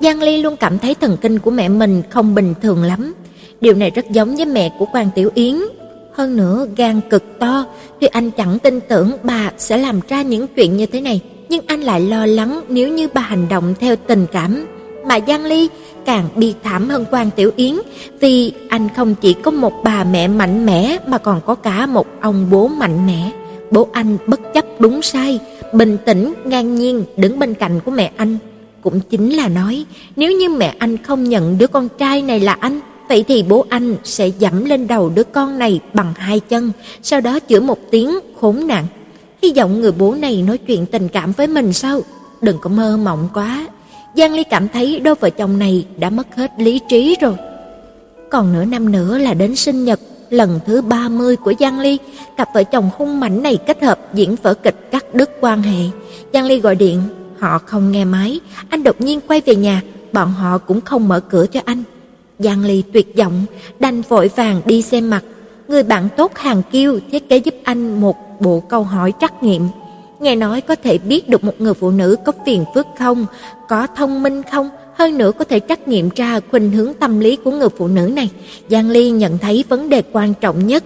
Giang Ly luôn cảm thấy thần kinh của mẹ mình không bình thường lắm. Điều này rất giống với mẹ của Quan Tiểu Yến. Hơn nữa gan cực to, thì anh chẳng tin tưởng bà sẽ làm ra những chuyện như thế này, nhưng anh lại lo lắng nếu như bà hành động theo tình cảm. Mà Giang Ly càng bi thảm hơn Quan Tiểu Yến, vì anh không chỉ có một bà mẹ mạnh mẽ mà còn có cả một ông bố mạnh mẽ. Bố anh bất chấp đúng sai, bình tĩnh, ngang nhiên đứng bên cạnh của mẹ anh. Cũng chính là nói, nếu như mẹ anh không nhận đứa con trai này là anh, Vậy thì bố anh sẽ dẫm lên đầu đứa con này bằng hai chân, sau đó chửi một tiếng khốn nạn. Hy vọng người bố này nói chuyện tình cảm với mình sao? Đừng có mơ mộng quá. Giang Ly cảm thấy đôi vợ chồng này đã mất hết lý trí rồi. Còn nửa năm nữa là đến sinh nhật lần thứ 30 của Giang Ly, cặp vợ chồng hung mảnh này kết hợp diễn vở kịch cắt đứt quan hệ. Giang Ly gọi điện, họ không nghe máy, anh đột nhiên quay về nhà, bọn họ cũng không mở cửa cho anh. Giang Ly tuyệt vọng, đành vội vàng đi xem mặt. Người bạn tốt hàng kiêu thiết kế giúp anh một bộ câu hỏi trắc nghiệm. Nghe nói có thể biết được một người phụ nữ có phiền phức không, có thông minh không, hơn nữa có thể trắc nghiệm ra khuynh hướng tâm lý của người phụ nữ này. Giang Ly nhận thấy vấn đề quan trọng nhất.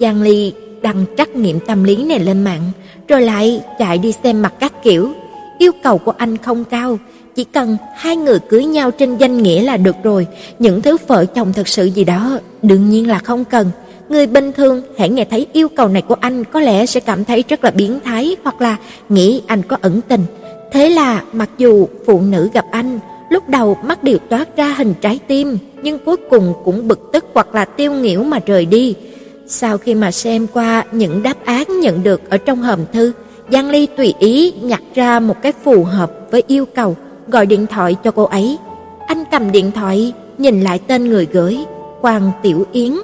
Giang Ly đăng trắc nghiệm tâm lý này lên mạng, rồi lại chạy đi xem mặt các kiểu. Yêu cầu của anh không cao, chỉ cần hai người cưới nhau trên danh nghĩa là được rồi, những thứ vợ chồng thật sự gì đó đương nhiên là không cần. Người bình thường hãy nghe thấy yêu cầu này của anh có lẽ sẽ cảm thấy rất là biến thái hoặc là nghĩ anh có ẩn tình. Thế là mặc dù phụ nữ gặp anh, lúc đầu mắt đều toát ra hình trái tim, nhưng cuối cùng cũng bực tức hoặc là tiêu nghỉu mà rời đi. Sau khi mà xem qua những đáp án nhận được ở trong hòm thư, Giang Ly tùy ý nhặt ra một cái phù hợp với yêu cầu, gọi điện thoại cho cô ấy. Anh cầm điện thoại, nhìn lại tên người gửi, Hoàng Tiểu Yến.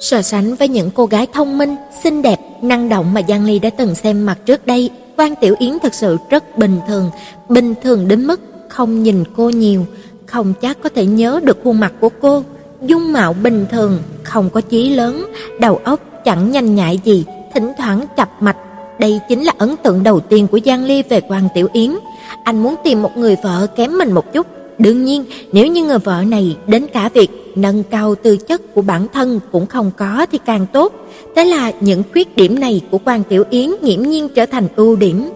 So sánh với những cô gái thông minh, xinh đẹp, năng động mà Giang Ly đã từng xem mặt trước đây, quan Tiểu Yến thật sự rất bình thường, bình thường đến mức không nhìn cô nhiều, không chắc có thể nhớ được khuôn mặt của cô, dung mạo bình thường, không có chí lớn, đầu óc chẳng nhanh nhạy gì, thỉnh thoảng chập mạch. Đây chính là ấn tượng đầu tiên của Giang Ly về Quan Tiểu Yến. Anh muốn tìm một người vợ kém mình một chút, đương nhiên, nếu như người vợ này đến cả việc nâng cao tư chất của bản thân cũng không có thì càng tốt. Thế là những khuyết điểm này của Quan Tiểu Yến nghiễm nhiên trở thành ưu điểm.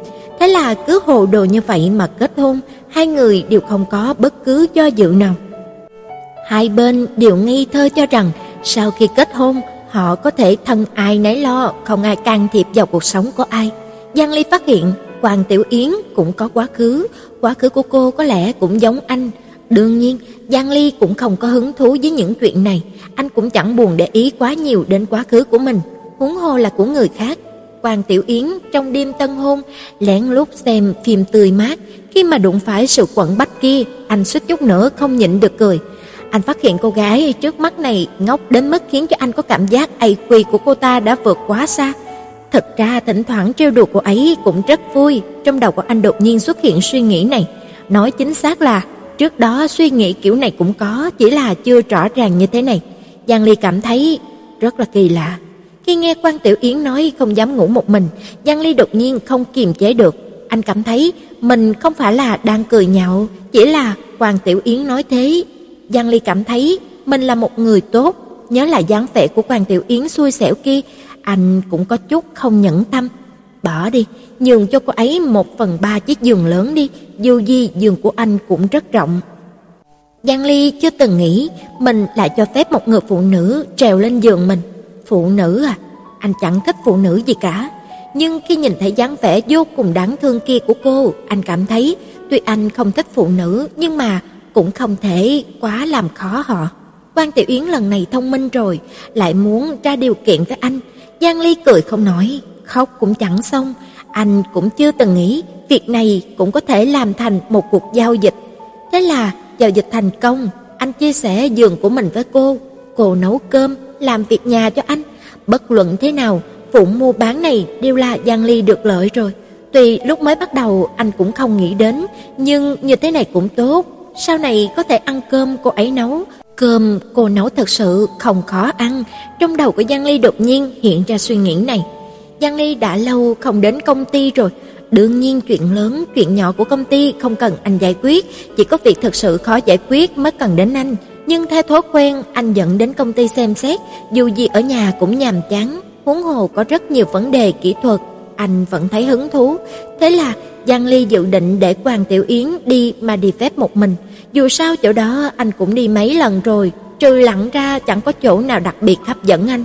Thế là cứ hồ đồ như vậy mà kết hôn, hai người đều không có bất cứ do dự nào. Hai bên đều nghi thơ cho rằng sau khi kết hôn, họ có thể thân ai nấy lo, không ai can thiệp vào cuộc sống của ai. Giang Ly phát hiện Hoàng Tiểu Yến cũng có quá khứ, quá khứ của cô có lẽ cũng giống anh. Đương nhiên, Giang Ly cũng không có hứng thú với những chuyện này, anh cũng chẳng buồn để ý quá nhiều đến quá khứ của mình, huống hồ là của người khác. Hoàng Tiểu Yến trong đêm tân hôn lén lút xem phim tươi mát, khi mà đụng phải sự quẩn bách kia, anh suýt chút nữa không nhịn được cười. Anh phát hiện cô gái trước mắt này ngốc đến mức khiến cho anh có cảm giác IQ của cô ta đã vượt quá xa. Thật ra thỉnh thoảng trêu đùa cô ấy cũng rất vui, trong đầu của anh đột nhiên xuất hiện suy nghĩ này. Nói chính xác là trước đó suy nghĩ kiểu này cũng có, chỉ là chưa rõ ràng như thế này. Giang Ly cảm thấy rất là kỳ lạ. Khi nghe Quan Tiểu Yến nói không dám ngủ một mình, Giang Ly đột nhiên không kiềm chế được. Anh cảm thấy mình không phải là đang cười nhạo, chỉ là Quan Tiểu Yến nói thế. Giang Ly cảm thấy mình là một người tốt, nhớ lại dáng vẻ của Quan Tiểu Yến xui xẻo kia, anh cũng có chút không nhẫn tâm. Bỏ đi, nhường cho cô ấy một phần ba chiếc giường lớn đi, dù gì giường của anh cũng rất rộng. Giang Ly chưa từng nghĩ mình lại cho phép một người phụ nữ trèo lên giường mình. Phụ nữ à? Anh chẳng thích phụ nữ gì cả. Nhưng khi nhìn thấy dáng vẻ vô cùng đáng thương kia của cô, anh cảm thấy tuy anh không thích phụ nữ nhưng mà cũng không thể quá làm khó họ. Quan Tiểu Yến lần này thông minh rồi, lại muốn ra điều kiện với anh. Giang Ly cười không nói, khóc cũng chẳng xong. Anh cũng chưa từng nghĩ việc này cũng có thể làm thành một cuộc giao dịch. Thế là giao dịch thành công, anh chia sẻ giường của mình với cô. Cô nấu cơm, làm việc nhà cho anh. Bất luận thế nào, vụ mua bán này đều là Giang Ly được lợi rồi. Tuy lúc mới bắt đầu anh cũng không nghĩ đến, nhưng như thế này cũng tốt. Sau này có thể ăn cơm cô ấy nấu, cơm cô nấu thật sự không khó ăn. Trong đầu của Giang Ly đột nhiên hiện ra suy nghĩ này. Giang Ly đã lâu không đến công ty rồi, đương nhiên chuyện lớn, chuyện nhỏ của công ty không cần anh giải quyết, chỉ có việc thật sự khó giải quyết mới cần đến anh. Nhưng theo thói quen, anh dẫn đến công ty xem xét, dù gì ở nhà cũng nhàm chán, huống hồ có rất nhiều vấn đề kỹ thuật, anh vẫn thấy hứng thú. Thế là Giang Ly dự định để Quan Tiểu Yến đi mà đi phép một mình. Dù sao chỗ đó anh cũng đi mấy lần rồi, trừ lặng ra chẳng có chỗ nào đặc biệt hấp dẫn anh.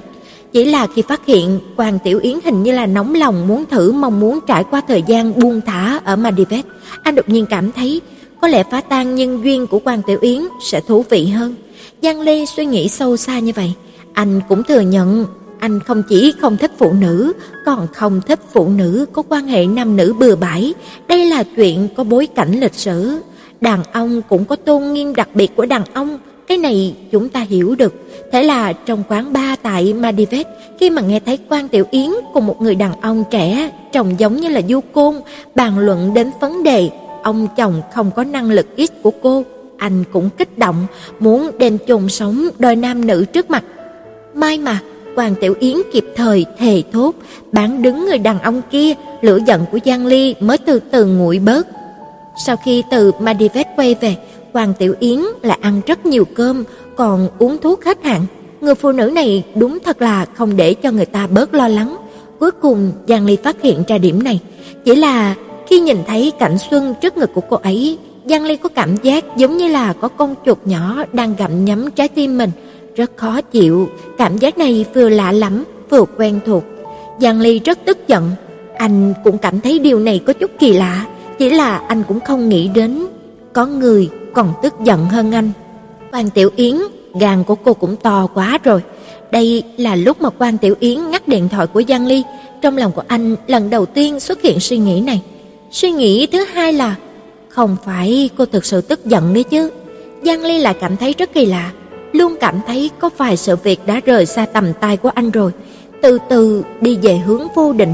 Chỉ là khi phát hiện Quan Tiểu Yến hình như là nóng lòng muốn thử mong muốn trải qua thời gian buông thả ở Madivet, anh đột nhiên cảm thấy có lẽ phá tan nhân duyên của Quan Tiểu Yến sẽ thú vị hơn. Giang Ly suy nghĩ sâu xa như vậy, anh cũng thừa nhận anh không chỉ không thích phụ nữ, còn không thích phụ nữ có quan hệ nam nữ bừa bãi. Đây là chuyện có bối cảnh lịch sử. Đàn ông cũng có tôn nghiêm đặc biệt của đàn ông. Cái này chúng ta hiểu được. Thế là trong quán ba tại madivet khi mà nghe thấy quan Tiểu Yến cùng một người đàn ông trẻ, trông giống như là du côn, bàn luận đến vấn đề ông chồng không có năng lực ít của cô, anh cũng kích động, muốn đem chôn sống đôi nam nữ trước mặt. May mà, Hoàng Tiểu Yến kịp thời thề thốt, bán đứng người đàn ông kia, lửa giận của Giang Ly mới từ từ nguội bớt. Sau khi từ Madivet quay về, Hoàng Tiểu Yến lại ăn rất nhiều cơm, còn uống thuốc hết hạn. Người phụ nữ này đúng thật là không để cho người ta bớt lo lắng. Cuối cùng Giang Ly phát hiện ra điểm này, chỉ là khi nhìn thấy cảnh xuân trước ngực của cô ấy, Giang Ly có cảm giác giống như là có con chuột nhỏ đang gặm nhấm trái tim mình, rất khó chịu, cảm giác này vừa lạ lắm, vừa quen thuộc. Giang Ly rất tức giận, anh cũng cảm thấy điều này có chút kỳ lạ, chỉ là anh cũng không nghĩ đến có người còn tức giận hơn anh. Quan Tiểu Yến, gan của cô cũng to quá rồi. Đây là lúc mà Quan Tiểu Yến ngắt điện thoại của Giang Ly, trong lòng của anh lần đầu tiên xuất hiện suy nghĩ này. Suy nghĩ thứ hai là không phải cô thực sự tức giận đấy chứ. Giang Ly lại cảm thấy rất kỳ lạ, luôn cảm thấy có vài sự việc đã rời xa tầm tay của anh rồi, từ từ đi về hướng vô định.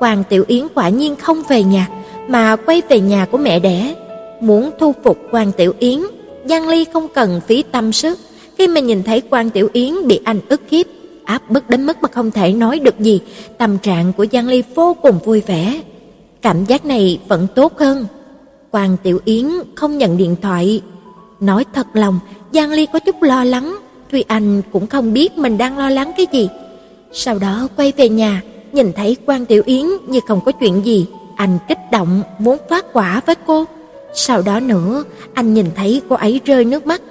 Quan Tiểu Yến quả nhiên không về nhà, mà quay về nhà của mẹ đẻ. Muốn thu phục Quan Tiểu Yến, Giang Ly không cần phí tâm sức. Khi mà nhìn thấy Quan Tiểu Yến bị anh ức hiếp, áp bức đến mức mà không thể nói được gì, tâm trạng của Giang Ly vô cùng vui vẻ. Cảm giác này vẫn tốt hơn. Quan Tiểu Yến không nhận điện thoại. Nói thật lòng, Giang Ly có chút lo lắng, tuy anh cũng không biết mình đang lo lắng cái gì. Sau đó quay về nhà, nhìn thấy Quan Tiểu Yến như không có chuyện gì, anh kích động muốn phát quả với cô. Sau đó nữa, anh nhìn thấy cô ấy rơi nước mắt.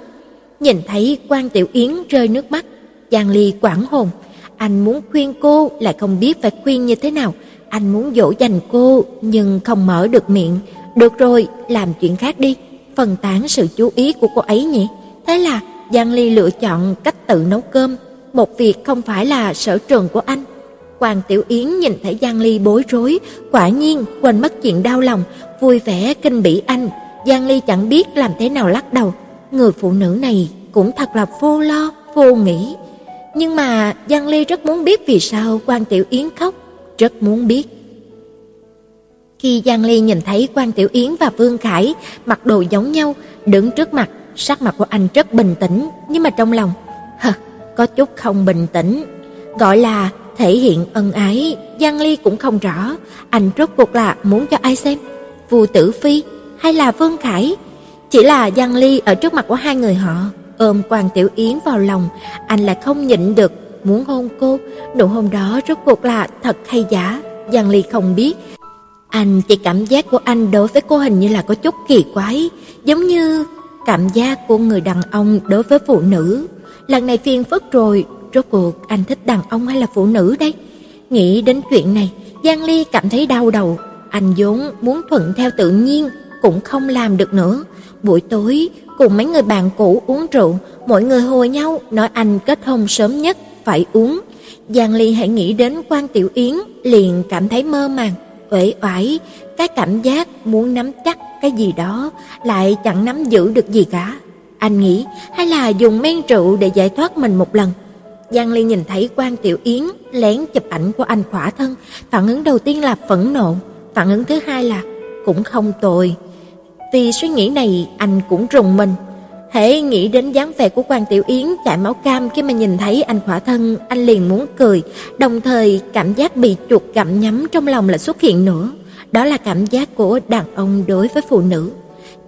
Nhìn thấy Quan Tiểu Yến rơi nước mắt, Giang Ly quảng hồn, anh muốn khuyên cô lại không biết phải khuyên như thế nào, anh muốn dỗ dành cô nhưng không mở được miệng. Được rồi, làm chuyện khác đi, phân tán sự chú ý của cô ấy nhỉ. Thế là Giang Ly lựa chọn cách tự nấu cơm, một việc không phải là sở trường của anh. Quan Tiểu Yến nhìn thấy Giang Ly bối rối, quả nhiên quên mất chuyện đau lòng, vui vẻ kinh bỉ anh. Giang Ly chẳng biết làm thế nào lắc đầu. Người phụ nữ này cũng thật là vô lo, vô nghĩ. Nhưng mà Giang Ly rất muốn biết vì sao Quan Tiểu Yến khóc, rất muốn biết. Khi Giang Ly nhìn thấy Quan Tiểu Yến và Vương Khải mặc đồ giống nhau, đứng trước mặt, sắc mặt của anh rất bình tĩnh, nhưng mà trong lòng, hờ, có chút không bình tĩnh. Gọi là thể hiện ân ái, Giang Ly cũng không rõ, anh rốt cuộc là muốn cho ai xem, Vu Tử Phi hay là Vương Khải? Chỉ là Giang Ly ở trước mặt của hai người họ, ôm Quan Tiểu Yến vào lòng, anh lại không nhịn được muốn hôn cô, nụ hôn đó rốt cuộc là thật hay giả, Giang Ly không biết. Anh chỉ cảm giác của anh đối với cô hình như là có chút kỳ quái, giống như cảm giác của người đàn ông đối với phụ nữ. Lần này phiền phức rồi, rốt cuộc anh thích đàn ông hay là phụ nữ đây? Nghĩ đến chuyện này, Giang Ly cảm thấy đau đầu, anh vốn muốn thuận theo tự nhiên cũng không làm được nữa. Buổi tối cùng mấy người bạn cũ uống rượu, mọi người hùa nhau nói anh kết hôn sớm nhất phải uống. Giang Ly hãy nghĩ đến Quan Tiểu Yến liền cảm thấy mơ màng, uể oải, cái cảm giác muốn nắm chắc cái gì đó lại chẳng nắm giữ được gì cả. Anh nghĩ hay là dùng men rượu để giải thoát mình một lần. Giang Ly nhìn thấy Quan Tiểu Yến lén chụp ảnh của anh khỏa thân, phản ứng đầu tiên là phẫn nộ, phản ứng thứ hai là cũng không tồi. Vì suy nghĩ này, anh cũng rùng mình. Hễ nghĩ đến dáng vẻ của Quan Tiểu Yến chảy máu cam khi mà nhìn thấy anh khỏa thân, anh liền muốn cười, đồng thời cảm giác bị chuột gặm nhắm trong lòng lại xuất hiện nữa. Đó là cảm giác của đàn ông đối với phụ nữ.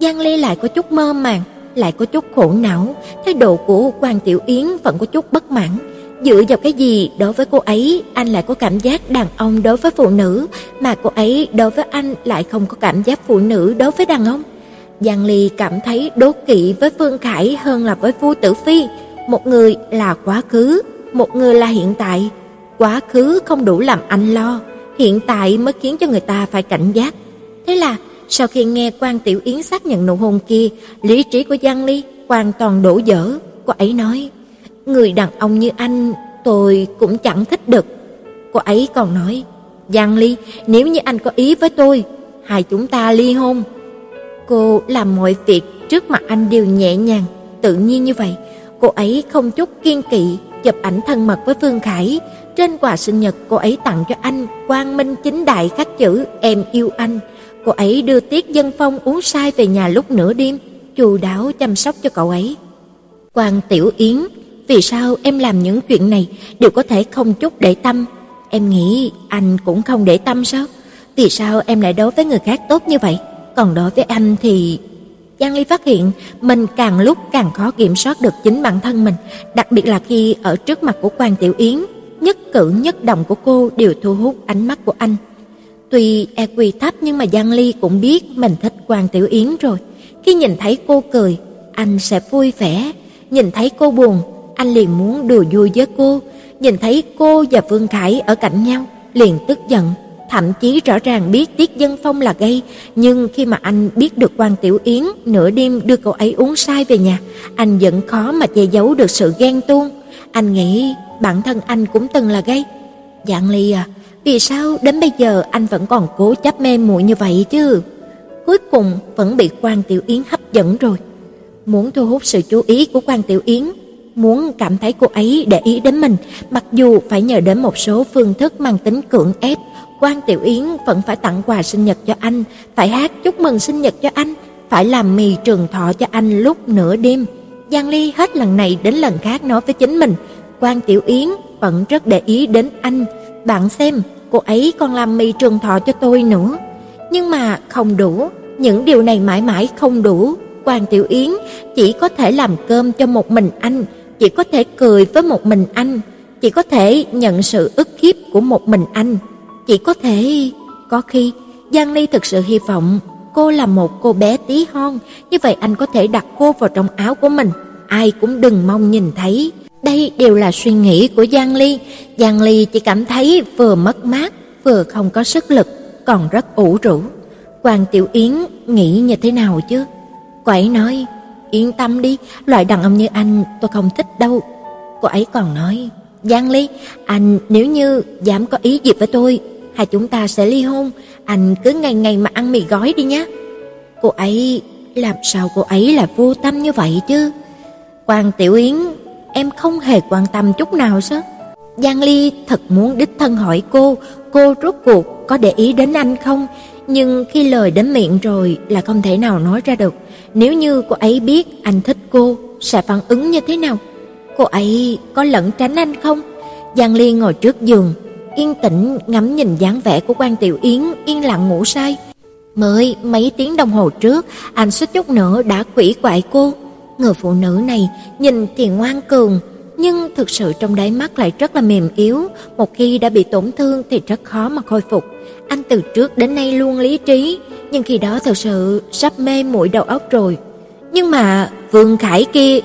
Giang Ly lại có chút mơ màng, lại có chút khổ não, thái độ của Quan Tiểu Yến vẫn có chút bất mãn. Dựa vào cái gì đối với cô ấy anh lại có cảm giác đàn ông đối với phụ nữ, mà cô ấy đối với anh lại không có cảm giác phụ nữ đối với đàn ông? Giang Ly cảm thấy đố kỵ với Phương Khải hơn là với Vu Tử Phi. Một người là quá khứ, một người là hiện tại. Quá khứ không đủ làm anh lo, hiện tại mới khiến cho người ta phải cảnh giác. Thế là sau khi nghe Quan Tiểu Yến xác nhận nụ hôn kia, lý trí của Giang Ly hoàn toàn đổ dở. Cô ấy nói, người đàn ông như anh tôi cũng chẳng thích được. Cô ấy còn nói, Giang Ly, nếu như anh có ý với tôi, hai chúng ta ly hôn. Cô làm mọi việc trước mặt anh đều nhẹ nhàng, tự nhiên như vậy. Cô ấy không chút kiên kỵ, chụp ảnh thân mật với Phương Khải. Trên quà sinh nhật cô ấy tặng cho anh quang minh chính đại khắc chữ em yêu anh. Cô ấy đưa Tiết Dân Phong uống sai về nhà lúc nửa đêm, chu đáo chăm sóc cho cậu ấy. quang Tiểu Yến, vì sao em làm những chuyện này đều có thể không chút để tâm? Em nghĩ anh cũng không để tâm sao? Vì sao em lại đối với người khác tốt như vậy? Còn đối với anh thì... Giang Ly phát hiện mình càng lúc càng khó kiểm soát được chính bản thân mình, đặc biệt là khi ở trước mặt của Quan Tiểu Yến. nhất cử nhất động của cô đều thu hút ánh mắt của anh. Tuy EQ thấp nhưng mà Giang Ly cũng biết mình thích Quan Tiểu Yến rồi. Khi nhìn thấy cô cười, anh sẽ vui vẻ, nhìn thấy cô buồn, anh liền muốn đùa vui với cô, nhìn thấy cô và Vương Khải ở cạnh nhau, liền tức giận, thậm chí rõ ràng biết Tiết Dân Phong là gay, nhưng khi mà anh biết được Quan Tiểu Yến nửa đêm đưa cậu ấy uống sai về nhà, anh vẫn khó mà che giấu được sự ghen tuông. Anh nghĩ bản thân anh cũng từng là gay. Dạng Ly à, vì sao đến bây giờ anh vẫn còn cố chấp mê muội như vậy chứ? Cuối cùng vẫn bị Quan Tiểu Yến hấp dẫn rồi. Muốn thu hút sự chú ý của Quan Tiểu Yến, muốn cảm thấy cô ấy để ý đến mình, mặc dù phải nhờ đến một số phương thức mang tính cưỡng ép, Quan Tiểu Yến vẫn phải tặng quà sinh nhật cho anh, phải hát chúc mừng sinh nhật cho anh, phải làm mì trường thọ cho anh lúc nửa đêm. Giang Ly hết lần này đến lần khác nói với chính mình, Quan Tiểu Yến vẫn rất để ý đến anh, bạn xem, cô ấy còn làm mì trường thọ cho tôi nữa. Nhưng mà không đủ, những điều này mãi mãi không đủ. Quan Tiểu Yến chỉ có thể làm cơm cho một mình anh, chỉ có thể cười với một mình anh, chỉ có thể nhận sự ức hiếp của một mình anh, chỉ có thể có khi Giang Ly thực sự hy vọng cô là một cô bé tí hon, như vậy anh có thể đặt cô vào trong áo của mình, ai cũng đừng mong nhìn thấy. Đây đều là suy nghĩ của Giang Ly, Giang Ly chỉ cảm thấy vừa mất mát, vừa không có sức lực, còn rất ủ rũ. Quan Tiểu Yến nghĩ như thế nào chứ? Cô ấy nói, yên tâm đi, loại đàn ông như anh tôi không thích đâu. Cô ấy còn nói, Giang Ly, anh nếu như dám có ý gì với tôi, hai chúng ta sẽ ly hôn, anh cứ ngày ngày mà ăn mì gói đi nhé. Cô ấy, làm sao cô ấy là vô tâm như vậy chứ? Quan Tiểu Yến, em không hề quan tâm chút nào sao? Giang Ly thật muốn đích thân hỏi cô, cô rốt cuộc có để ý đến anh không? Nhưng khi lời đến miệng rồi là không thể nào nói ra được. Nếu như cô ấy biết anh thích cô, sẽ phản ứng như thế nào? Cô ấy có lẩn tránh anh không? Giang Ly ngồi trước giường, yên tĩnh ngắm nhìn dáng vẻ của Quan Tiểu Yến yên lặng ngủ say. Mới mấy tiếng đồng hồ trước, anh suýt chút nữa đã quỷ quại cô. Người phụ nữ này nhìn thì ngoan cường, nhưng thực sự trong đáy mắt lại rất là mềm yếu, một khi đã bị tổn thương thì rất khó mà khôi phục. Anh từ trước đến nay luôn lý trí, nhưng khi đó thật sự sắp mê muội đầu óc rồi. Nhưng mà Vương Khải kia,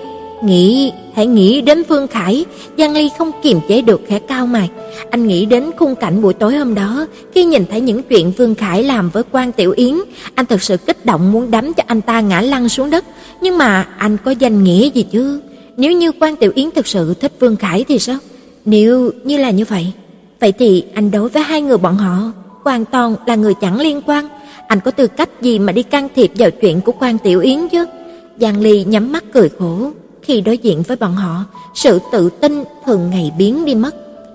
nghĩ hãy nghĩ đến phương Khải, Giang Ly không kiềm chế được khẽ cao mày. Anh nghĩ đến khung cảnh buổi tối hôm đó, khi nhìn thấy những chuyện phương Khải làm với Quan Tiểu Yến, anh thật sự kích động muốn đấm cho anh ta ngã lăn xuống đất, nhưng mà anh có danh nghĩa gì chứ? Nếu như Quan Tiểu Yến thực sự thích phương Khải thì sao? Nếu như là như vậy, vậy thì anh đối với hai người bọn họ hoàn toàn là người chẳng liên quan. Anh có tư cách gì mà đi can thiệp vào chuyện của Quan Tiểu Yến chứ? Giang Ly nhắm mắt cười khổ, khi đối diện với bọn họ, sự tự tin thường ngày biến đi mất.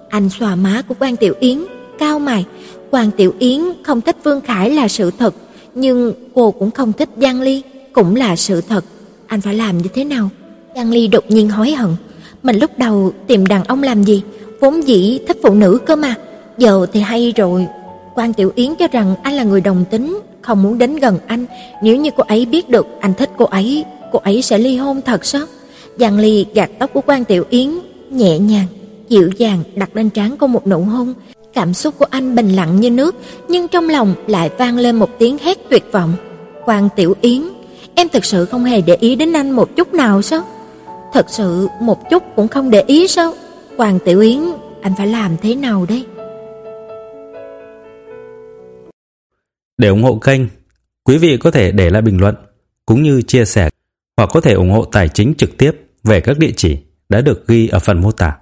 Anh xoa má của Quan Tiểu Yến, cao mày, Quan Tiểu Yến không thích Vương Khải là sự thật, nhưng cô cũng không thích Giang Ly, cũng là sự thật. Anh phải làm như thế nào? Giang Ly đột nhiên hối hận, mình lúc đầu tìm đàn ông làm gì, vốn dĩ thích phụ nữ cơ mà, giờ thì hay rồi. Quan Tiểu Yến cho rằng anh là người đồng tính, không muốn đến gần anh, nếu như cô ấy biết được anh thích cô ấy, cô ấy sẽ ly hôn thật sao? Giang Ly gạt tóc của Quan Tiểu Yến, nhẹ nhàng, dịu dàng đặt lên trán cô một nụ hôn. Cảm xúc của anh bình lặng như nước, nhưng trong lòng lại vang lên một tiếng hét tuyệt vọng. Quan Tiểu Yến, em thực sự không hề để ý đến anh một chút nào sao? Thật sự một chút cũng không để ý sao? Quan Tiểu Yến, anh phải làm thế nào đây? Để ủng hộ kênh, quý vị có thể để lại bình luận cũng như chia sẻ hoặc có thể ủng hộ tài chính trực tiếp về các địa chỉ đã được ghi ở phần mô tả.